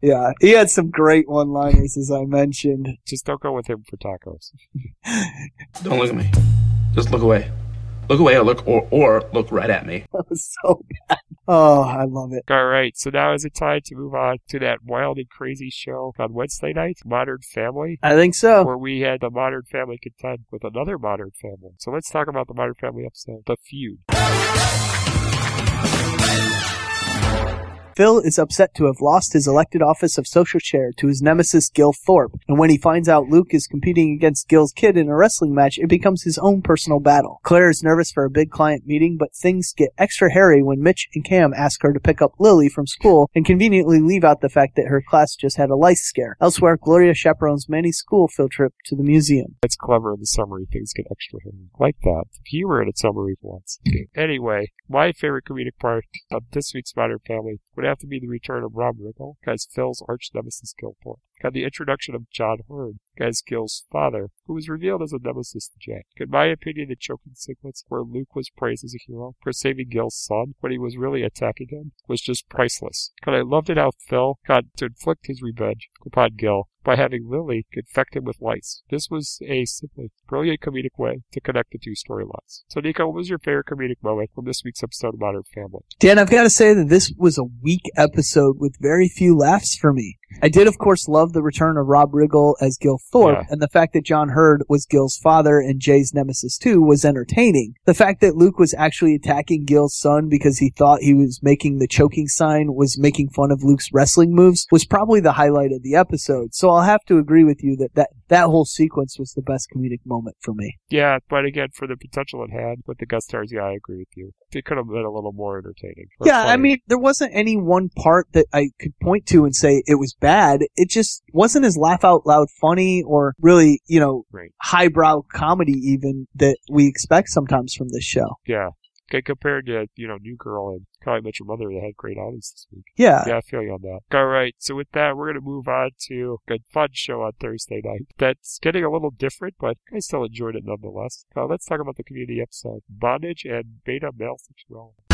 Yeah, he had some great one-liners, as I mentioned. Just don't go with him for tacos. Don't look at me. Just look away. Look away or look or or look right at me. That was so bad. Oh, I love it. Alright, so now is it time to move on to that wild and crazy show on Wednesday night, Modern Family? I think so. where we had the Modern Family contend with another Modern Family. So let's talk about the Modern Family episode, The Feud. Phil is upset to have lost his elected office of social chair to his nemesis Gil Thorpe, and when he finds out Luke is competing against Gil's kid in a wrestling match, it becomes his own personal battle. Claire is nervous for a big client meeting, but things get extra hairy when Mitch and Cam ask her to pick up Lily from school and conveniently leave out the fact that her class just had a lice scare. Elsewhere, Gloria chaperones Manny's school field trip to the museum. That's clever in the summary. Things get extra hairy. Like that. Humor in a summary for once. Anyway, my favorite comedic part of this week's Modern Family would have to be the return of Rob Riggle as Phil's arch nemesis Gil Got the introduction of John Heard as Gil's father, who was revealed as a nemesis to Jack. In my opinion, the choking sequence where Luke was praised as a hero for saving Gil's son when he was really attacking him was just priceless. And I loved it how Phil got to inflict his revenge upon Gil by having Lily infect him with lice. This was a simply brilliant comedic way to connect the two storylines. So, Nico, what was your favorite comedic moment from this week's episode of Modern Family? Dan, I've got to say that this was a weak episode with very few laughs for me. I did, of course, love the return of Rob Riggle as Gil Thorpe, Yeah. and the fact that John Heard was Gil's father and Jay's nemesis too was entertaining. The fact that Luke was actually attacking Gil's son because he thought he was making the choking sign was making fun of Luke's wrestling moves was probably the highlight of the episode. So I'll have to agree with you that that, that whole sequence was the best comedic moment for me. Yeah, but again, for the potential it had with the guest stars, yeah, I agree with you. It could have been a little more entertaining. Yeah, I mean, there wasn't any one part that I could point to and say it was bad. It just wasn't as laugh out loud funny or really, you know, Right. highbrow comedy even that we expect sometimes from this show. Yeah. Okay, compared to, you know, New Girl and How I Met Your Mother, they had great audience this week. Yeah. Yeah, I feel you on that. All right, so with that, we're going to move on to a fun show on Thursday night. That's getting a little different, but I still enjoyed it nonetheless. Uh, let's talk about the community episode Bondage and Beta Male Sexuality.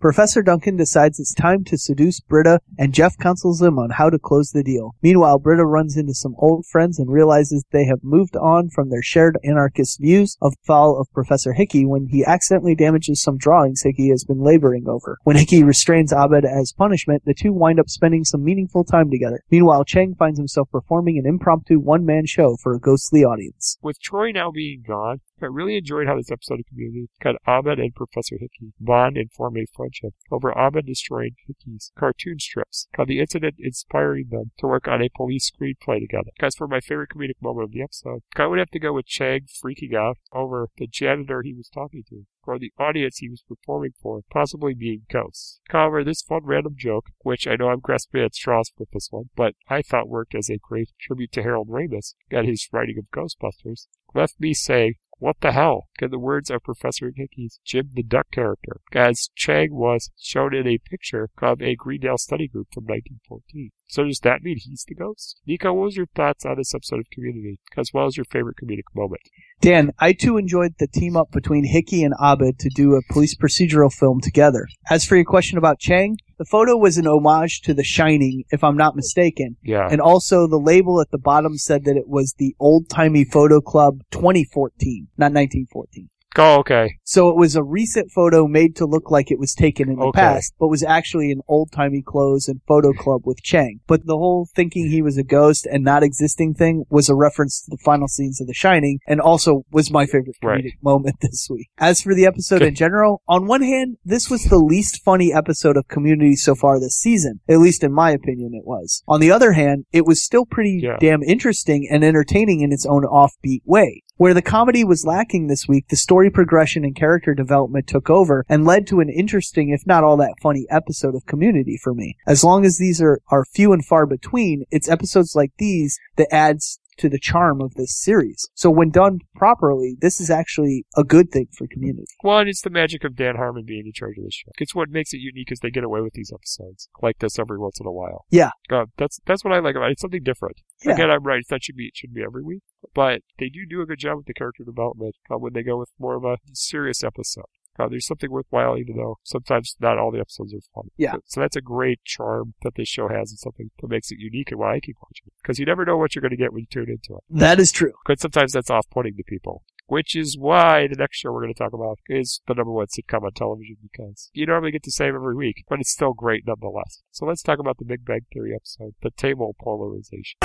Professor Duncan decides it's time to seduce Britta, and Jeff counsels him on how to close the deal. Meanwhile, Britta runs into some old friends and realizes they have moved on from their shared anarchist views of fall of Professor Hickey when he accidentally damages some drawings Hickey has been laboring over. When Hickey restrains Abed as punishment, the two wind up spending some meaningful time together. Meanwhile, Chang finds himself performing an impromptu one-man show for a ghostly audience. With Troy now being gone, I really enjoyed how this episode of Community got Abed and Professor Hickey bond and form a friendship over Abed destroying Hickey's cartoon strips, how the incident inspiring them to work on a police screenplay together. Guys, for my favorite comedic moment of the episode, I would have to go with Chang freaking out over the janitor he was talking to, or the audience he was performing for, possibly being ghosts. However, this fun random joke, which I know I'm grasping at straws with this one, but I thought worked as a great tribute to Harold Ramis and his writing of Ghostbusters, left me saying, what the hell? In the words of Professor Hickey's Jim the Duck character, as Chang was shown in a picture of a Greendale study group from 1914. So does that mean he's the ghost? Nico, what was your thoughts on this episode of Community, as well as your favorite comedic moment? Dan, I too enjoyed the team up between Hickey and Abed to do a police procedural film together. As for your question about Chang, the photo was an homage to The Shining, if I'm not mistaken. Yeah. And also the label at the bottom said that it was the Old Timey Photo Club 2014, not 1914. Oh, okay. So it was a recent photo made to look like it was taken in the Okay. past, but was actually in old timey clothes and photo club with Chang. But the whole thinking he was a ghost and not existing thing was a reference to the final scenes of The Shining and also was my favorite comedic Right. moment this week. As for the episode in general, on one hand, this was the least funny episode of Community so far this season. At least in my opinion it was. On the other hand, it was still pretty Yeah. damn interesting and entertaining in its own offbeat way. Where the comedy was lacking this week, the story progression and character development took over and led to an interesting, if not all that funny, episode of Community for me. As long as these are, are few and far between, it's episodes like these that adds to the charm of this series. So when done properly, this is actually a good thing for Community. One, it's the magic of Dan Harmon being in charge of the show. It's what makes it unique is they get away with these episodes like this every once in a while. Yeah. Uh, that's that's what I like about it. It's something different. Yeah. Again, I'm right. That should be it should be every week, but they do do a good job with the character development uh, when they go with more of a serious episode. Uh, there's something worthwhile, even though sometimes not all the episodes are fun. Yeah. So, so that's a great charm that this show has, and something that makes it unique, and why I keep watching it. Because you never know what you're going to get when you tune into it. That is true. Because sometimes that's off-putting to people. Which is why the next show we're going to talk about is the number one sitcom on television because you normally get the same every week, but it's still great nonetheless. So let's talk about the Big Bang Theory episode, the table polarization.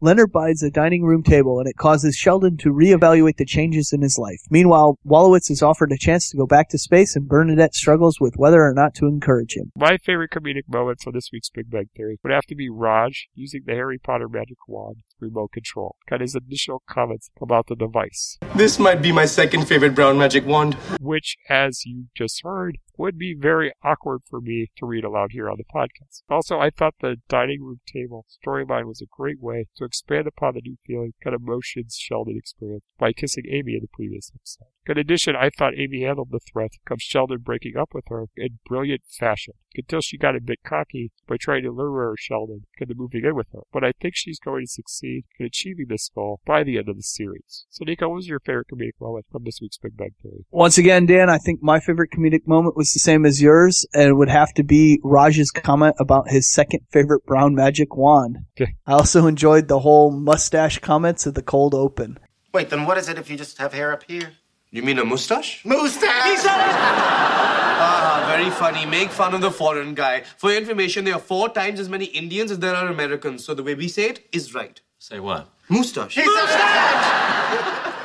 Leonard buys a dining room table and it causes Sheldon to reevaluate the changes in his life. Meanwhile, Wolowitz is offered a chance to go back to space and Bernadette struggles with whether or not to encourage him. My favorite comedic moment for this week's Big Bang Theory would have to be Raj using the Harry Potter magic wand remote control. Got his initial comments about the device, This might be my second favorite brown magic wand. which, as you just heard, would be very awkward for me to read aloud here on the podcast. Also, I thought the dining room table storyline was a great way to expand upon the new feeling and emotions Sheldon experienced by kissing Amy in the previous episode. In addition, I thought Amy handled the threat of Sheldon breaking up with her in brilliant fashion until she got a bit cocky by trying to lure Sheldon into moving in with her. But I think she's going to succeed in achieving this goal by the end of the series. So, Nico, what was your favorite comedic moment from this week's Big Bang Theory? Once again, Dan, I think my favorite comedic moment was the same as yours, and it would have to be Raj's comment about his second favorite brown magic wand. Okay. I also enjoyed the whole mustache comments at the cold open. Wait, then what is it if you just have hair up here? You mean a mustache? Mustache! Ah, very funny. Make fun of the foreign guy. For your information, there are four times as many Indians as there are Americans. So the way we say it is right. Say what? moustache Mustache.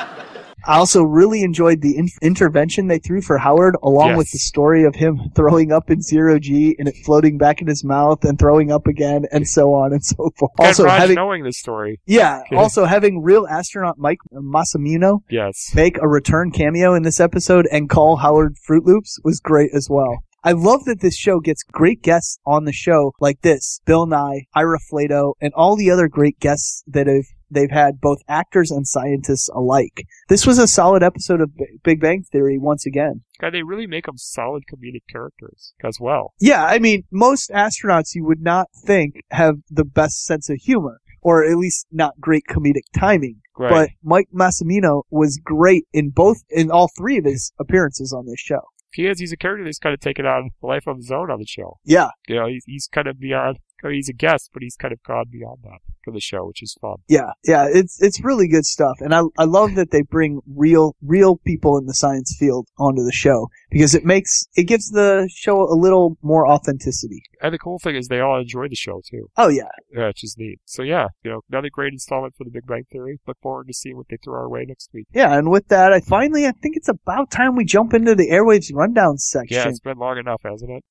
I also really enjoyed the in- intervention they threw for Howard, along Yes. with the story of him throwing up in zero G and it floating back in his mouth and throwing up again, and so on and so forth. Also Raj having, knowing this story, yeah, Okay. also having real astronaut Mike Massimino yes. make a return cameo in this episode and call Howard Fruit Loops was great as well. I love that this show gets great guests on the show like this, Bill Nye, Ira Flatow, and all the other great guests that have they've had both actors and scientists alike. This was a solid episode of B- Big Bang Theory once again. God, they really make them solid comedic characters as well. Yeah, I mean, most astronauts you would not think have the best sense of humor, or at least not great comedic timing. Right. But Mike Massimino was great in both, in all three of his appearances on this show. he is, he's a character that's kind of taken on a life of his own on the show. Yeah, You know, he's, he's kind of beyond, he's a guest, but he's kind of gone beyond that for the show, which is fun. yeah, yeah. It's it's really good stuff, and I I love that they bring real real people in the science field onto the show because it makes it gives the show a little more authenticity. And the cool thing is they all enjoy the show too, Oh yeah, yeah, which is neat. So yeah, you know, another great installment for the Big Bang Theory. Look forward to seeing what they throw our way next week. yeah. And with that, I finally I think it's about time we jump into the airwaves rundown section. Yeah, it's been long enough, hasn't it?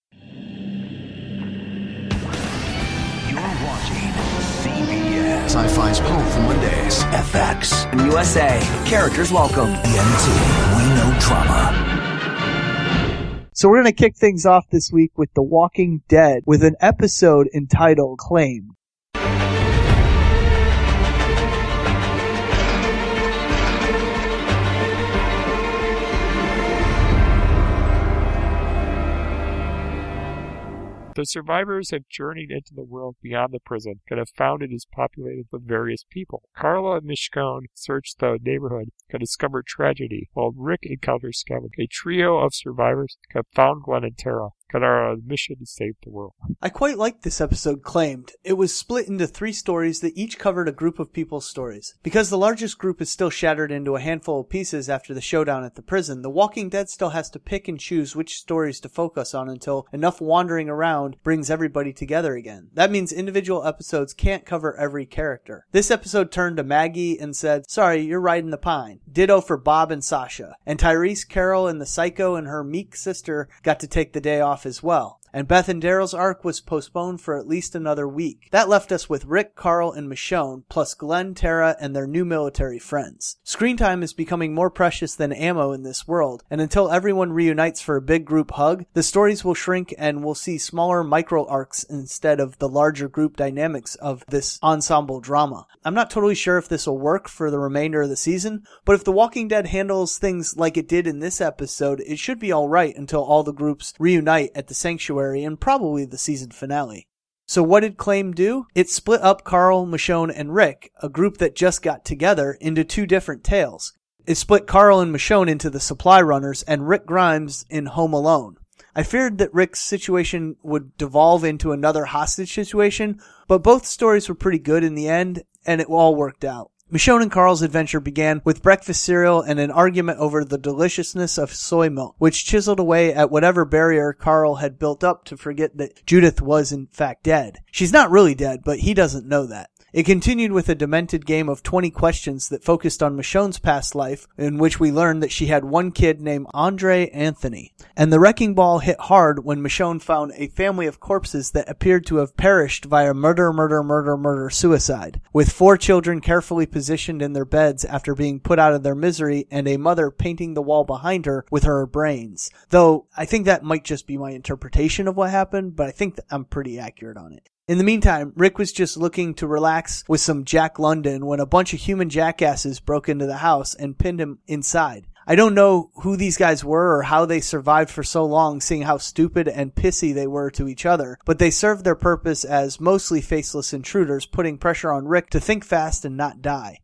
Sci-Fi's Powerful Mondays. FX. USA. Characters welcome. ENT. We know trauma. So we're going to kick things off this week with The Walking Dead with an episode entitled Claim. The survivors have journeyed into the world beyond the prison and have found it is populated with various people. Carl and Michonne search the neighborhood and discover tragedy, while Rick encounters Kevin. A trio of survivors have found Glenn and Tara and our mission to save the world. I quite liked this episode claimed. It was split into three stories that each covered a group of people's stories. Because the largest group is still shattered into a handful of pieces after the showdown at the prison, The Walking Dead still has to pick and choose which stories to focus on until enough wandering around brings everybody together again. That means individual episodes can't cover every character. This episode turned to Maggie and said, Sorry, you're riding the pine. Ditto for Bob and Sasha. And Tyrese, Carol, and the Psycho and her meek sister got to take the day off as well. And Beth and Daryl's arc was postponed for at least another week. That left us with Rick, Carl, and Michonne, plus Glenn, Tara, and their new military friends. Screen time is becoming more precious than ammo in this world, and until everyone reunites for a big group hug, the stories will shrink and we'll see smaller micro arcs instead of the larger group dynamics of this ensemble drama. I'm not totally sure if this will work for the remainder of the season, but if The Walking Dead handles things like it did in this episode, it should be alright until all the groups reunite at the sanctuary and probably the season finale. So what did Claim do? It split up Carl, Michonne, and Rick, a group that just got together, into two different tales. It split Carl and Michonne into the Supply Runners and Rick Grimes in Home Alone. I feared that Rick's situation would devolve into another hostage situation, but both stories were pretty good in the end, and it all worked out. Michonne and Carl's adventure began with breakfast cereal and an argument over the deliciousness of soy milk, which chiseled away at whatever barrier Carl had built up to forget that Judith was in fact dead. She's not really dead, but he doesn't know that. It continued with a demented game of 20 questions that focused on Michonne's past life, in which we learned that she had one kid named Andre Anthony. And the wrecking ball hit hard when Michonne found a family of corpses that appeared to have perished via murder, murder, murder, murder, suicide, with four children carefully positioned in their beds after being put out of their misery and a mother painting the wall behind her with her brains. Though I think that might just be my interpretation of what happened, but I think I'm pretty accurate on it. In the meantime, Rick was just looking to relax with some Jack London when a bunch of human jackasses broke into the house and pinned him inside. I don't know who these guys were or how they survived for so long, seeing how stupid and pissy they were to each other, but they served their purpose as mostly faceless intruders, putting pressure on Rick to think fast and not die.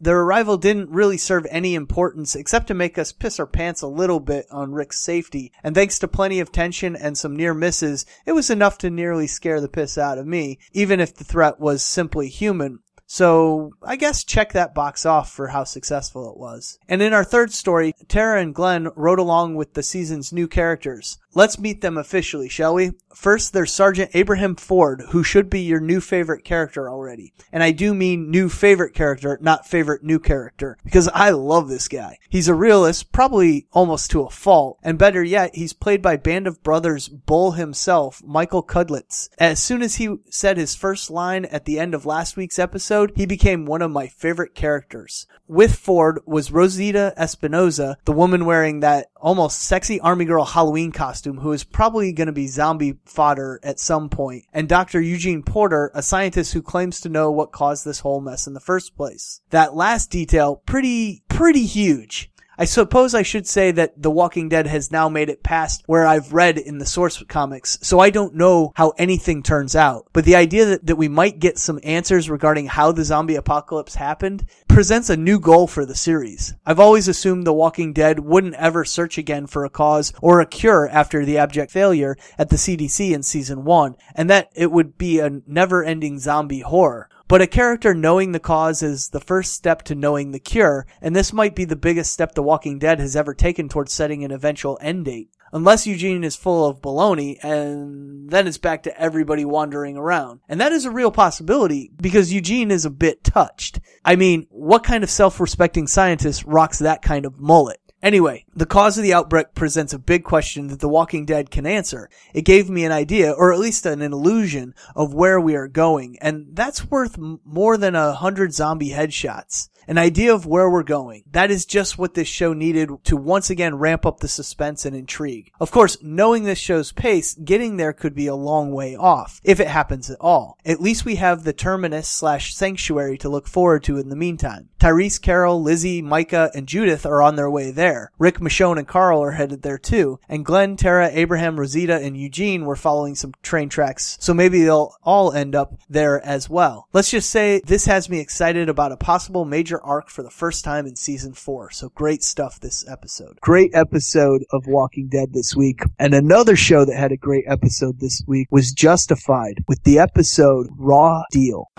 Their arrival didn't really serve any importance except to make us piss our pants a little bit on Rick's safety, and thanks to plenty of tension and some near misses, it was enough to nearly scare the piss out of me, even if the threat was simply human. So I guess check that box off for how successful it was. And in our third story, Tara and Glenn rode along with the season's new characters. Let's meet them officially, shall we? First, there's Sergeant Abraham Ford, who should be your new favorite character already. And I do mean new favorite character, not favorite new character, because I love this guy. He's a realist, probably almost to a fault, and better yet, he's played by Band of Brothers Bull himself, Michael Cudlitz. As soon as he said his first line at the end of last week's episode, he became one of my favorite characters. With Ford was Rosita Espinosa, the woman wearing that almost sexy army girl Halloween costume who is probably going to be zombie fodder at some point, and Dr. Eugene Porter, a scientist who claims to know what caused this whole mess in the first place. That last detail, pretty, pretty huge. I suppose I should say that The Walking Dead has now made it past where I've read in the source comics, so I don't know how anything turns out. But the idea that, that we might get some answers regarding how the zombie apocalypse happened presents a new goal for the series. I've always assumed The Walking Dead wouldn't ever search again for a cause or a cure after the abject failure at the CDC in season 1, and that it would be a never-ending zombie horror. But a character knowing the cause is the first step to knowing the cure, and this might be the biggest step The Walking Dead has ever taken towards setting an eventual end date. Unless Eugene is full of baloney, and then it's back to everybody wandering around. And that is a real possibility, because Eugene is a bit touched. I mean, what kind of self-respecting scientist rocks that kind of mullet? Anyway, the cause of the outbreak presents a big question that The Walking Dead can answer. It gave me an idea, or at least an illusion, of where we are going, and that's worth more than a hundred zombie headshots. An idea of where we're going. That is just what this show needed to once again ramp up the suspense and intrigue. Of course, knowing this show's pace, getting there could be a long way off, if it happens at all. At least we have the terminus slash sanctuary to look forward to in the meantime. Tyrese, Carol, Lizzie, Mika, and Judith are on their way there. Rick, Michonne, and Carl are headed there too. And Glenn, Tara, Abraham, Rosita, and Eugene were following some train tracks, so maybe they'll all end up there as well. Let's just say this has me excited about a possible major major arc for the first time in season four. So great stuff this episode. Great episode of Walking Dead this week. And another show that had a great episode this week was Justified with the episode Raw Deal.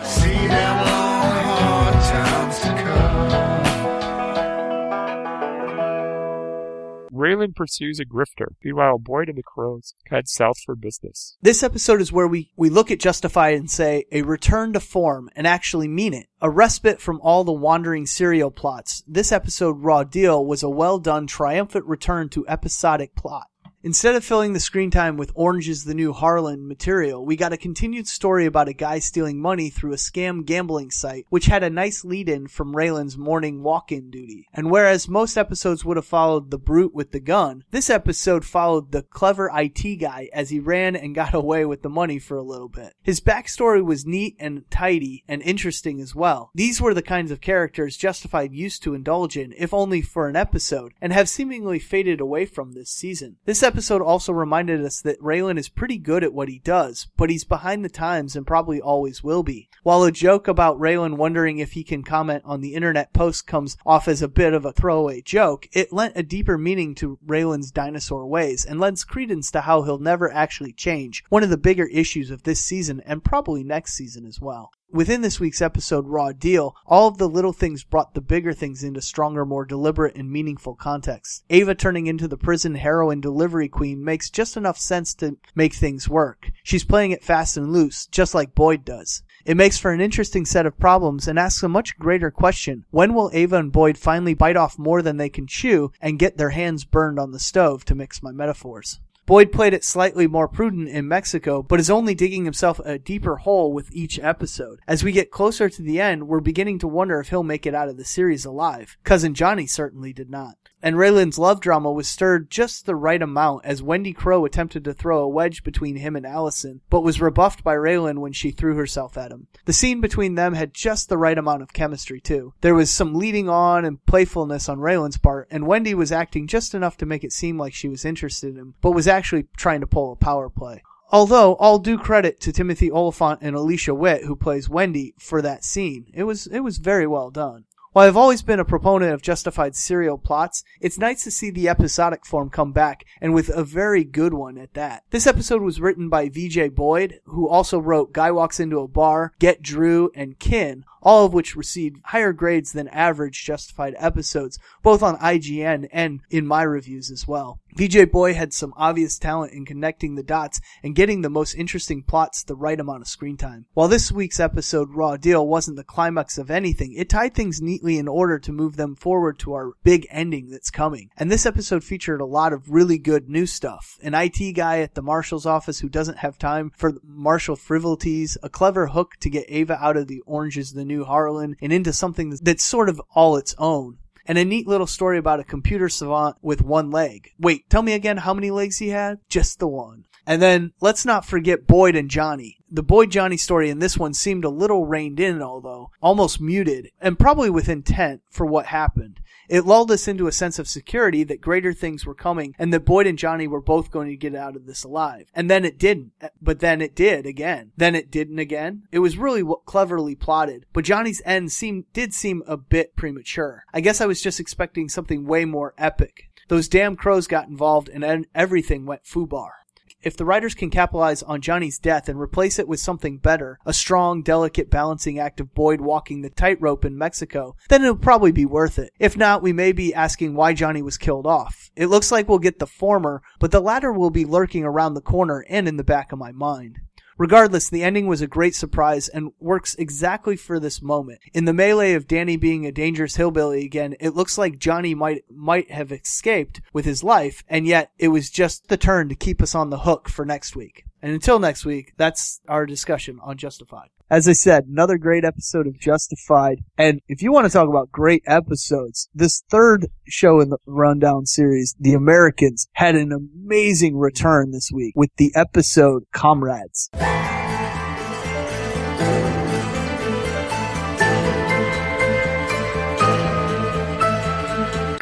Raylan pursues a grifter. Meanwhile, Boyd and the Crowes head south for business. This episode is where we, we look at Justified and say a return to form and actually mean it. A respite from all the wandering serial plots. This episode, Raw Deal, was a well done, triumphant return to episodic plot. Instead of filling the screen time with Orange is the New Harlan material, we got a continued story about a guy stealing money through a scam gambling site, which had a nice lead in from Raylan's morning walk in duty. And whereas most episodes would have followed the brute with the gun, this episode followed the clever IT guy as he ran and got away with the money for a little bit. His backstory was neat and tidy and interesting as well. These were the kinds of characters Justified used to indulge in, if only for an episode, and have seemingly faded away from this season. This episode also reminded us that Raylan is pretty good at what he does, but he's behind the times and probably always will be. While a joke about Raylan wondering if he can comment on the internet post comes off as a bit of a throwaway joke, it lent a deeper meaning to Raylan's dinosaur ways and lends credence to how he'll never actually change, one of the bigger issues of this season and probably next season as well. Within this week's episode, Raw Deal, all of the little things brought the bigger things into stronger, more deliberate, and meaningful context. Ava turning into the prison heroin delivery queen makes just enough sense to make things work. She's playing it fast and loose, just like Boyd does. It makes for an interesting set of problems and asks a much greater question. When will Ava and Boyd finally bite off more than they can chew and get their hands burned on the stove, to mix my metaphors? Boyd played it slightly more prudent in Mexico, but is only digging himself a deeper hole with each episode. As we get closer to the end, we're beginning to wonder if he'll make it out of the series alive. Cousin Johnny certainly did not. And Raylan's love drama was stirred just the right amount as Wendy Crowe attempted to throw a wedge between him and Allison, but was rebuffed by Raylan when she threw herself at him. The scene between them had just the right amount of chemistry too. There was some leading on and playfulness on Raylan's part, and Wendy was acting just enough to make it seem like she was interested in him, but was actually trying to pull a power play. Although all due credit to Timothy Olyphant and Alicia Witt, who plays Wendy, for that scene, it was it was very well done. While I've always been a proponent of justified serial plots, it's nice to see the episodic form come back, and with a very good one at that. This episode was written by VJ Boyd, who also wrote Guy Walks Into a Bar, Get Drew, and Kin, all of which received higher grades than average justified episodes, both on IGN and in my reviews as well. VJ Boy had some obvious talent in connecting the dots and getting the most interesting plots the right amount of screen time. While this week's episode Raw Deal wasn't the climax of anything, it tied things neatly in order to move them forward to our big ending that's coming. And this episode featured a lot of really good new stuff. An IT guy at the marshal's office who doesn't have time for marshal frivolities, a clever hook to get Ava out of the Orange is the New Harlan and into something that's sort of all its own and a neat little story about a computer savant with one leg. Wait, tell me again how many legs he had? Just the one. And then let's not forget Boyd and Johnny. The Boyd Johnny story in this one seemed a little reined in, although almost muted, and probably with intent for what happened. It lulled us into a sense of security that greater things were coming and that Boyd and Johnny were both going to get out of this alive. And then it didn't. But then it did again. Then it didn't again. It was really cleverly plotted. But Johnny's end seemed, did seem a bit premature. I guess I was just expecting something way more epic. Those damn crows got involved and everything went foobar. If the writers can capitalize on Johnny's death and replace it with something better, a strong, delicate balancing act of Boyd walking the tightrope in Mexico, then it'll probably be worth it. If not, we may be asking why Johnny was killed off. It looks like we'll get the former, but the latter will be lurking around the corner and in the back of my mind. Regardless, the ending was a great surprise and works exactly for this moment. In the melee of Danny being a dangerous hillbilly again, it looks like Johnny might might have escaped with his life, and yet it was just the turn to keep us on the hook for next week. And until next week, that's our discussion on Justified. As I said, another great episode of Justified. And if you want to talk about great episodes, this third show in the Rundown series, The Americans, had an amazing return this week with the episode Comrades.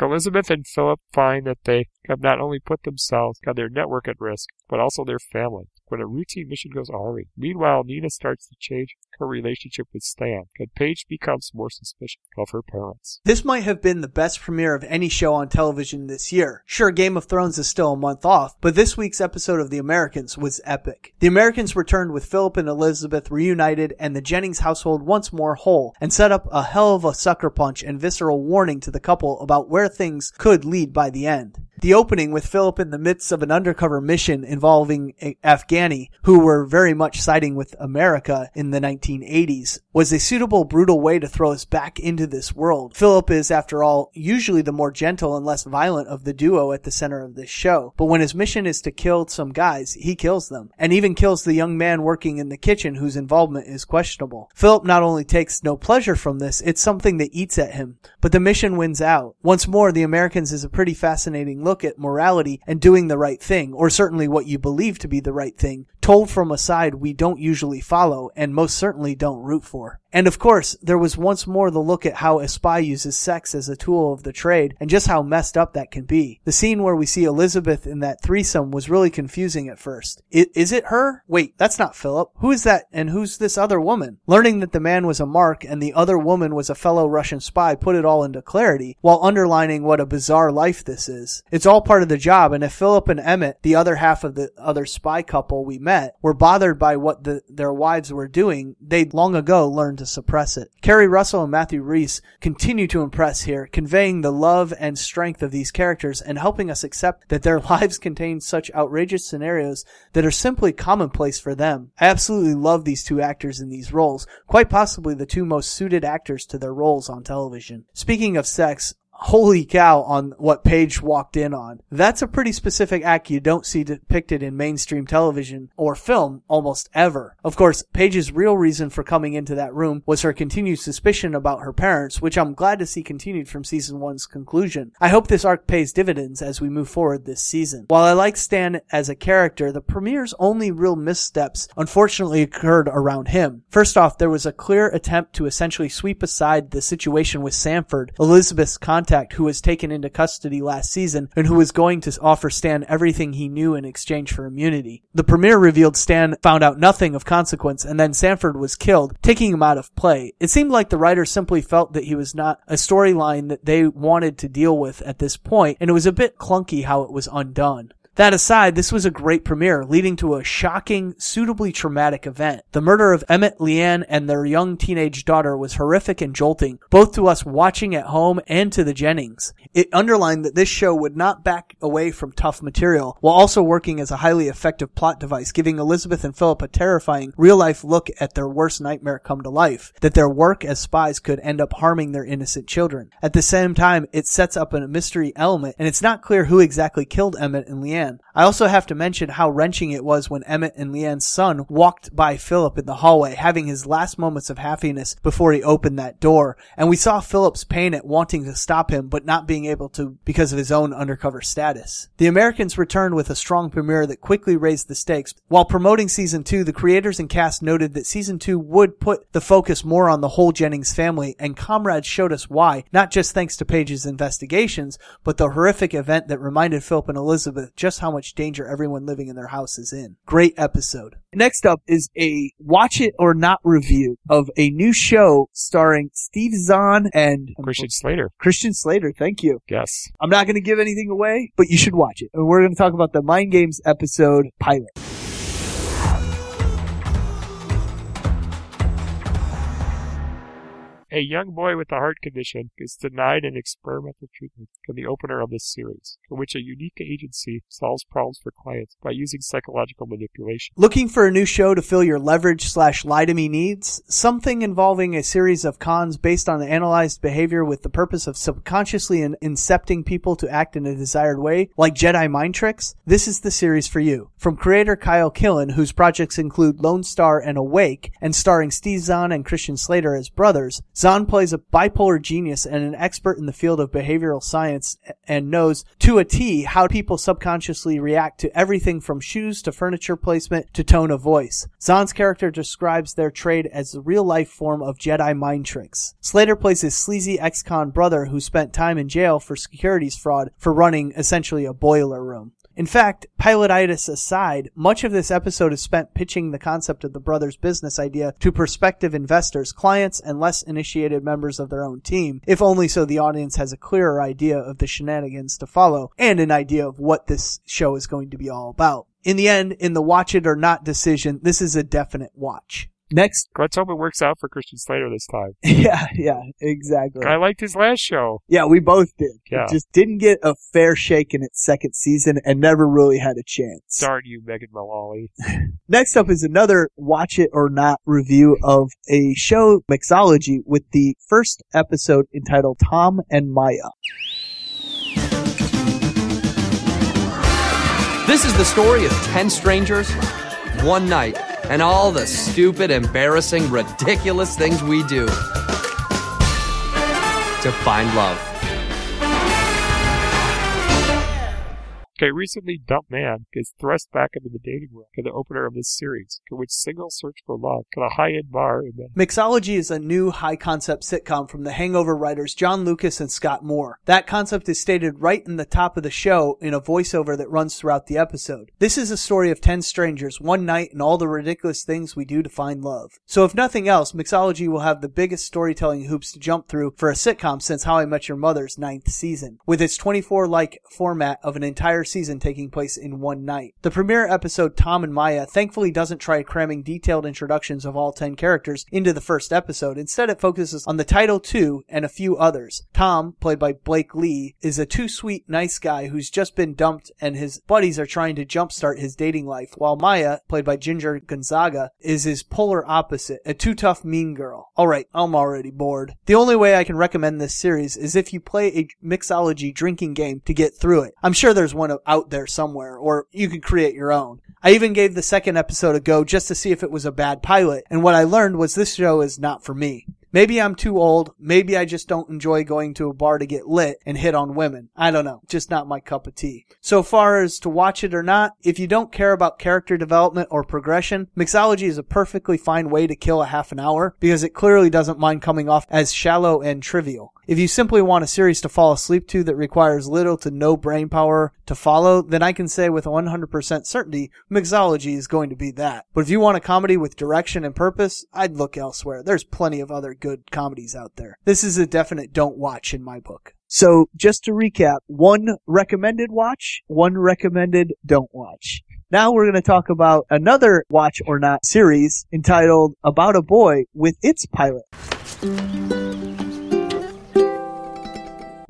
Elizabeth and Philip find that they have not only put themselves and their network at risk, but also their family. When a routine mission goes awry. Meanwhile, Nina starts to change her relationship with Stan, and Paige becomes more suspicious of her parents. This might have been the best premiere of any show on television this year. Sure, Game of Thrones is still a month off, but this week's episode of The Americans was epic. The Americans returned with Philip and Elizabeth reunited and the Jennings household once more whole, and set up a hell of a sucker punch and visceral warning to the couple about where things could lead by the end. The opening with Philip in the midst of an undercover mission involving Afghani who were very much siding with America in the 1980s was a suitable brutal way to throw us back into this world. Philip is, after all, usually the more gentle and less violent of the duo at the center of this show. But when his mission is to kill some guys, he kills them. And even kills the young man working in the kitchen whose involvement is questionable. Philip not only takes no pleasure from this, it's something that eats at him. But the mission wins out. Once more, The Americans is a pretty fascinating look at morality and doing the right thing, or certainly what you believe to be the right thing, told from a side we don't usually follow and most certainly don't root for. And of course, there was once more the look at how a spy uses sex as a tool of the trade and just how messed up that can be. The scene where we see Elizabeth in that threesome was really confusing at first. I- is it her? Wait, that's not Philip. Who is that and who's this other woman? Learning that the man was a mark and the other woman was a fellow Russian spy put it all into clarity while underlining what a bizarre life this is. It's all part of the job and if Philip and Emmett, the other half of the other spy couple we met, were bothered by what the, their wives were doing, they'd long ago learned to suppress it. Keri Russell and Matthew Rhys continue to impress here, conveying the love and strength of these characters and helping us accept that their lives contain such outrageous scenarios that are simply commonplace for them. I absolutely love these two actors in these roles, quite possibly the two most suited actors to their roles on television. Speaking of sex, holy cow on what Paige walked in on. That's a pretty specific act you don't see depicted in mainstream television or film almost ever. Of course, Paige's real reason for coming into that room was her continued suspicion about her parents, which I'm glad to see continued from season one's conclusion. I hope this arc pays dividends as we move forward this season. While I like Stan as a character, the premiere's only real missteps unfortunately occurred around him. First off, there was a clear attempt to essentially sweep aside the situation with Sanford, Elizabeth's contact who was taken into custody last season and who was going to offer Stan everything he knew in exchange for immunity. The premiere revealed Stan found out nothing of consequence and then Sanford was killed, taking him out of play. It seemed like the writers simply felt that he was not a storyline that they wanted to deal with at this point, and it was a bit clunky how it was undone. That aside, this was a great premiere, leading to a shocking, suitably traumatic event. The murder of Emmett, Leanne, and their young teenage daughter was horrific and jolting, both to us watching at home and to the Jennings. It underlined that this show would not back away from tough material, while also working as a highly effective plot device, giving Elizabeth and Philip a terrifying, real-life look at their worst nightmare come to life, that their work as spies could end up harming their innocent children. At the same time, it sets up a mystery element, and it's not clear who exactly killed Emmett and Leanne. I also have to mention how wrenching it was when Emmett and Leanne's son walked by Philip in the hallway, having his last moments of happiness before he opened that door. And we saw Philip's pain at wanting to stop him, but not being able to because of his own undercover status. The Americans returned with a strong premiere that quickly raised the stakes. While promoting season two, the creators and cast noted that season two would put the focus more on the whole Jennings family, and comrades showed us why, not just thanks to Paige's investigations, but the horrific event that reminded Philip and Elizabeth just how much danger everyone living in their house is in. Great episode. Next up is a watch it or not review of a new show starring Steve Zahn and Christian Slater. Christian Slater. Thank you. Yes. I'm not going to give anything away, but you should watch it. And we're going to talk about the Mind Games episode pilot. A young boy with a heart condition is denied an experimental treatment in the opener of this series, in which a unique agency solves problems for clients by using psychological manipulation. Looking for a new show to fill your leverage slash lie to me needs? Something involving a series of cons based on analyzed behavior with the purpose of subconsciously in- incepting people to act in a desired way, like Jedi mind tricks? This is the series for you. From creator Kyle Killen, whose projects include Lone Star and Awake, and starring Steve Zahn and Christian Slater as brothers, Zahn plays a bipolar genius and an expert in the field of behavioral science and knows to a T how people subconsciously react to everything from shoes to furniture placement to tone of voice. Zahn's character describes their trade as the real life form of Jedi mind tricks. Slater plays his sleazy ex-con brother who spent time in jail for securities fraud for running essentially a boiler room. In fact, pilotitis aside, much of this episode is spent pitching the concept of the brothers' business idea to prospective investors, clients, and less initiated members of their own team, if only so the audience has a clearer idea of the shenanigans to follow and an idea of what this show is going to be all about. In the end, in the watch it or not decision, this is a definite watch. Next, Let's hope it works out for Christian Slater this time. yeah, yeah, exactly. I liked his last show. Yeah, we both did. Yeah. It just didn't get a fair shake in its second season and never really had a chance. Darn you, Megan Mullally. Next up is another watch it or not review of a show Mixology with the first episode entitled Tom and Maya. This is the story of 10 strangers, one night, and all the stupid, embarrassing, ridiculous things we do to find love. Okay, recently dumped Man gets thrust back into the dating room in the opener of this series, in which singles search for love at a high-end bar in the Mixology is a new high concept sitcom from the Hangover writers John Lucas and Scott Moore. That concept is stated right in the top of the show in a voiceover that runs throughout the episode. This is a story of 10 strangers, one night, and all the ridiculous things we do to find love. So if nothing else, Mixology will have the biggest storytelling hoops to jump through for a sitcom since How I Met Your Mother's ninth season, with its 24 like format of an entire season taking place in one night. The premiere episode, Tom and Maya, thankfully doesn't try cramming detailed introductions of all 10 characters into the first episode. Instead, it focuses on the title two and a few others. Tom, played by Blake Lee, is a too sweet, nice guy who's just been dumped and his buddies are trying to jumpstart his dating life, while Maya, played by Ginger Gonzaga, is his polar opposite, a too tough, mean girl. Alright, I'm already bored. The only way I can recommend this series is if you play a mixology drinking game to get through it. I'm sure there's one out there somewhere, or you can create your own. I even gave the second episode a go just to see if it was a bad pilot, and what I learned was this show is not for me. Maybe I'm too old. Maybe I just don't enjoy going to a bar to get lit and hit on women. I don't know. Just not my cup of tea. So far as to watch it or not, if you don't care about character development or progression, Mixology is a perfectly fine way to kill a half an hour because it clearly doesn't mind coming off as shallow and trivial. If you simply want a series to fall asleep to that requires little to no brain power to follow, then I can say with 100% certainty, Mixology is going to be that. But if you want a comedy with direction and purpose, I'd look elsewhere. There's plenty of other good comedies out there. This is a definite don't watch in my book. So just to recap, one recommended watch, one recommended don't watch. Now we're going to talk about another watch or not series entitled About a Boy with its pilot.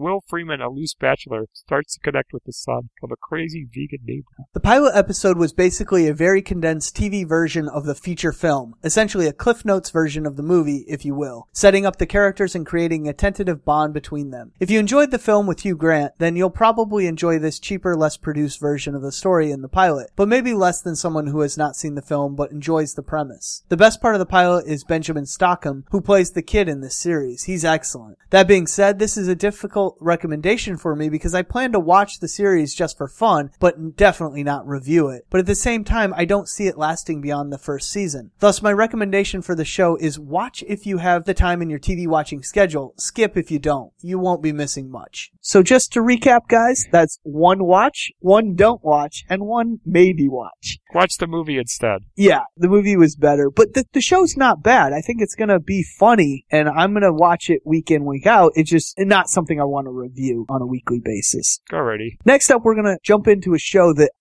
Will Freeman, a loose bachelor, starts to connect with the son of a crazy vegan neighbor. The pilot episode was basically a very condensed TV version of the feature film, essentially a Cliff Notes version of the movie, if you will, setting up the characters and creating a tentative bond between them. If you enjoyed the film with Hugh Grant, then you'll probably enjoy this cheaper, less produced version of the story in the pilot, but maybe less than someone who has not seen the film but enjoys the premise. The best part of the pilot is Benjamin Stockham, who plays the kid in this series. He's excellent. That being said, this is a difficult recommendation for me because I plan to watch the series just for fun, but definitely not review it. But at the same time, I don't see it lasting beyond the first season. Thus, my recommendation for the show is watch if you have the time in your TV watching schedule. Skip if you don't. You won't be missing much. So just to recap, guys, that's one watch, one don't watch, and one maybe watch. Watch the movie instead. Yeah, the movie was better, but the, the show's not bad. I think it's gonna be funny, and I'm gonna watch it week in, week out. It's just not something I want to review on a weekly basis. Alrighty. Next up, we're gonna jump into a show that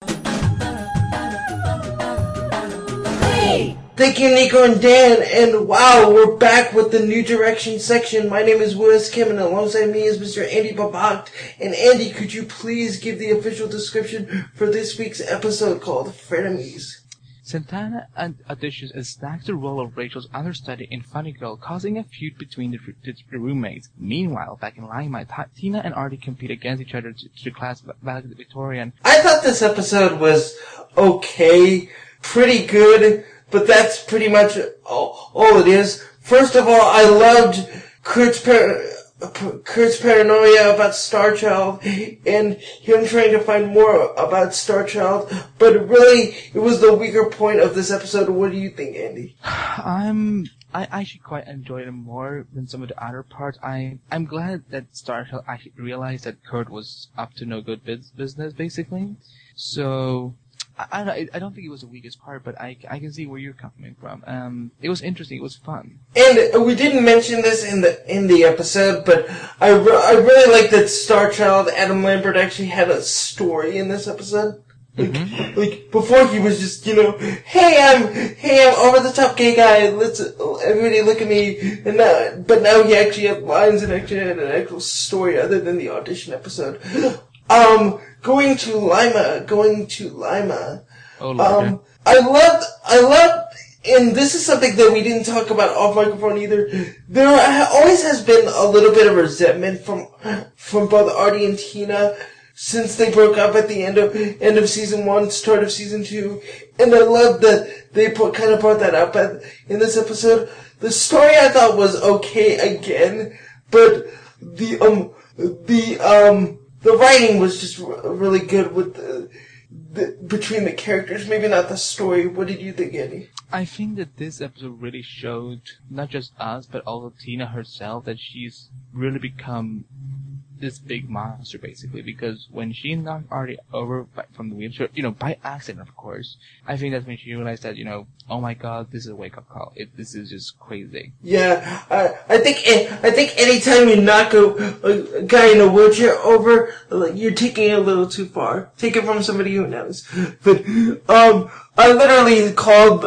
Thank you, Nico and Dan. And wow, we're back with the New Direction section. My name is Willis Kim, and alongside me is Mr. Andy Babak. And Andy, could you please give the official description for this week's episode called Frenemies? Santana auditions and snags the role of Rachel's understudy in Funny Girl, causing a feud between the, the, roommates. Meanwhile, back in Ta- Tina and Artie compete against each other to, to class valedictorian. I thought this episode was okay, pretty good, but that's pretty much all, all it is. First of all, I loved Kurt's Kurt's paranoia about Star Child and him trying to find more about Star Child, but really, it was the weaker point of this episode. What do you think, Andy? I'm I actually quite enjoyed it more than some of the other parts. I I'm glad that Starchild actually realized that Kurt was up to no good biz- business, basically. So I, I, don't- I don't think it was the weakest part, but I, I can see where you're coming from. Um, it was interesting. It was fun. And we didn't mention this in the in the episode, but I, re- I really like that Star Child Adam Lambert actually had a story in this episode. Like, like before he was just you know, hey I'm hey I'm over the top gay guy. Let's everybody look at me. And now, but now he actually had lines and actually had an actual story other than the audition episode. Um, going to Lima, going to Lima. Oh, Lord. Um, I love, I love, and this is something that we didn't talk about off microphone either. There always has been a little bit of resentment from, from both Artie and Tina since they broke up at the end of, end of season one, start of season two. And I love that they put, kind of brought that up at, in this episode. The story I thought was okay again, but the, um, the, um, the writing was just really good with the, the, between the characters, maybe not the story. What did you think, Andy? I think that this episode really showed not just us, but also Tina herself that she's really become this big monster, basically. Because when she knocked Artie over by, from the wheelchair, you know, by accident, of course, I think that's when she realized that, you know, oh my god, this is a wake up call. It, this is just crazy. Yeah, I, I think I think anytime you knock a, a guy in a wheelchair over, like you're taking it a little too far. Take it from somebody who knows. But um, I literally called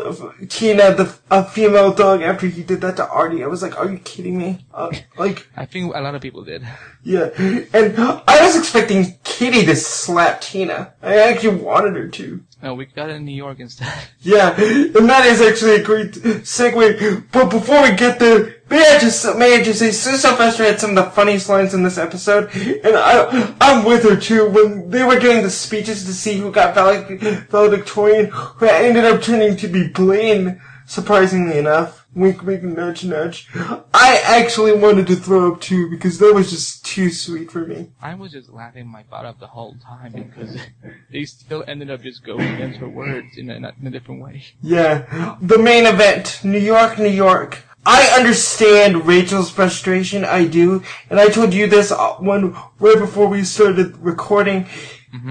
Tina the a female dog after he did that to Artie. I was like, "Are you kidding me?" Uh, like, I think a lot of people did. yeah. And I was expecting Kitty to slap Tina. I actually wanted her to. No, we got in New York instead. Yeah, and that is actually a great segue. But before we get there, may I just may I just say Sue Sylvester had some of the funniest lines in this episode, and I I'm with her too. When they were doing the speeches to see who got valed- valedictorian, who ended up turning to be Blaine, surprisingly enough. Wink, wink, nudge, nudge. I actually wanted to throw up too because that was just too sweet for me. I was just laughing my butt off the whole time because they still ended up just going against her words in a, in a different way. Yeah. The main event. New York, New York. I understand Rachel's frustration. I do. And I told you this uh, when, right before we started recording.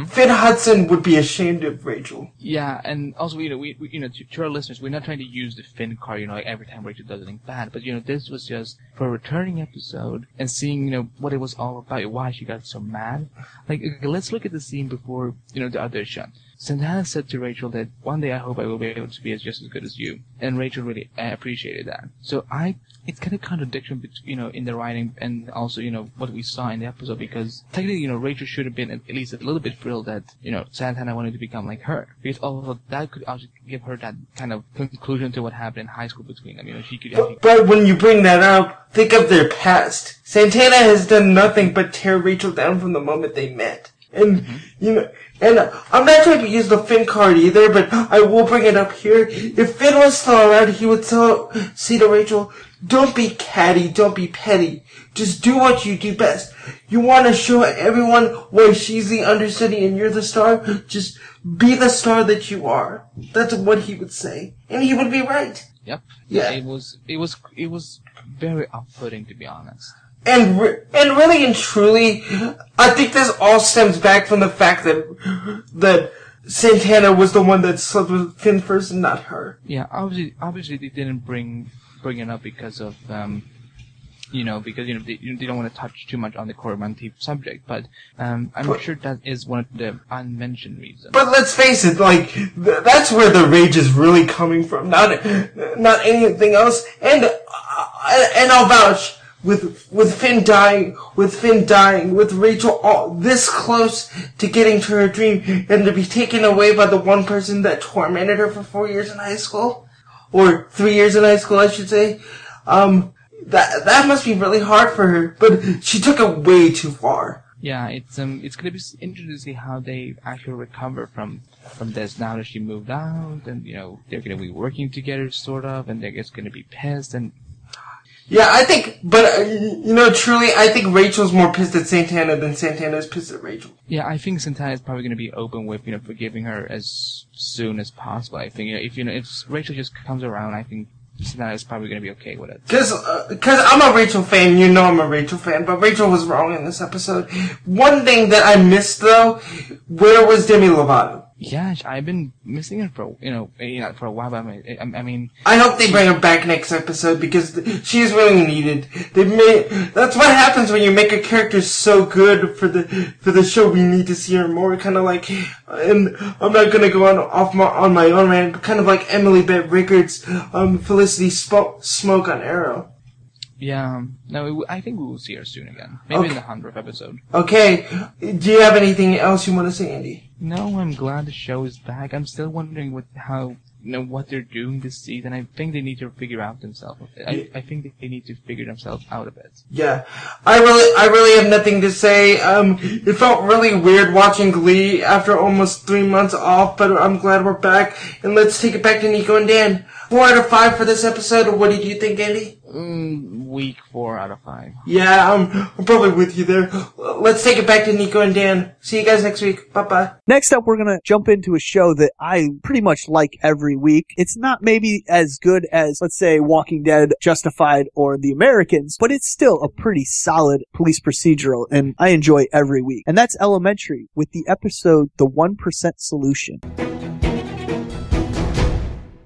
Finn Hudson would be ashamed of Rachel. Yeah, and also you know we, we you know to, to our listeners we're not trying to use the Finn card you know like every time Rachel does something bad, but you know this was just for a returning episode and seeing you know what it was all about, why she got so mad. Like okay, let's look at the scene before you know the audition. Santana said to Rachel that one day I hope I will be able to be as just as good as you, and Rachel really appreciated that. So I it's kind of contradiction between you know in the writing and also you know what we saw in the episode because technically you know Rachel should have been at least a little bit thrilled that you know Santana wanted to become like her because although that could also give her that kind of conclusion to what happened in high school between them you know she could actually But when you bring that up, think of their past. Santana has done nothing but tear Rachel down from the moment they met. And, mm-hmm. you know, and I'm not trying to use the Finn card either, but I will bring it up here. If Finn was still around, he would tell, say to Rachel, don't be catty, don't be petty. Just do what you do best. You want to show everyone why she's the understudy and you're the star? Just be the star that you are. That's what he would say. And he would be right. Yep. Yeah. It was it was it was very off-putting to be honest. And re- and really and truly, I think this all stems back from the fact that that Santana was the one that slept with Finn first and not her. Yeah, obviously, obviously they didn't bring bring it up because of um, you know, because you know they, they don't want to touch too much on the Cory Monteith subject. But um, I'm But- sure that is one of the unmentioned reasons. But let's face it, like th- that's where the rage is really coming from, not not anything else. And uh, and I'll vouch with with Finn dying, with Finn dying, with Rachel all this close to getting to her dream, and to be taken away by the one person that tormented her for four years in high school, or three years in high school, I should say. Um, that that must be really hard for her, but she took it way too far. Yeah, it's um, it's gonna be interesting to see how they actually recover from from this now that she moved out, and you know they're gonna be working together, sort of, and they're just gonna be pissed, and Yeah, I think, but uh, you know, truly, I think Rachel's more pissed at Santana than Santana's pissed at Rachel. yeah, I think Santana is probably gonna be open with you know forgiving her as soon as possible. I think you know if you know if Rachel just comes around, I think is probably going to be okay with it. Cause, uh, cause I'm a Rachel fan, you know I'm a Rachel fan, but Rachel was wrong in this episode. One thing that I missed though, where was Demi Lovato? Yeah, I've been missing it for you know know, for a while. I mean, I, mean, I hope they bring her back next episode because th- she is really needed. They made, that's what happens when you make a character so good for the, for the show. We need to see her more, kind of like, and I'm not gonna go on, off my, on my own man, but kind of like Emily Bett Rickards, um, Felicity Sp- Smoak on Arrow. Yeah, no, I think we will see her soon again. Maybe in the hundredth episode. Okay, do you have anything else you want to say, Andy? No, I'm glad the show is back. I'm still wondering what how you know what they're doing this season. I think they need to figure out themselves. I, I think they need to figure themselves out a bit. Yeah, I really, I really have nothing to say. Um, it felt really weird watching Glee after almost three months off, but I'm glad we're back. And let's take it back to Nico and Dan. Four out of five for this episode. What did you think, Andy? Mm, week four out of five. Yeah, I'm, I'm probably with you there. Let's take it back to Nico and Dan. See you guys next week. Bye bye. Next up, we're gonna jump into a show that I pretty much like every week. It's not maybe as good as, let's say, Walking Dead, Justified, or The Americans, but it's still a pretty solid police procedural, and I enjoy every week. And that's Elementary, with the episode The 1% Solution.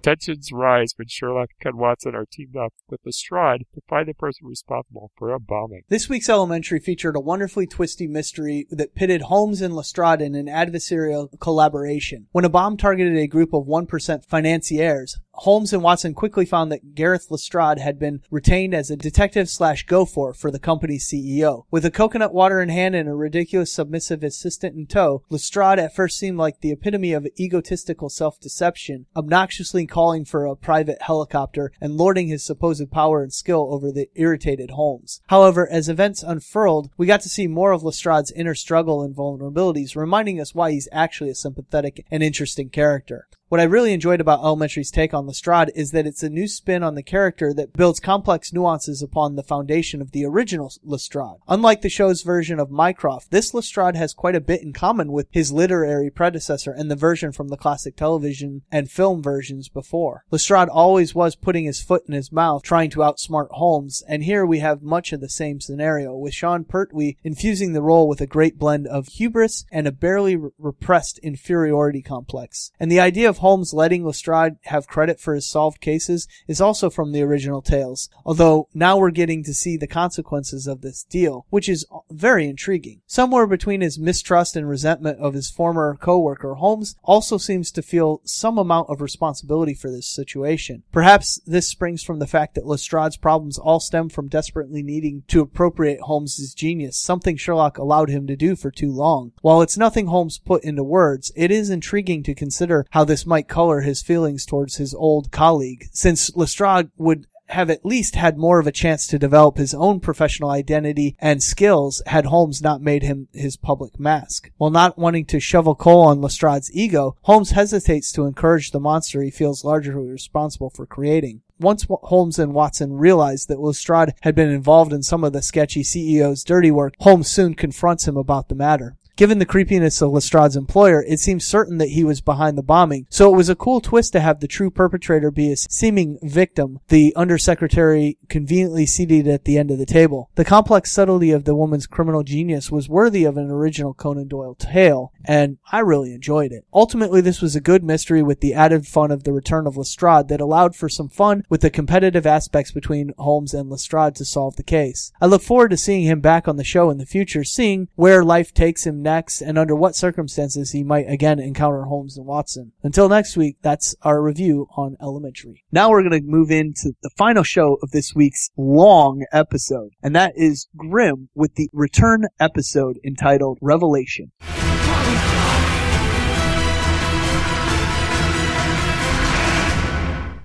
Tensions rise when Sherlock and Watson are teamed up with Lestrade to find the person responsible for a bombing. This week's Elementary featured a wonderfully twisty mystery that pitted Holmes and Lestrade in an adversarial collaboration. When a bomb targeted a group of 1% financiers, Holmes and Watson quickly found that Gareth Lestrade had been retained as a detective slash go-for for the company's CEO. With a coconut water in hand and a ridiculous submissive assistant in tow, Lestrade at first seemed like the epitome of egotistical self-deception, obnoxiously calling for a private helicopter and lording his supposed power and skill over the irritated Holmes. However, as events unfurled, we got to see more of Lestrade's inner struggle and vulnerabilities, reminding us why he's actually a sympathetic and interesting character. What I really enjoyed about Elementary's take on Lestrade is that it's a new spin on the character that builds complex nuances upon the foundation of the original Lestrade. Unlike the show's version of Mycroft, this Lestrade has quite a bit in common with his literary predecessor and the version from the classic television and film versions before. Lestrade always was putting his foot in his mouth, trying to outsmart Holmes, and here we have much of the same scenario, with Sean Pertwee infusing the role with a great blend of hubris and a barely re- repressed inferiority complex. And the idea of Holmes letting Lestrade have credit for his solved cases is also from the original tales, although now we're getting to see the consequences of this deal, which is very intriguing. Somewhere between his mistrust and resentment of his former co-worker, Holmes also seems to feel some amount of responsibility for this situation. Perhaps this springs from the fact that Lestrade's problems all stem from desperately needing to appropriate Holmes's genius, something Sherlock allowed him to do for too long. While it's nothing Holmes put into words, it is intriguing to consider how this might color his feelings towards his old colleague, since Lestrade would have at least had more of a chance to develop his own professional identity and skills had Holmes not made him his public mask. While not wanting to shovel coal on Lestrade's ego, Holmes hesitates to encourage the monster he feels largely responsible for creating. Once Holmes and Watson realized that Lestrade had been involved in some of the sketchy CEO's dirty work, Holmes soon confronts him about the matter. Given the creepiness of Lestrade's employer, it seems certain that he was behind the bombing, so it was a cool twist to have the true perpetrator be a seeming victim, the undersecretary conveniently seated at the end of the table. The complex subtlety of the woman's criminal genius was worthy of an original Conan Doyle tale, and I really enjoyed it. Ultimately, this was a good mystery with the added fun of the return of Lestrade that allowed for some fun with the competitive aspects between Holmes and Lestrade to solve the case. I look forward to seeing him back on the show in the future, seeing where life takes him next and under what circumstances he might again encounter Holmes and Watson. Until next week, that's our review on Elementary. Now we're going to move into the final show of this week's long episode, and that is Grimm with the return episode entitled Revelation.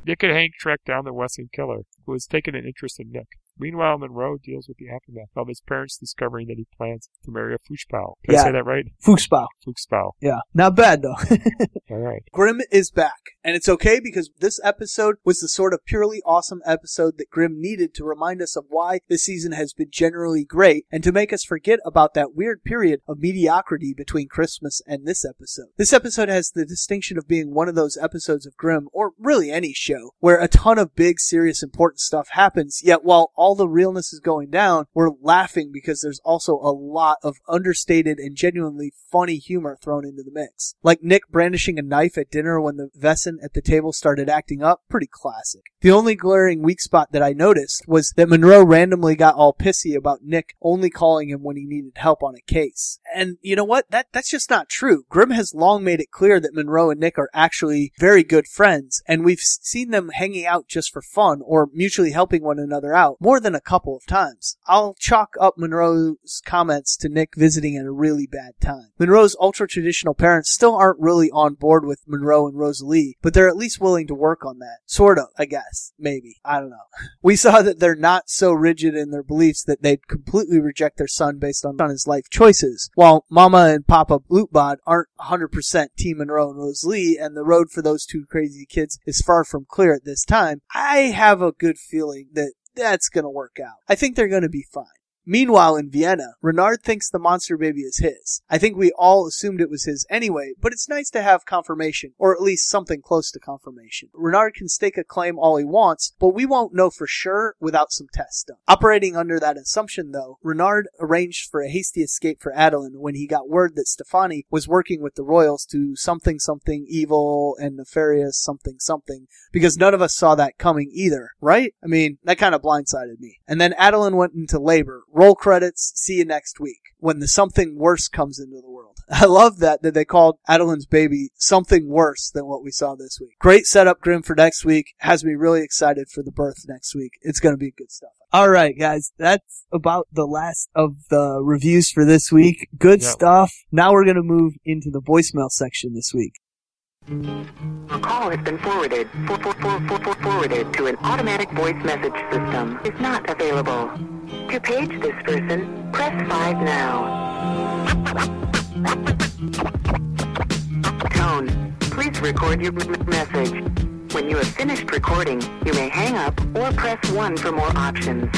Nick and Hank track down the Wesen killer, who has taken an interest in Nick. Meanwhile, Monroe deals with the aftermath of his parents discovering that he plans to marry a Fuchsbau. Did I say that right? Fuchsbau. Fuchsbau. Yeah, not bad though. All right. Grimm is back. And it's okay because this episode was the sort of purely awesome episode that Grimm needed to remind us of why this season has been generally great and to make us forget about that weird period of mediocrity between Christmas and this episode. This episode has the distinction of being one of those episodes of Grimm, or really any show, where a ton of big, serious, important stuff happens, yet while all the realness is going down, we're laughing because there's also a lot of understated and genuinely funny humor thrown into the mix. Like Nick brandishing a knife at dinner when the Wesen at the table started acting up, pretty classic. The only glaring weak spot that I noticed was that Monroe randomly got all pissy about Nick only calling him when he needed help on a case. And you know what? That that's just not true. Grimm has long made it clear that Monroe and Nick are actually very good friends, and we've seen them hanging out just for fun or mutually helping one another out more than a couple of times. I'll chalk up Monroe's comments to Nick visiting at a really bad time. Monroe's ultra traditional parents still aren't really on board with Monroe and Rosalie, but they're at least willing to work on that. Sort of, I guess. Maybe. I don't know. We saw that they're not so rigid in their beliefs that they'd completely reject their son based on, his life choices, while Mama and Papa Blutbad aren't 100% Team Monroe and Rosalie, and the road for those two crazy kids is far from clear at this time. I have a good feeling that that's gonna work out. I think they're gonna be fine. Meanwhile, in Vienna, Renard thinks the monster baby is his. I think we all assumed it was his anyway, but it's nice to have confirmation, or at least something close to confirmation. Renard can stake a claim all he wants, but we won't know for sure without some tests done. Operating under that assumption, though, Renard arranged for a hasty escape for Adeline when he got word that Stefani was working with the Royals to something something evil and nefarious something something, because none of us saw that coming either, right? I mean, that kind of blindsided me. And then Adeline went into labor. Roll credits, see you next week, when the something worse comes into the world. I love that, that they called Adeline's baby something worse than what we saw this week. Great setup, Grimm, for next week. Has me really excited for the birth next week. It's gonna be good stuff. Alright, guys, that's about the last of the reviews for this week. Good Yep. stuff. Now we're gonna move into the voicemail section this week. A call has been forwarded. For, for, for, for, for, forwarded to an automatic voice message system. Is not available. To page this person, press 5 now. Tone. Please record your message. When you have finished recording, you may hang up or press 1 for more options.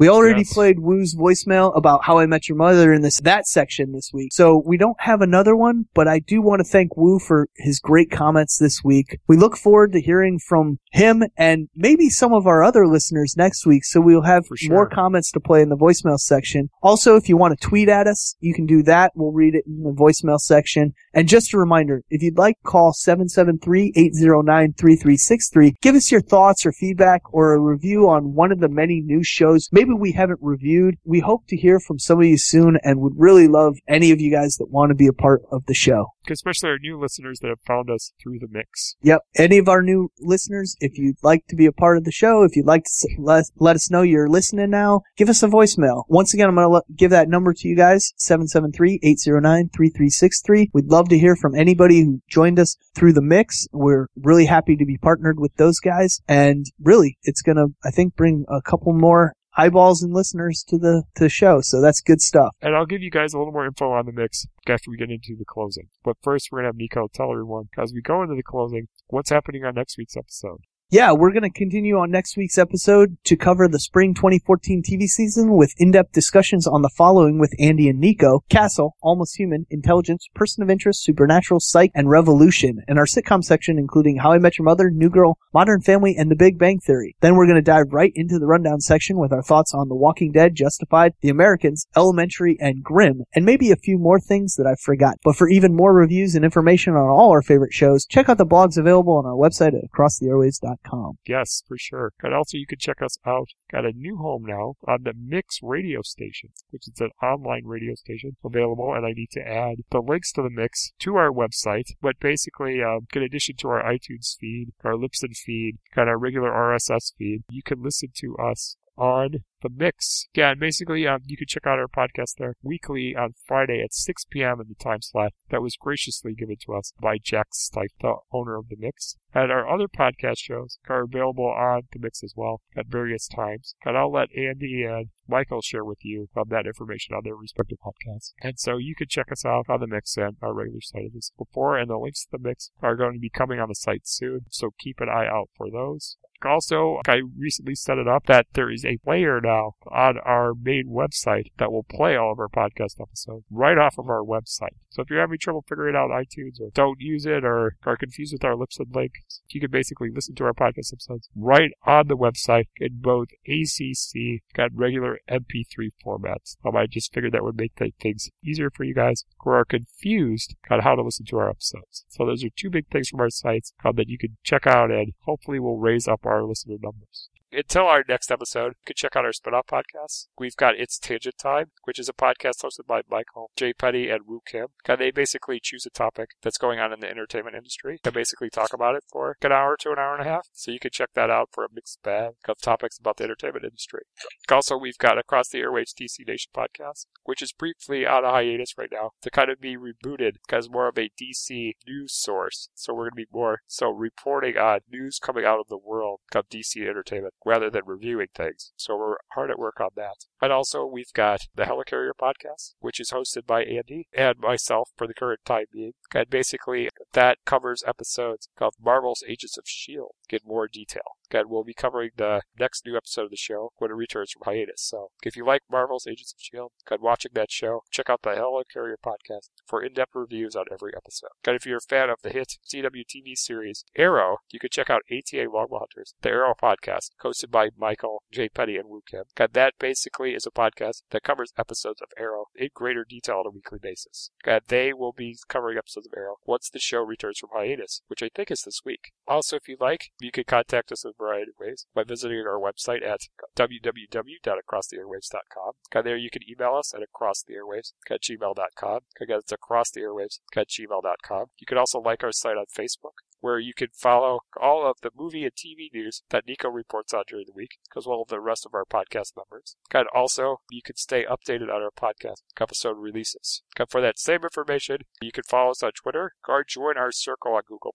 We already Yes. played Woo's voicemail about how I met your mother in this that section this week. So we don't have another one, but I do want to thank Woo for his great comments this week. We look forward to hearing from him and maybe some of our other listeners next week. So we'll have sure. more comments to play in the voicemail section. Also, if you want to tweet at us, you can do that. We'll read it in the voicemail section. And just a reminder, if you'd like, call 773-809-3363. Give us your thoughts or feedback or a review on one of the many new shows maybe we haven't reviewed. We hope to hear from some of you soon and would really love any of you guys that want to be a part of the show. Especially our new listeners that have found us through the mix. Yep. Any of our new listeners, if you'd like to be a part of the show, if you'd like to let, let us know you're listening now, give us a voicemail. Once again, I'm going to let, give that number to you guys, 773-809-3363. We'd love to hear from anybody who joined us through the mix. We're really happy to be partnered with those guys. And really, it's going to, I think, bring a couple more eyeballs and listeners to the, to show. So that's good stuff. And I'll give you guys a little more info on the mix after we get into the closing. But first, we're to have Nico tell everyone, as we go into the closing, what's happening on next week's episode. Yeah, we're going to continue on next week's episode to cover the spring 2014 TV season with in-depth discussions on the following with Andy and Nico, Castle, Almost Human, Intelligence, Person of Interest, Supernatural, Psych, and Revolution, and our sitcom section including How I Met Your Mother, New Girl, Modern Family, and The Big Bang Theory. Then we're going to dive right into the rundown section with our thoughts on The Walking Dead, Justified, The Americans, Elementary, and Grimm, and maybe a few more things that I forgot. But for even more reviews and information on all our favorite shows, check out the blogs available on our website at acrosstheairwaves.com. Yes, for sure. And also, you can check us out. Got a new home now on the Mix radio station, which is an online radio station available. And I need to add the links to the Mix to our website. But basically, um, in addition to our iTunes feed, our Libsyn feed, got our regular RSS feed, you can listen to us on the mix. Again, basically, um, you can check out our podcast there weekly on Friday at 6 p.m. in the time slot that was graciously given to us by Jack Stipe, the owner of the mix. And our other podcast shows are available on the mix as well at various times. And I'll let Andy and Michael share with you um, that information on their respective podcasts. And so you can check us out on the mix and our regular site as before, and the links to the mix are going to be coming on the site soon. So keep an eye out for those. Also, I recently set it up that there is a player now on our main website that will play all of our podcast episodes right off of our website. So if you're having trouble figuring out iTunes or don't use it or are confused with our Libsyn link, you can basically listen to our podcast episodes right on the website in both ACC and regular MP3 formats. Um, I just figured that would make th- things easier for you guys who are confused on how to listen to our episodes. So those are two big things from our sites um, that you can check out and hopefully will raise up our listener numbers. Until our next episode, you can check out our spin-off podcasts. We've got It's Tangent Time, which is a podcast hosted by Michael, Jay Petty, and Woo Kim. They basically choose a topic that's going on in the entertainment industry and basically talk about it for an hour to an hour and a half. So you can check that out for a mixed bag of topics about the entertainment industry. Also, we've got Across the Airwaves DC Nation podcast, which is briefly on a hiatus right now to kind of be rebooted as more of a DC news source. So we're going to be more so reporting on news coming out of the world of DC entertainment rather than reviewing things. So we're hard at work on that. And also, we've got the Helicarrier podcast, which is hosted by Andy and myself for the current time being. And basically, that covers episodes of Marvel's Agents of S.H.I.E.L.D. in more detail. And we'll be covering the next new episode of the show when it returns from hiatus. So if you like Marvel's Agents of S.H.I.E.L.D., and watching that show, check out the Helicarrier podcast for in-depth reviews on every episode. And if you're a fan of the hit CW TV series Arrow, you can check out ATA Longbow Hunters, the Arrow podcast, hosted by Michael, Jay Petty, and Woo Kim. And that basically is a podcast that covers episodes of Arrow in greater detail on a weekly basis. And they will be covering episodes of Arrow once the show returns from hiatus, which I think is this week. Also, if you'd like, you can contact us in a variety of ways by visiting our website at www.acrosstheairwaves.com. And there you can email us at acrosstheairwaves at gmail.com. Again, it's acrosstheairwaves at gmail.com. You can also like our site on Facebook where you can follow all of the movie and TV news that Nico reports on during the week, as well as the rest of our podcast members. And also, you can stay updated on our podcast episode releases. And for that same information, you can follow us on Twitter or join our circle on Google+.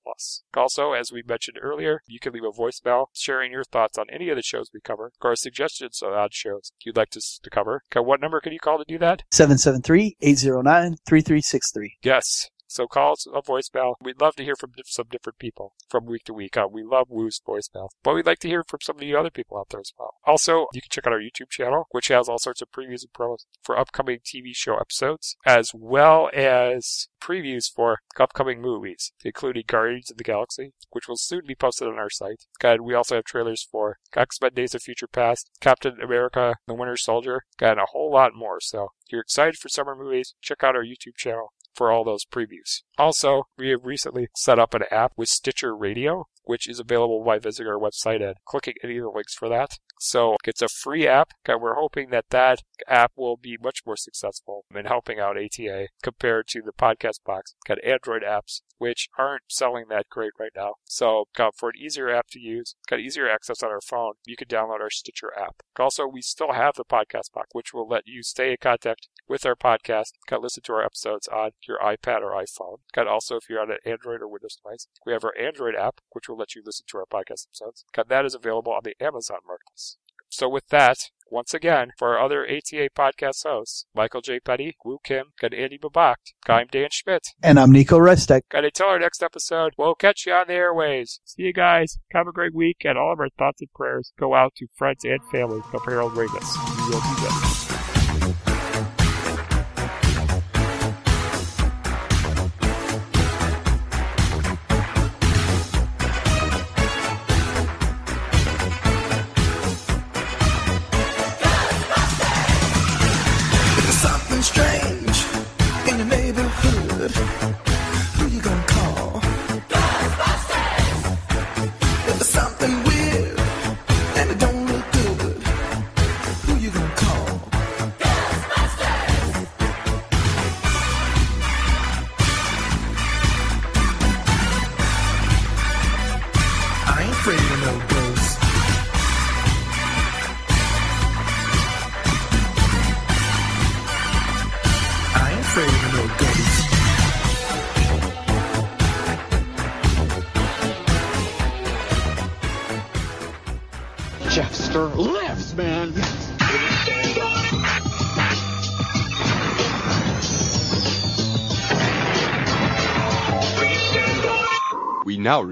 Also, as we mentioned earlier, you can leave a voicemail sharing your thoughts on any of the shows we cover or suggestions on odd shows you'd like us to cover. Okay, what number can you call to do that? 773-809-3363. Yes. So call us a voicemail. We'd love to hear from some different people from week to week. Uh, we love Woo's voicemail, but we'd like to hear from some of the other people out there as well. Also, you can check out our YouTube channel, which has all sorts of previews and promos for upcoming TV show episodes, as well as previews for upcoming movies, including Guardians of the Galaxy, which will soon be posted on our site. And we also have trailers for X-Men Days of Future Past, Captain America, The Winter Soldier, and a whole lot more. So if you're excited for summer movies, check out our YouTube channel for all those previews. Also, we have recently set up an app with Stitcher Radio, which is available by visiting our website and clicking any of the links for that. So it's a free app, and we're hoping that that app will be much more successful in helping out ATA compared to the Podcast Box got Android apps, which aren't selling that great right now. So uh, for an easier app to use, got easier access on our phone, you can download our Stitcher app. Also, we still have the Podcast Box, which will let you stay in contact with our podcast, can listen to our episodes on your iPad or iPhone. Can also, if you're on an Android or Windows device, we have our Android app, which will let you listen to our podcast episodes. Can that is available on the Amazon Marketplace. So with that, once again, for our other ATA podcast hosts, Michael J. Petty, Woo Kim, and Andy Babak, I'm Dan Schmidt. And I'm Nico Restek. And until our next episode, we'll catch you on the airways. See you guys. Have a great week, and all of our thoughts and prayers go out to friends and family of Harold Ramis. We will do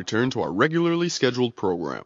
return to our regularly scheduled program.